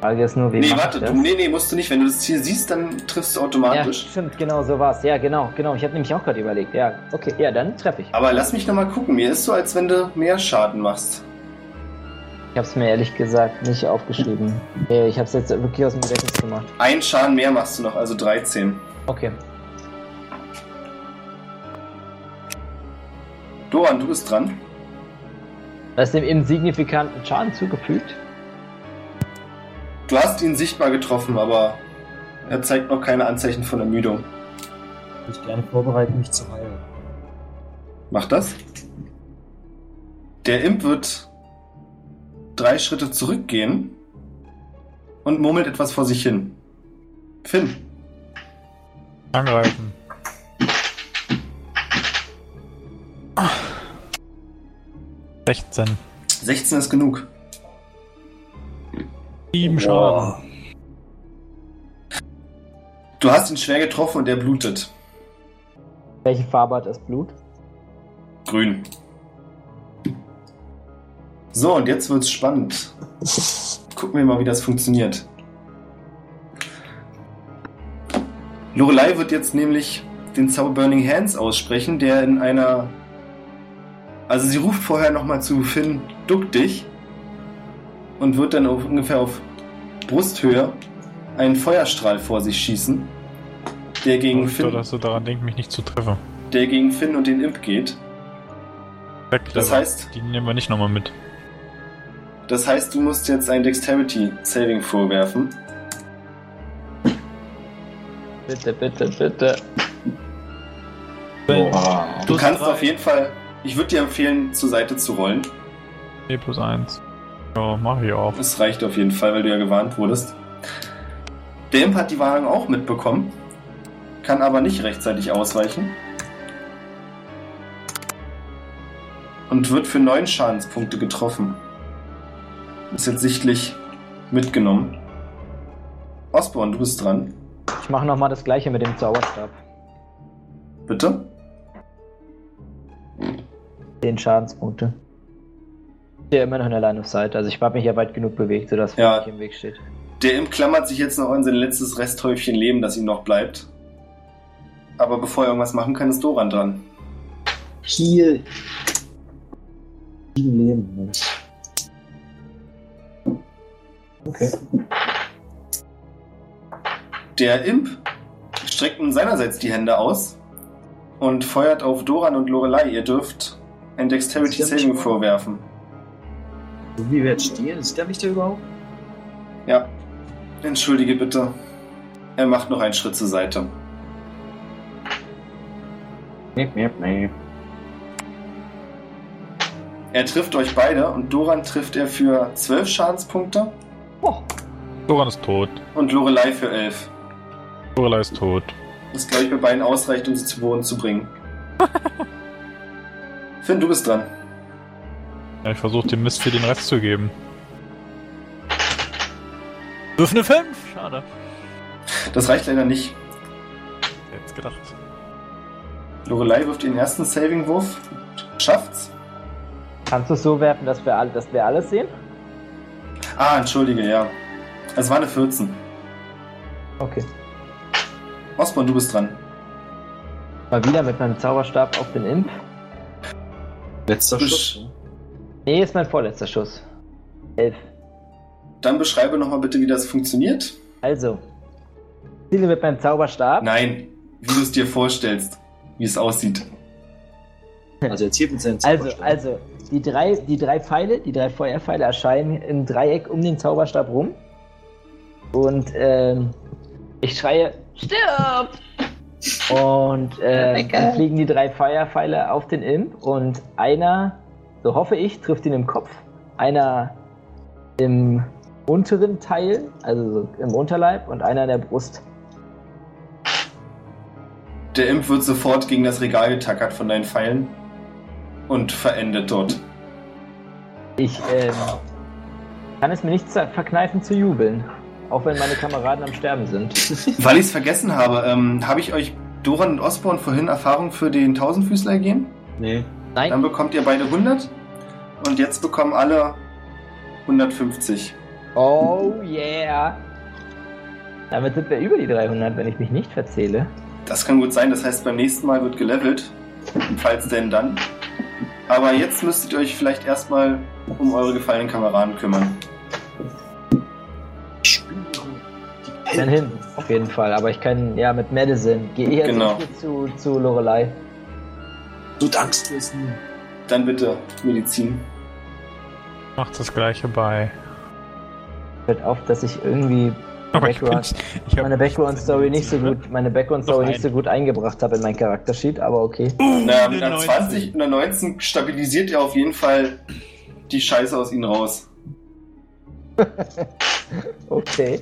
Frage ist nur, wie Nee, warte, das? du, nee, nee, musst du nicht. Wenn du das Ziel siehst, dann triffst du Ja, automatisch. stimmt, genau, so war's. Ja, genau, genau. Ich habe nämlich auch gerade überlegt. Ja, okay, ja, dann treffe ich. Aber lass mich nochmal gucken. Mir ist so, als wenn du mehr Schaden machst. Ich habe es mir ehrlich gesagt nicht aufgeschrieben. Nee, Ich habe es jetzt wirklich aus dem Gedächtnis gemacht. Ein Schaden mehr machst du noch, also 13. Okay. Doran, du bist dran. Da ist dem insignifikanten Schaden zugefügt. Du hast ihn sichtbar getroffen, aber er zeigt noch keine Anzeichen von Ermüdung. Ich würde gerne vorbereiten, mich zu heilen. Mach das. Der Imp wird drei Schritte zurückgehen und murmelt etwas vor sich hin. Finn, Angreifen. 16. 16 ist genug. 7 Schaden. Du hast ihn schwer getroffen und er blutet. Welche Farbe hat das Blut? Grün. So, und jetzt wird's spannend. Gucken wir mal, wie das funktioniert. Lorelei wird jetzt nämlich den Zauber Burning Hands aussprechen, der in einer. Also sie ruft vorher nochmal zu Finn, duck dich. Und wird dann auf, ungefähr auf Brusthöhe einen Feuerstrahl vor sich schießen, der gegen, Finn. Dass du daran denkst, mich nicht zu treffen. der gegen Finn und den Imp geht. Sehr Das heißt, Die nehmen wir nicht nochmal mit. Das heißt, du musst jetzt ein Dexterity Saving vorwerfen. Bitte, bitte, bitte. Boah. Du kannst auf jeden Fall, ich würde dir empfehlen, zur Seite zu rollen. E plus 1. Ja, mach ich auch. Das reicht auf jeden Fall, weil du ja gewarnt wurdest. Der Imp hat die Warnung auch mitbekommen, kann aber nicht rechtzeitig ausweichen. Und wird für neun Schadenspunkte getroffen. Ist jetzt sichtlich mitgenommen. Osborn, du bist dran. Ich mache nochmal das gleiche mit dem Zauberstab. Bitte? 10 Schadenspunkte. Der immer noch in der Line of Sight. Also ich habe mich ja weit genug bewegt, sodass Ja. ja. nicht im Weg steht. Der Imp klammert sich jetzt noch an sein letztes Resthäufchen Leben, das ihm noch bleibt. Aber bevor er irgendwas machen kann, ist Doran dran. Heal. Sieben Leben, Mensch. Okay. Der Imp streckt nun seinerseits die Hände aus und feuert auf Doran und Lorelei. Ihr dürft ein Dexterity er Saving vorwerfen. So wie wir jetzt stehen, sieht er mich da überhaupt? Ja. Entschuldige bitte. Er macht noch einen Schritt zur Seite. Miep, miep, miep. Er trifft euch beide und Doran trifft er für 12 Schadenspunkte Oh, Doran ist tot. und Lorelei für 11. Lorelei ist tot. Das glaube ich bei beiden ausreicht, um sie zu Boden zu bringen. Finn, du bist dran. Ja, ich versuche dem Mist für den Rest zu geben. Wirf eine 5. Schade. Das reicht leider nicht. Jetzt gedacht. Lorelei wirft ihren ersten Saving-Wurf. Schafft's. kannst du es so werfen, dass wir, alle, dass wir alles sehen? Ah, entschuldige, ja. Es war eine 14. Okay. Osborn, du bist dran. Mal wieder mit meinem Zauberstab auf den Imp. Letzter Besch- Schuss. ne? Nee, ist mein vorletzter Schuss. Elf. Dann beschreibe nochmal bitte, wie das funktioniert. Also. Ziele mit meinem Zauberstab. Nein, wie du es dir vorstellst, wie es aussieht. Also er zielt mit seinem Also, Zauberstab. also, die drei, die drei Pfeile, die drei Feuerpfeile erscheinen im Dreieck um den Zauberstab rum. Und ähm, ich schreie, stirb! Und äh, dann fliegen die drei Feuerpfeile auf den Imp und einer, so hoffe ich, trifft ihn im Kopf. Einer im unteren Teil, also so im Unterleib und einer in der Brust. Der Imp wird sofort gegen das Regal getackert von deinen Pfeilen und verendet dort. Ich ähm, kann es mir nicht ver- verkneifen zu jubeln. Auch wenn meine Kameraden am Sterben sind. Weil ich es vergessen habe, ähm, habe ich euch Doran und Osborn vorhin Erfahrung für den Tausendfüßler gegeben? Nee. Dann Nein, bekommt ihr beide 100 und jetzt bekommen alle 150. oh yeah. Damit sind wir über die 300, wenn ich mich nicht verzähle. Das kann gut sein, das heißt beim nächsten Mal wird gelevelt, falls denn dann. Aber jetzt müsstet ihr euch vielleicht erstmal um eure gefallenen Kameraden kümmern. Dann hin, auf jeden Fall. Aber ich kann, ja, mit Madison. Gehe ich jetzt Genau. zu, zu Lorelei. Du dankst es nie. Dann bitte Medizin. Macht das gleiche bei. Fällt auf, dass ich irgendwie Aber ich, bin, Background- ich hab meine Background-Story nicht so gut, meine Background-Story nicht so gut eingebracht habe in mein Charaktersheet, aber okay. Naja, mit eine einer 19. 20 und einer 19 stabilisiert ihr auf jeden Fall die Scheiße aus ihnen raus. Okay.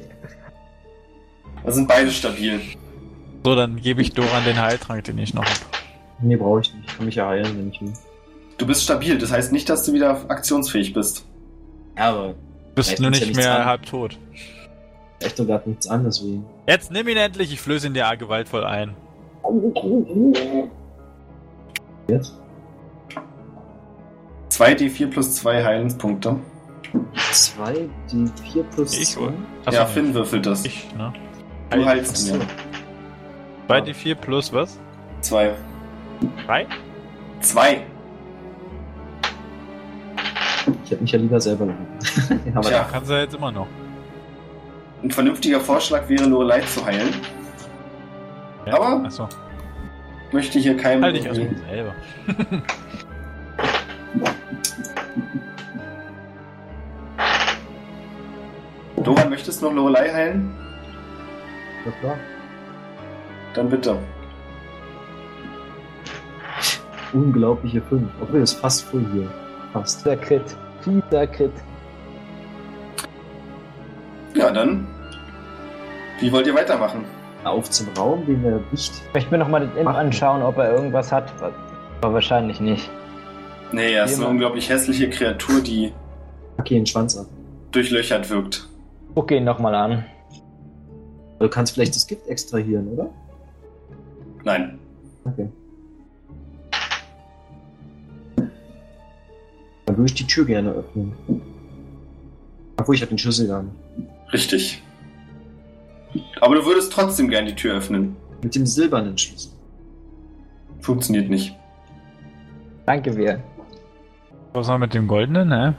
Da sind beide stabil. So, dann gebe ich Doran den Heiltrank, den ich noch habe. Nee, brauche ich nicht. Ich kann mich ja heilen, wenn ich will. Du bist stabil, das heißt nicht, dass du wieder aktionsfähig bist. Ja, aber Du bist nur ja nicht nichts mehr an. halb tot. echt doch gerade nichts an, deswegen. Jetzt nimm ihn endlich, ich flöße ihn dir gewaltvoll ein. Jetzt? 2d4 plus 2 Heilenspunkte. 2, die 4 plus Ich, 2. oder? Achso, ja. Finn würfelt das. Ich, ne? Du heilst ja. 2d4 plus was? 2. 3? 2. Ich hätte mich ja lieber selber noch. Aber Tja. Kannst du ja jetzt immer noch. Ein vernünftiger Vorschlag wäre, Lorelei zu heilen. Aber- Achso, Möchte hier keinem. halt dich erstmal selber. Doran, möchtest du noch Lorelei heilen? Ja, klar. Dann bitte. Unglaubliche 5. Obwohl, das ist fast voll hier. Fast. Fieser Crit. Fieser Crit. Ja, dann. Wie wollt ihr weitermachen? Auf zum Raum, den wir nicht. Ich möchte mir nochmal den Imp anschauen, ob er irgendwas hat. Aber wahrscheinlich nicht. Nee, er ist eine unglaublich hässliche Kreatur, die Okay, den Schwanz ab. durchlöchert wirkt. Guck ihn nochmal an. Du kannst vielleicht das Gift extrahieren, oder? Nein. Okay. Dann würde ich die Tür gerne öffnen. Obwohl, ich habe den Schlüssel gar nicht. Richtig. Aber du würdest trotzdem gern die Tür öffnen. Mit dem silbernen Schlüssel. Funktioniert nicht. Danke, wir. Was war mit dem goldenen, ne?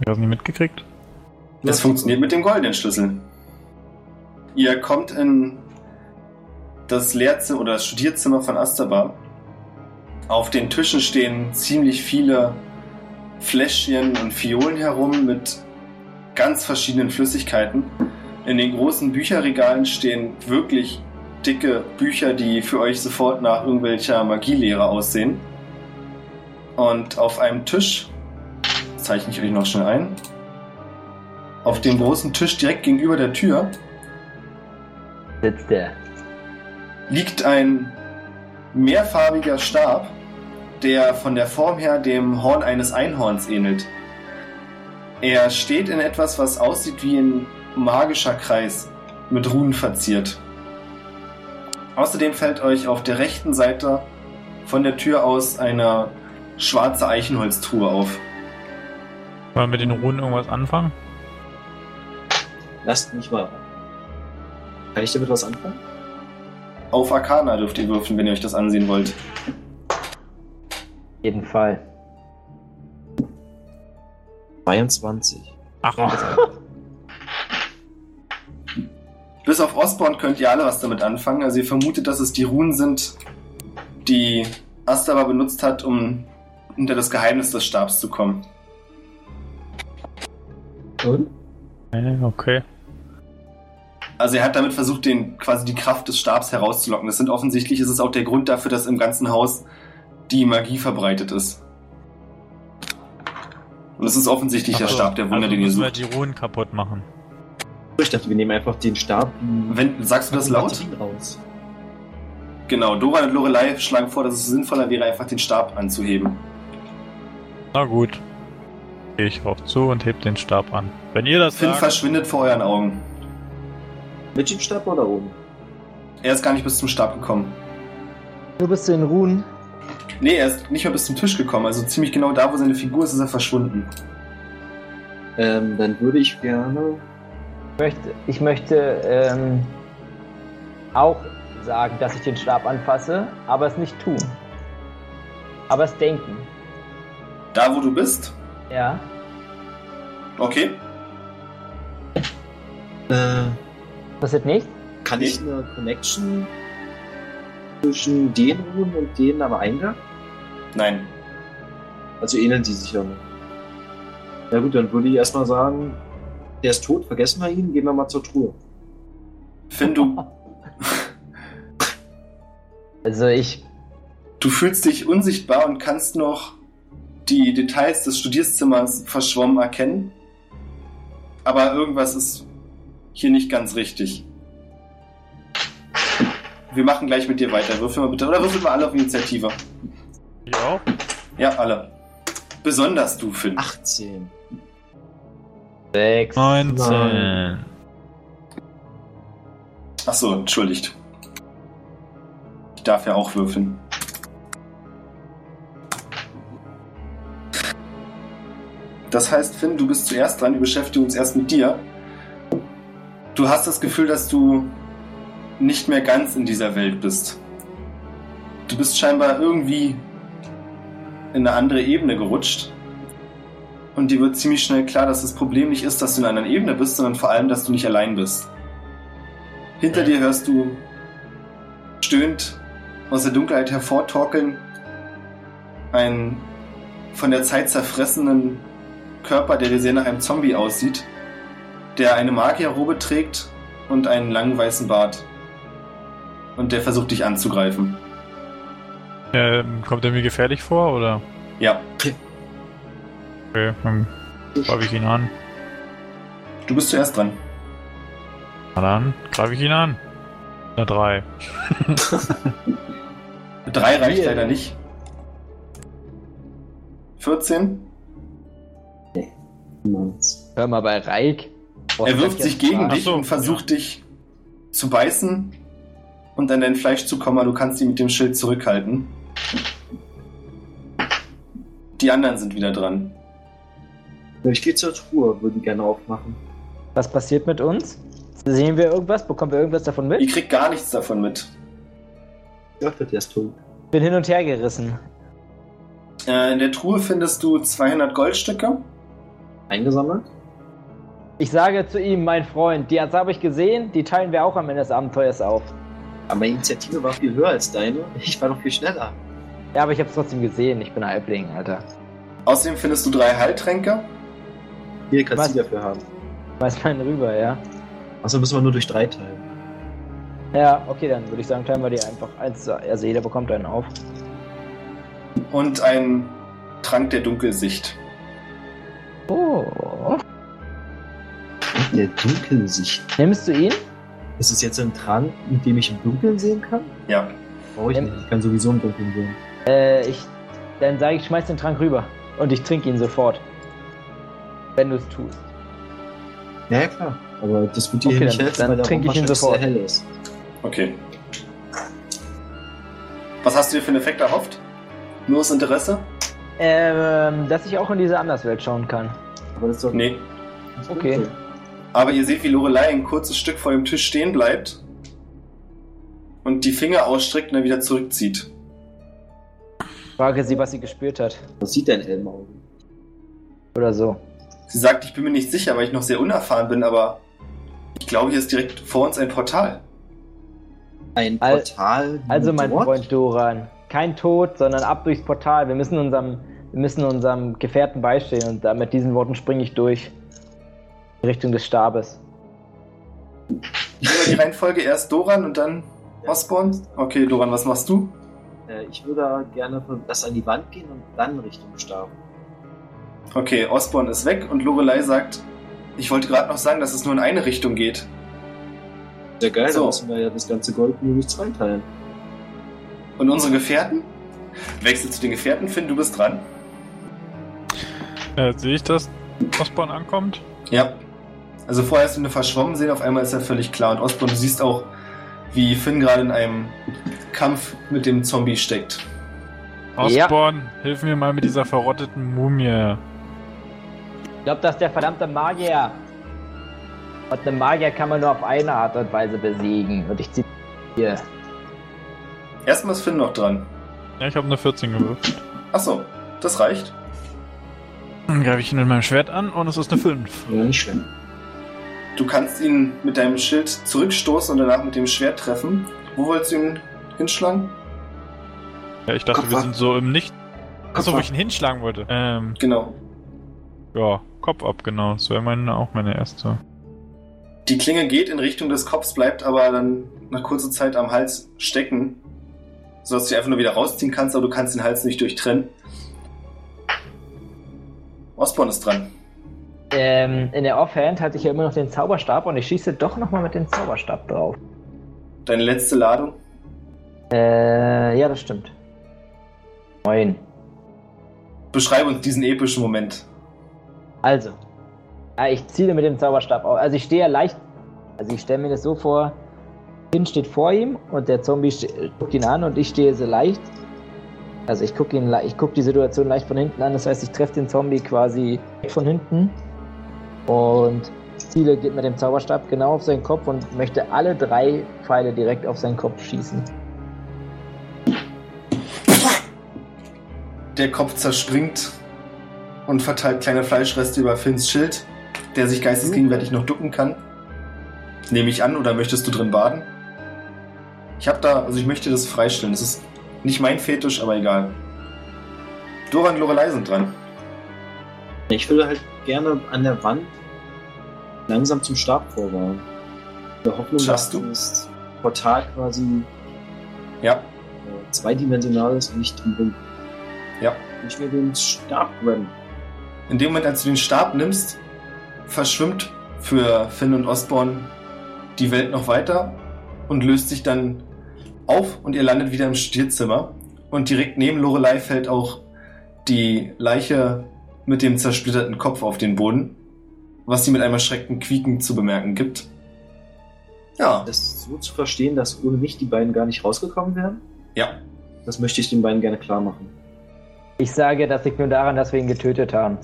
Ich hab's nicht mitgekriegt. Es funktioniert mit dem goldenen Schlüssel. Ihr kommt in das Lehrzimmer oder das Studierzimmer von Astaba. Auf den Tischen stehen ziemlich viele Fläschchen und Fiolen herum mit ganz verschiedenen Flüssigkeiten. In den großen Bücherregalen stehen wirklich dicke Bücher, die für euch sofort nach irgendwelcher Magielehre aussehen. Und auf einem Tisch, das zeichne ich euch noch schnell ein, auf dem großen Tisch direkt gegenüber der Tür Sitzt der. liegt ein mehrfarbiger Stab, der von der Form her dem Horn eines Einhorns ähnelt. Er steht in etwas, was aussieht wie ein magischer Kreis mit Runen verziert. Außerdem fällt euch auf der rechten Seite von der Tür aus eine schwarze Eichenholztruhe auf. Wollen wir mit den Runen irgendwas anfangen? Lasst mich mal. Kann ich damit was anfangen? auf Arcana dürft ihr würfeln, wenn ihr euch das ansehen wollt. jeden Fall. 22. Ach, Bis auf Osborn könnt ihr alle was damit anfangen. Also ihr vermutet, dass es die Runen sind, die Astaba benutzt hat, um hinter das Geheimnis des Stabs zu kommen. Und? okay. Also er hat damit versucht, den quasi die Kraft des Stabs herauszulocken. Das sind offensichtlich, ist es auch der Grund dafür, dass im ganzen Haus die Magie verbreitet ist. Und es ist offensichtlich der Ach so, Stab der Wunder, also den ihr müssen wir sucht. die Runen kaputt machen. Ich dachte, wir nehmen einfach den Stab. Wenn, sagst du das laut? Raus. Genau, Dora und Lorelei schlagen vor, dass es sinnvoller wäre, einfach den Stab anzuheben. Na gut. Gehe ich drauf zu und heb den Stab an. Wenn ihr das Finn sagt, verschwindet vor euren Augen. Mit dem Stab oder oben? Er ist gar nicht bis zum Stab gekommen. Du bist in Ruhen. Nee, er ist nicht mehr bis zum Tisch gekommen. Also ziemlich genau da, wo seine Figur ist, ist er verschwunden. Ähm, dann würde ich gerne. Ich möchte, ich möchte ähm, auch sagen, dass ich den Stab anfasse, aber es nicht tun. Aber es denken. Da, wo du bist? Ja. Okay. Äh, Passiert nicht? kann ich eine Connection zwischen den Runen und denen am Eingang? Nein. Also ähneln die sich ja nicht. Ja gut, dann würde ich erstmal sagen, der ist tot, vergessen wir ihn, gehen wir mal zur Truhe. Finn, du, Also ich. du fühlst dich unsichtbar und kannst noch die Details des Studierzimmers verschwommen erkennen. Aber irgendwas ist hier nicht ganz richtig. Wir machen gleich mit dir weiter. Würfel mal bitte. Oder würfel mal alle auf Initiative. auch. Ja, alle. Besonders du, Finn. 18. Sechs. 19. Nein. Ach so, entschuldigt. Ich darf ja auch würfeln. Das heißt, Finn, du bist zuerst dran, wir beschäftigen uns erst mit dir. Du hast das Gefühl, dass du nicht mehr ganz in dieser Welt bist. Du bist scheinbar irgendwie in eine andere Ebene gerutscht. Und dir wird ziemlich schnell klar, dass das Problem nicht ist, dass du in einer Ebene bist, sondern vor allem, dass du nicht allein bist. Hinter dir hörst du stöhnt aus der Dunkelheit hervortorkeln einen von der Zeit zerfressenen Körper, der dir sehr nach einem Zombie aussieht, der eine Magierrobe trägt und einen langen weißen Bart. Und der versucht dich anzugreifen. Ähm, kommt er mir gefährlich vor, oder? Ja, Okay, dann greife ich ihn an. du bist zuerst dran. Na dann greife ich ihn an. Na drei. Drei reicht Vier. leider nicht. 14. Nice. Hör mal bei Reik. Was Er wirft ich sich gegen dich so, und versucht dich zu beißen und an dein Fleisch zu kommen, aber du kannst ihn mit dem Schild zurückhalten. Die anderen sind wieder dran. Ich gehe zur Truhe, würde gerne aufmachen. Was passiert mit uns? Sehen wir irgendwas? Bekommen wir irgendwas davon mit? kriegt gar nichts davon mit. Ja, der ist tot. Bin hin und her gerissen. Äh, in der Truhe findest du 200 Goldstücke. Eingesammelt? Ich sage zu ihm, mein Freund, die habe ich gesehen, die teilen wir auch am Ende des Abenteuers auf. Aber meine Initiative war viel höher als deine. Ich war noch viel schneller. Ja, aber ich habe es trotzdem gesehen. Ich bin ein Halbling, Alter. Außerdem findest du drei Heiltränke. Hier kannst Was? du dafür haben. Weiß meinen rüber, ja. Achso, müssen wir nur durch drei teilen. Ja, okay, dann würde ich sagen, teilen wir die einfach eins. Also jeder bekommt einen auf. und ein Trank der Dunkelsicht. Oh. Der Dunkelsicht. Nimmst du ihn? Ist es jetzt ein Trank, mit dem ich im Dunkeln sehen kann? Ja. Brauche ich Ähm. nicht. Ich kann sowieso im Dunkeln sehen. Äh, ich. Dann sage ich, schmeiß den Trank rüber. Und ich trinke ihn sofort. Wenn du es tust. Ja, ja, klar. Aber das wird dir Okay, nicht dann- helfen, dann weil der trinke ich ihn sofort. hell ist. Okay. Was hast du dir für einen Effekt erhofft? Nur aus Interesse? Ähm, dass ich auch in diese Anderswelt schauen kann. Aber das ist doch Nee. das ist Okay. Aber ihr seht, wie Lorelei ein kurzes Stück vor dem Tisch stehen bleibt und die Finger ausstreckt und dann wieder zurückzieht. Frage sie, was sie gespürt hat. Was sieht dein Elmauge? Oder so. Sie sagt, ich bin mir nicht sicher, weil ich noch sehr unerfahren bin, aber ich glaube, hier ist direkt vor uns ein Portal. Ein Al- Portal. Also, mein dort? Freund Doran, kein Tod, sondern ab durchs Portal. Wir müssen unserem, wir müssen unserem Gefährten beistehen und da mit diesen Worten springe ich durch. In Richtung des Stabes. Immer die Reihenfolge erst Doran und dann Osborn. Okay, Doran, was machst du? Äh, ich würde gerne das an die Wand gehen und dann Richtung Stab. Okay, Osborn ist weg und Lorelei sagt, ich wollte gerade noch sagen, dass es nur in eine Richtung geht. Sehr geil, So. dann müssen wir ja das ganze Gold nur durch zwei teilen. Und unsere Gefährten? Wechsel zu den Gefährten, Finn, du bist dran. Äh, sehe ich, dass Osborn ankommt? Ja. Also vorher hast du ihn verschwommen sehen, auf einmal ist er völlig klar. Und Osborn, du siehst auch, wie Finn gerade in einem Kampf mit dem Zombie steckt. Ja. Osborn, hilf mir mal mit dieser verrotteten Mumie. Ich glaube, das ist der verdammte Magier. Und einen Magier kann man nur auf eine Art und Weise besiegen. Und ich ziehe hier. Erstmal ist Finn noch dran. Ja, ich habe eine 14 gewürfelt. Achso, das reicht. Dann greife ich ihn mit meinem Schwert an und es ist eine 5. Ja, nicht schlimm. Du kannst ihn mit deinem Schild zurückstoßen und danach mit dem Schwert treffen. Wo wolltest du ihn hinschlagen? Ja, ich dachte, Kopf wir ab. sind so im Nicht. Achso, wo ich ihn hinschlagen wollte. Ähm, Genau. ja, Kopf ab, genau. Das wäre meine, auch meine erste. Die Klinge geht in Richtung des Kopfs, bleibt aber dann nach kurzer Zeit am Hals stecken. Sodass du sie einfach nur wieder rausziehen kannst, aber du kannst den Hals nicht durchtrennen. Osborn ist dran. Ähm, in der Offhand hatte ich ja immer noch den Zauberstab und ich schieße doch nochmal mit dem Zauberstab drauf. Deine letzte Ladung. Äh, ja, das stimmt. Moin. Beschreibe uns diesen epischen Moment. Also, ich ziele mit dem Zauberstab auf. Also ich stehe ja leicht, also ich stelle mir das so vor, Finn steht vor ihm und der Zombie guckt ihn an und ich stehe so leicht. Also ich gucke ihn, le- ich gucke die Situation leicht von hinten an. Das heißt, ich treffe den Zombie quasi von hinten und ziele geht mit dem Zauberstab genau auf seinen Kopf und möchte alle drei Pfeile direkt auf seinen Kopf schießen. Der Kopf zerspringt und verteilt kleine Fleischreste über Finns Schild, der sich geistesgegenwärtig noch ducken kann. Nehme ich an, oder möchtest du drin baden? Ich habe da, also ich möchte das freistellen. Das ist nicht mein Fetisch, aber egal. Doran und Lorelei sind dran. Ich würde halt gerne an der Wand langsam zum Stab vorbauen. In der Hoffnung, Schaffst dass du? das Portal quasi Ja, äh, zweidimensional ist und nicht drumherum. ja. Ich will den Stab grabben. In dem Moment, als du den Stab nimmst, verschwimmt für Finn und Osborn die Welt noch weiter und löst sich dann auf und ihr landet wieder im Studierzimmer. Und direkt neben Lorelei fällt auch die Leiche mit dem zersplitterten Kopf auf den Boden, was sie mit einem erschreckten Quieken zu bemerken gibt. Ja, Das so zu verstehen, dass ohne mich die beiden gar nicht rausgekommen wären, ja. das möchte ich den beiden gerne klar machen. Ich sage, das liegt nur daran, dass wir ihn getötet haben.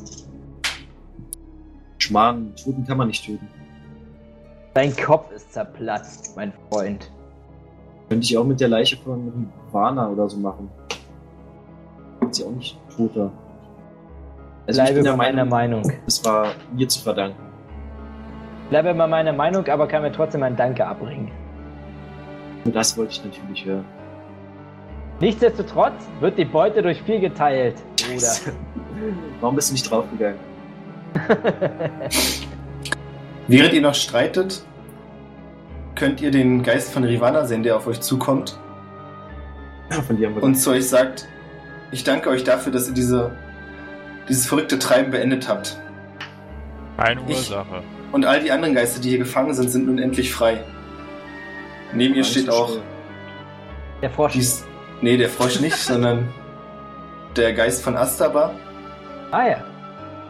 Schmarrn, Toten kann man nicht töten. Dein Kopf ist zerplatzt, mein Freund. Könnte ich auch mit der Leiche von Rivana oder so machen. Ist sie auch nicht toter. Also Bleibe bei meiner Meinung. es war mir zu verdanken. Bleibe bei meiner Meinung, aber kann mir trotzdem ein Danke abbringen. Und das wollte ich natürlich hören. Nichtsdestotrotz wird die Beute durch vier geteilt, Bruder. Warum bist du nicht draufgegangen? Während ihr noch streitet, könnt ihr den Geist von Rivana sehen, der auf euch zukommt Von dir haben wir und zu euch sagt, ich danke euch dafür, dass ihr diese, dieses verrückte Treiben beendet habt. Keine Ich- Ursache. Und all die anderen Geister, die hier gefangen sind, sind nun endlich frei. Neben ihr steht auch. Der Frosch. dies, nee, der Frosch nicht, sondern der Geist von Astaba, Ah ja.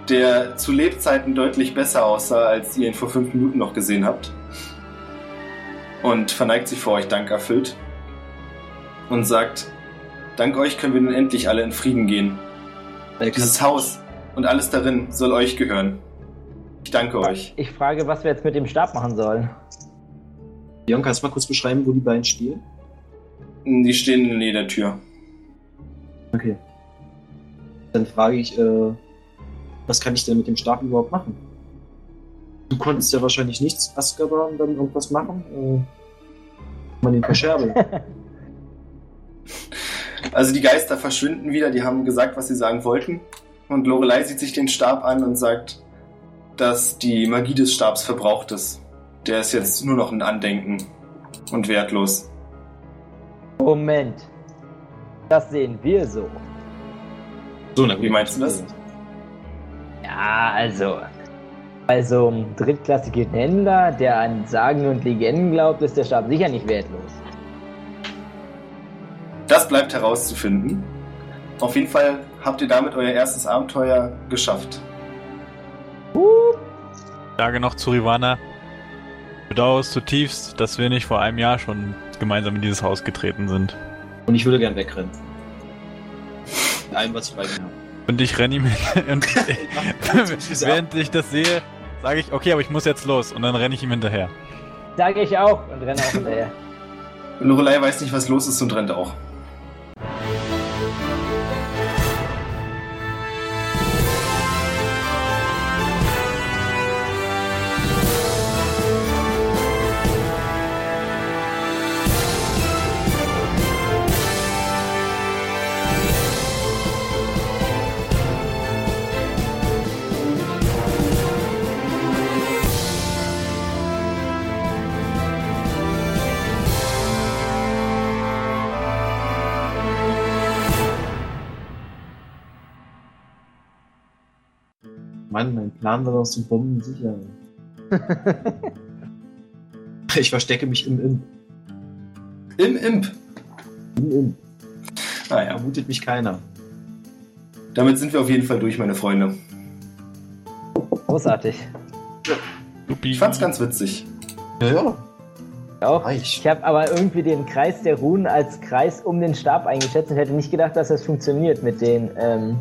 der zu Lebzeiten deutlich besser aussah, als ihr ihn vor fünf Minuten noch gesehen habt. Und verneigt sich vor euch dankerfüllt und sagt, dank euch können wir nun endlich alle in Frieden gehen. Äh, Dieses Haus und alles darin soll euch gehören. Ich danke euch. Ich frage, was wir jetzt mit dem Stab machen sollen. Leon, kannst du mal kurz beschreiben, wo die beiden stehen? Die stehen in der Nähe der Tür. Okay. Dann frage ich, äh, was kann ich denn mit dem Stab überhaupt machen? Du konntest ja wahrscheinlich nichts, Azkaban, dann irgendwas machen. Äh, man den verscherbeln. Also die Geister verschwinden wieder, die haben gesagt, was sie sagen wollten. Und Lorelei sieht sich den Stab an und sagt, dass die Magie des Stabs verbraucht ist. Der ist jetzt nur noch ein Andenken und wertlos. Moment. Das sehen wir so. so, na Wie meinst du das? Ja, also. Bei so einem drittklassigen Händler, der an Sagen und Legenden glaubt, ist der Stab sicher nicht wertlos. Das bleibt herauszufinden. Auf jeden Fall habt ihr damit euer erstes Abenteuer geschafft. Sage noch zu Rivana. Bedauere es zutiefst, dass wir nicht vor einem Jahr schon gemeinsam in dieses Haus getreten sind. Und ich würde gern wegrennen. Mit allem, was ich bei mir habe. Und ich renne ihm und während ich das sehe, sage ich, okay, aber ich muss jetzt los und dann renne ich ihm hinterher. Sage ich auch und renne auch hinterher. Lorelei weiß nicht, was los ist und rennt auch. Mann, mein Plan war aus den Bomben sicher. ich verstecke mich im Imp. Im Imp. Im Imp. Naja, Vermutet mich keiner. damit sind wir auf jeden Fall durch, meine Freunde. Großartig. Ich fand's ganz witzig. Ja, ja. Auch. Ich habe aber irgendwie den Kreis der Runen als Kreis um den Stab eingeschätzt und hätte nicht gedacht, dass das funktioniert mit den. Ähm,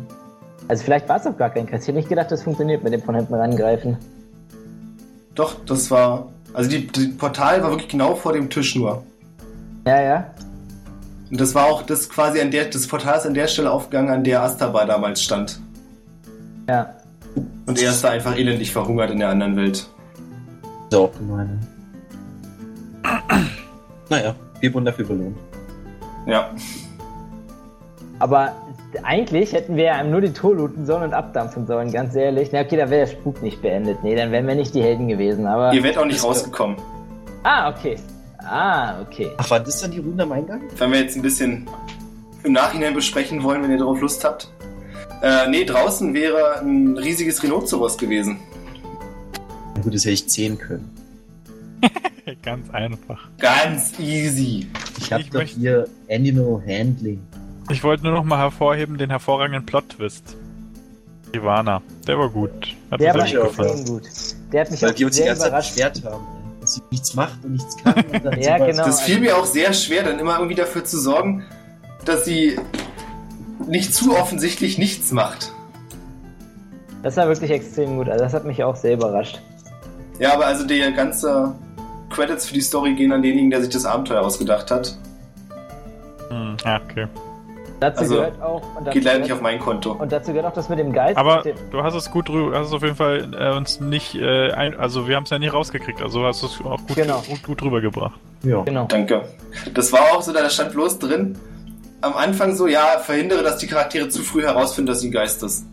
also vielleicht war es auch gar kein Kreis. Ich hätte nicht gedacht, das funktioniert mit dem von hinten rangreifen. Doch, das war. Also die, die Portal war wirklich genau vor dem Tisch nur. Ja, ja. Und das war auch das quasi an der, das Portal ist an der Stelle aufgegangen, an der Astaba damals stand. Ja. Und er ist da einfach elendig verhungert in der anderen Welt. So, gemeine. naja, wir wurden dafür belohnt. Ja. Aber eigentlich hätten wir ja nur die Tour looten sollen und abdampfen sollen, ganz ehrlich. Na okay, da wäre der Spuk nicht beendet. Nee, dann wären wir nicht die Helden gewesen, aber. Ihr werdet auch nicht rausgekommen. Ah, okay. Ah, okay. Ach, war das dann die Runde am Eingang? Wenn wir jetzt ein bisschen im Nachhinein besprechen wollen, wenn ihr darauf Lust habt. Äh, nee, draußen wäre ein riesiges Rhinoceros gewesen. Na gut, das hätte ich sehen können. Ganz einfach. Ganz easy. Ich habe Ich doch möchte- hier Animal Handling. Ich wollte nur noch mal hervorheben den hervorragenden Plot-Twist. Ivana. Der war gut. Hat Der mir war extrem gut. Der hat mich Weil auch wir uns die sehr ganze Zeit überrascht. beschwert haben, dass sie nichts macht und nichts kann. Und dann Ja, genau. Das fiel mir auch sehr schwer, dann immer irgendwie dafür zu sorgen, dass sie nicht zu offensichtlich nichts macht. Das war wirklich extrem gut. Also das hat mich auch sehr überrascht. Ja, aber also der ganze Credits für die Story gehen an denjenigen, der sich das Abenteuer ausgedacht hat. Hm, ja, okay. Dazu Also, gehört auch. Und dazu Geht leider gehört, nicht auf mein Konto. Und dazu gehört auch das mit dem Geist. Aber dem, du hast es gut drüber, hast es auf jeden Fall äh, uns nicht, äh, ein, also wir haben es ja nicht rausgekriegt, also hast du es auch gut, Genau. gut, gut rübergebracht. Ja. genau. Danke. Das war auch so, da stand bloß drin, am Anfang so, ja, verhindere, dass die Charaktere zu früh herausfinden, dass sie ein Geist ist.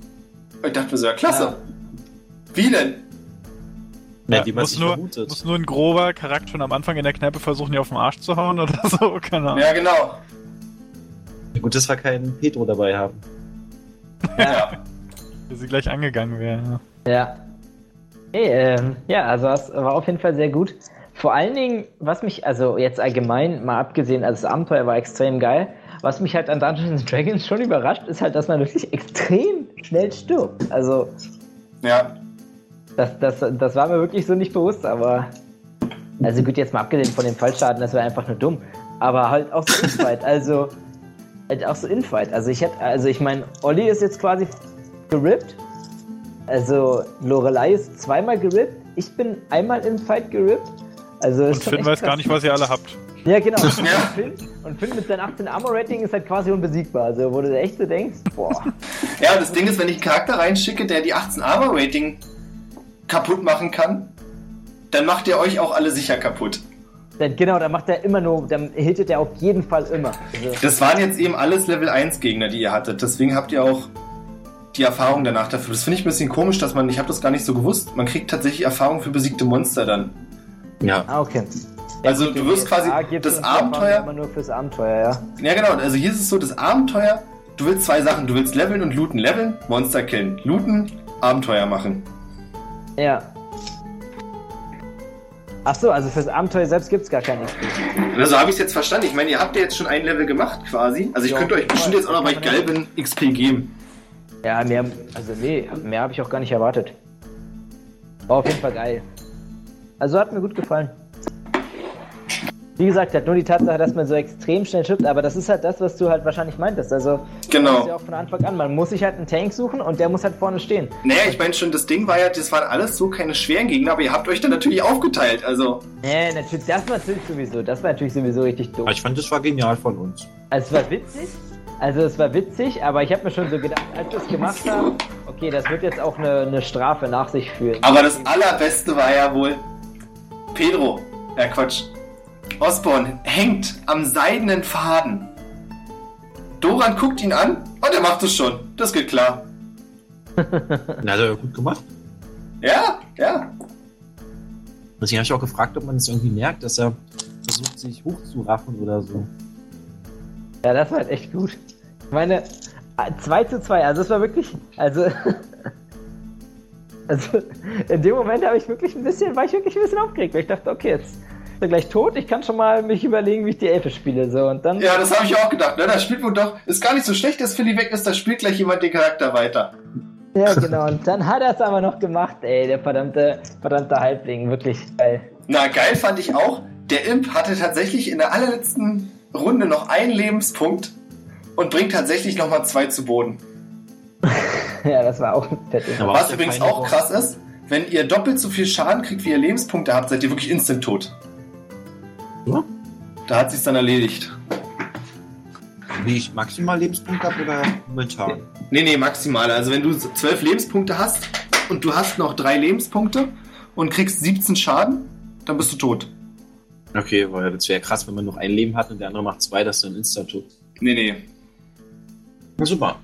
Und ich dachte mir so, ja, klasse. Ja. Wie denn? Ja, Ja, muss, sich nur, vermutet. muss nur ein grober Charakter schon am Anfang in der Kneipe versuchen, die auf den Arsch zu hauen oder so, keine Ahnung. Ja, genau. Ja, gut, dass wir keinen Pedro dabei haben. Ja. Dass sie gleich angegangen wäre. Ja. Hey, ähm, ja, also das war auf jeden Fall sehr gut. Vor allen Dingen, was mich, also jetzt allgemein, mal abgesehen, also das Abenteuer war extrem geil. Was mich halt an Dungeons and Dragons schon überrascht, ist halt, dass man wirklich extrem schnell stirbt. Also, Ja. das, das, das war mir wirklich so nicht bewusst, aber. Also gut, jetzt mal abgesehen von dem Fallschaden, das wäre einfach nur dumm. Aber halt auch so Infight, also. Halt auch so Infight. Also ich hätte, also ich meine, Olli ist jetzt quasi gerippt. Also Lorelei ist zweimal gerippt. Ich bin einmal im Fight gerippt. Also ist Und Finn weiß gar nicht, was ihr alle habt. Ja, genau. Und Ja. Finn, und Finn mit seinem 18 Armor-Rating ist halt quasi unbesiegbar. Also, wo du echt so denkst, boah. Ja, das Ding ist, wenn ich einen Charakter reinschicke, der die 18 Armor Rating kaputt machen kann, dann macht ihr euch auch alle sicher kaputt. Dann, genau, dann macht er immer nur, dann hittet er auf jeden Fall immer. Also, Das waren jetzt eben alles Level 1 Gegner, die ihr hattet. Deswegen habt ihr auch die Erfahrung danach dafür. Das finde ich ein bisschen komisch, dass man, ich habe das gar nicht so gewusst, man kriegt tatsächlich Erfahrung für besiegte Monster dann. Ja. ah, okay. Also du wirst quasi das Abenteuer. Immer nur fürs Abenteuer, ja. Ja genau, also hier ist es so, das Abenteuer, du willst zwei Sachen, du willst leveln und looten. Leveln, Monster killen. Looten, Abenteuer machen. Ja. Ach so, also fürs Abenteuer selbst gibt's gar keine XP. Also habe ich es jetzt verstanden. Ich meine, ihr habt ja jetzt schon ein Level gemacht quasi. Also ich Ja, könnte euch bestimmt jetzt auch noch, geil bin, XP geben. Ja, mehr, also nee, mehr habe ich auch gar nicht erwartet. War auf jeden Fall geil. Also hat mir gut gefallen. Wie gesagt, halt nur die Tatsache, dass man so extrem schnell schippt, aber das ist halt das, was du halt wahrscheinlich meintest. Also, das ist ja Genau. auch von Anfang an. Man muss sich halt einen Tank suchen und der muss halt vorne stehen. Naja, ich meine schon, das Ding war ja, das waren alles so keine schweren Gegner, aber ihr habt euch dann natürlich aufgeteilt. Also, Äh, natürlich, das war natürlich sowieso, das war natürlich sowieso richtig doof. Aber ich fand, das war genial von uns. Also, es war witzig. Also, es war witzig, aber ich habe mir schon so gedacht, als wir es gemacht haben, okay, das wird jetzt auch eine, eine Strafe nach sich führen. aber das allerbeste war ja wohl Pedro. Ja, Quatsch. Osborn hängt am seidenen Faden. Doran guckt ihn an und er macht es schon. Das geht klar. Na, hat er gut gemacht. Ja, ja. Deswegen habe ich auch gefragt, ob man es irgendwie merkt, dass er versucht, sich hochzuraffen oder so. Ja, das war halt echt gut. Ich meine, 2 zu 2, also es war wirklich, also, also in dem Moment habe ich wirklich ein bisschen, war ich wirklich ein bisschen aufgeregt, weil ich dachte, okay, jetzt ist er gleich tot, ich kann schon mal mich überlegen, wie ich die Elfe spiele, so, und dann, Ja, das habe ich auch gedacht. Ne? Da spielt man doch, ist gar nicht so schlecht, dass Philly weg ist, da spielt gleich jemand den Charakter weiter. ja, genau, und dann hat er es aber noch gemacht, ey, der verdammte, verdammte Halbling, wirklich geil. Na, geil fand ich auch, der Imp hatte tatsächlich in der allerletzten Runde noch einen Lebenspunkt und bringt tatsächlich nochmal zwei zu Boden. Ja, das war auch fett. Was übrigens auch krass ist, wenn ihr doppelt so viel Schaden kriegt, wie ihr Lebenspunkte habt, seid ihr wirklich instant tot. Ja? Da hat sich's dann erledigt. Wie ich maximal Lebenspunkte habe oder momentan? Nee, nee, maximal. Also wenn du zwölf Lebenspunkte hast und du hast noch drei Lebenspunkte und kriegst 17 Schaden, dann bist du tot. Okay, weil das wäre krass, wenn man noch ein Leben hat und der andere macht zwei, dass du dann instant tot. Nee, nee. Na super.